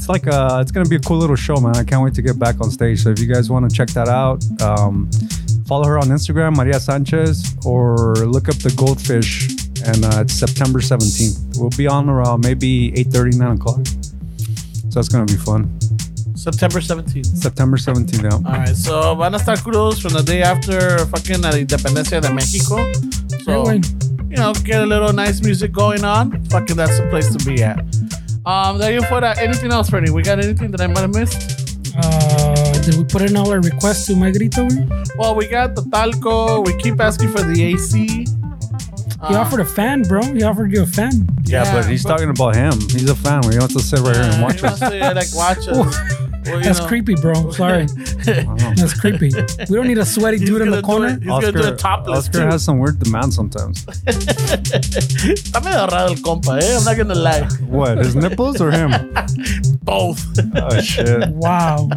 it's like a, it's gonna be a cool little show, man. I can't wait to get back on stage. So if you guys want to check that out, um, follow her on Instagram, Maria Sanchez, or look up the Goldfish. And uh, it's September 17th. We'll be on around maybe 8:30, 9 o'clock. So that's gonna be fun. September 17th. September 17th. Yeah. All right, so van a estar crudos from the day after fucking la independencia de Mexico. So, you know, get a little nice music going on. Fucking that's the place to be at. Um, de ahí en fuera, anything else, Freddie? We got anything that I might have missed? Uh, did we put in all our requests to my grito. Well, we got the talco. We keep asking for the AC. He Uh, offered a fan, bro. He offered you a fan. Yeah, Yeah, but he's but- talking about him. He's a fan. We want to sit right here and watch he us. wants like watch us. Well, That's know. creepy, bro. Sorry. That's creepy. We don't need a sweaty He's dude in gonna the do corner. it. He's gonna do it topless Oscar too. has some weird demands sometimes. Está medio raro el compa, eh? I'm not gonna lie. What, his nipples or him? Both. Oh shit! Wow.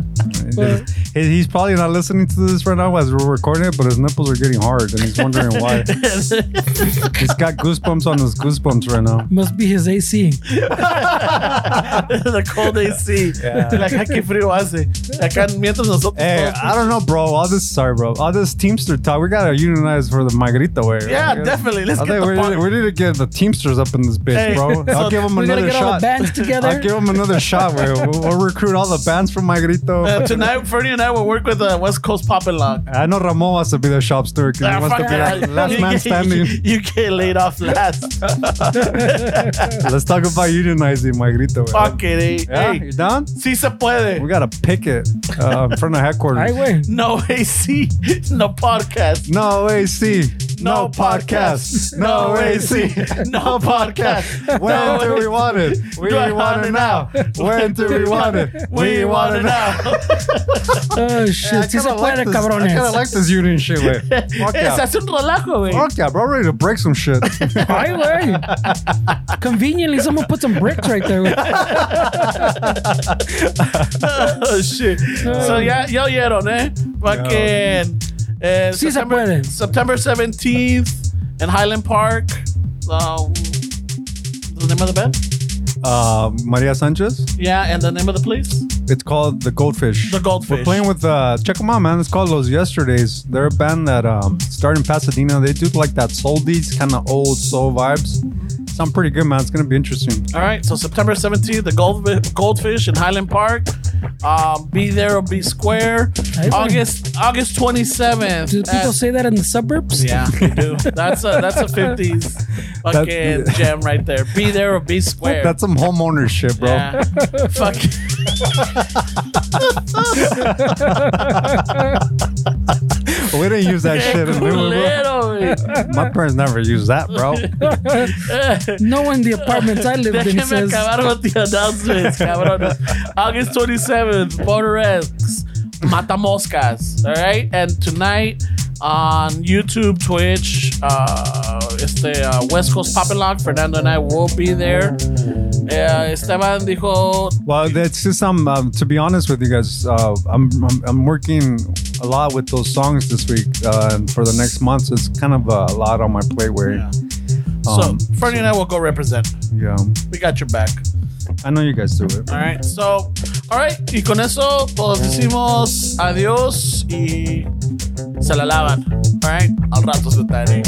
But- he's probably not listening to this right now as we're recording it, but his nipples are getting hard, and he's wondering why. he's got goosebumps on his goosebumps right now. Must be his AC. the cold AC. Like, ay, qué frío hace. Acá mientras nosotros. Hey, todos- I don't know, bro. All this, sorry, bro. All this Teamster talk, we gotta unionize for the Magrita way. Yeah, right? definitely. Let's I get think the we, need, we need to get the Teamsters up in this bitch, Hey, bro. I'll give him another get all the shot. bands together. I'll give him another shot. Where we'll, we'll recruit all the bands from Magrito. Uh, fucking and I, Fernie and I will work with the West Coast Pop and Lock. I know Ramon wants to be the shop steward because Ah, he wants to be that. that last You man get- standing. You get laid off last. Let's talk about unionizing, my grito. güey. Fuck it, eh? Yeah, Hey, you down? sí se puede. We got to picket uh, in front of headquarters. Ay, güey. No AC, no podcast. No AC. No No, podcast. No AC. No podcast. When do we want it? We Do I want it now. When do we want it? We want it now. Oh, shit. Sí se puede, this, I kind of cabrones. like this union shit, güey. Fuck Se yeah. hace un relajo, güey. Fuck yeah, bro. Ready to break some shit. Ay, güey. Conveniently, someone put some bricks right there. güey. oh, shit. So ya, ya oyeron, eh? Fucking. Eh, Sí se September, puede. September 17th in Highland Park. Um, the name of the band? Uh, Maria Sanchez. Yeah, and the name of the place? It's called The Goldfish. The Goldfish. We're playing with, uh, check them out, man. It's called Los Yesterdays. They're a band that um, started in Pasadena. They do like that soul beats, kind of old soul vibes. Sound pretty good, man. It's going to be interesting. All right, so September 17th, the Gold, Goldfish in Highland Park. Um, be there or be square. August August 27th. Do people at- say that in the suburbs? Yeah, they do. That's a that's a 50s fucking That's- gem right there. Be there or be square. That's some homeowner shit, bro. yeah. Fuck. We didn't use that shit. in Lima, Culero, My parents never used that, bro. No one in the apartments I lived in Déjeme says. acabar with the announcements, cabrones. August 27th, Border X, Matamoscas. All right, and tonight on YouTube, Twitch, uh, the uh, West Coast Pop and Lock, Fernando and I will be there. Uh, Esteban dijo, Well, that's just um, um to be honest with you guys, uh, I'm, I'm I'm working a lot with those songs this week, uh, and for the next month, so it's kind of a lot on my plate. Where, Yeah. so um, Fernie and I will go represent. yeah, We got your back. I know you guys do it. All right, so, all right, y con eso todos decimos adiós y se la lavan. All right, al rato se tarde.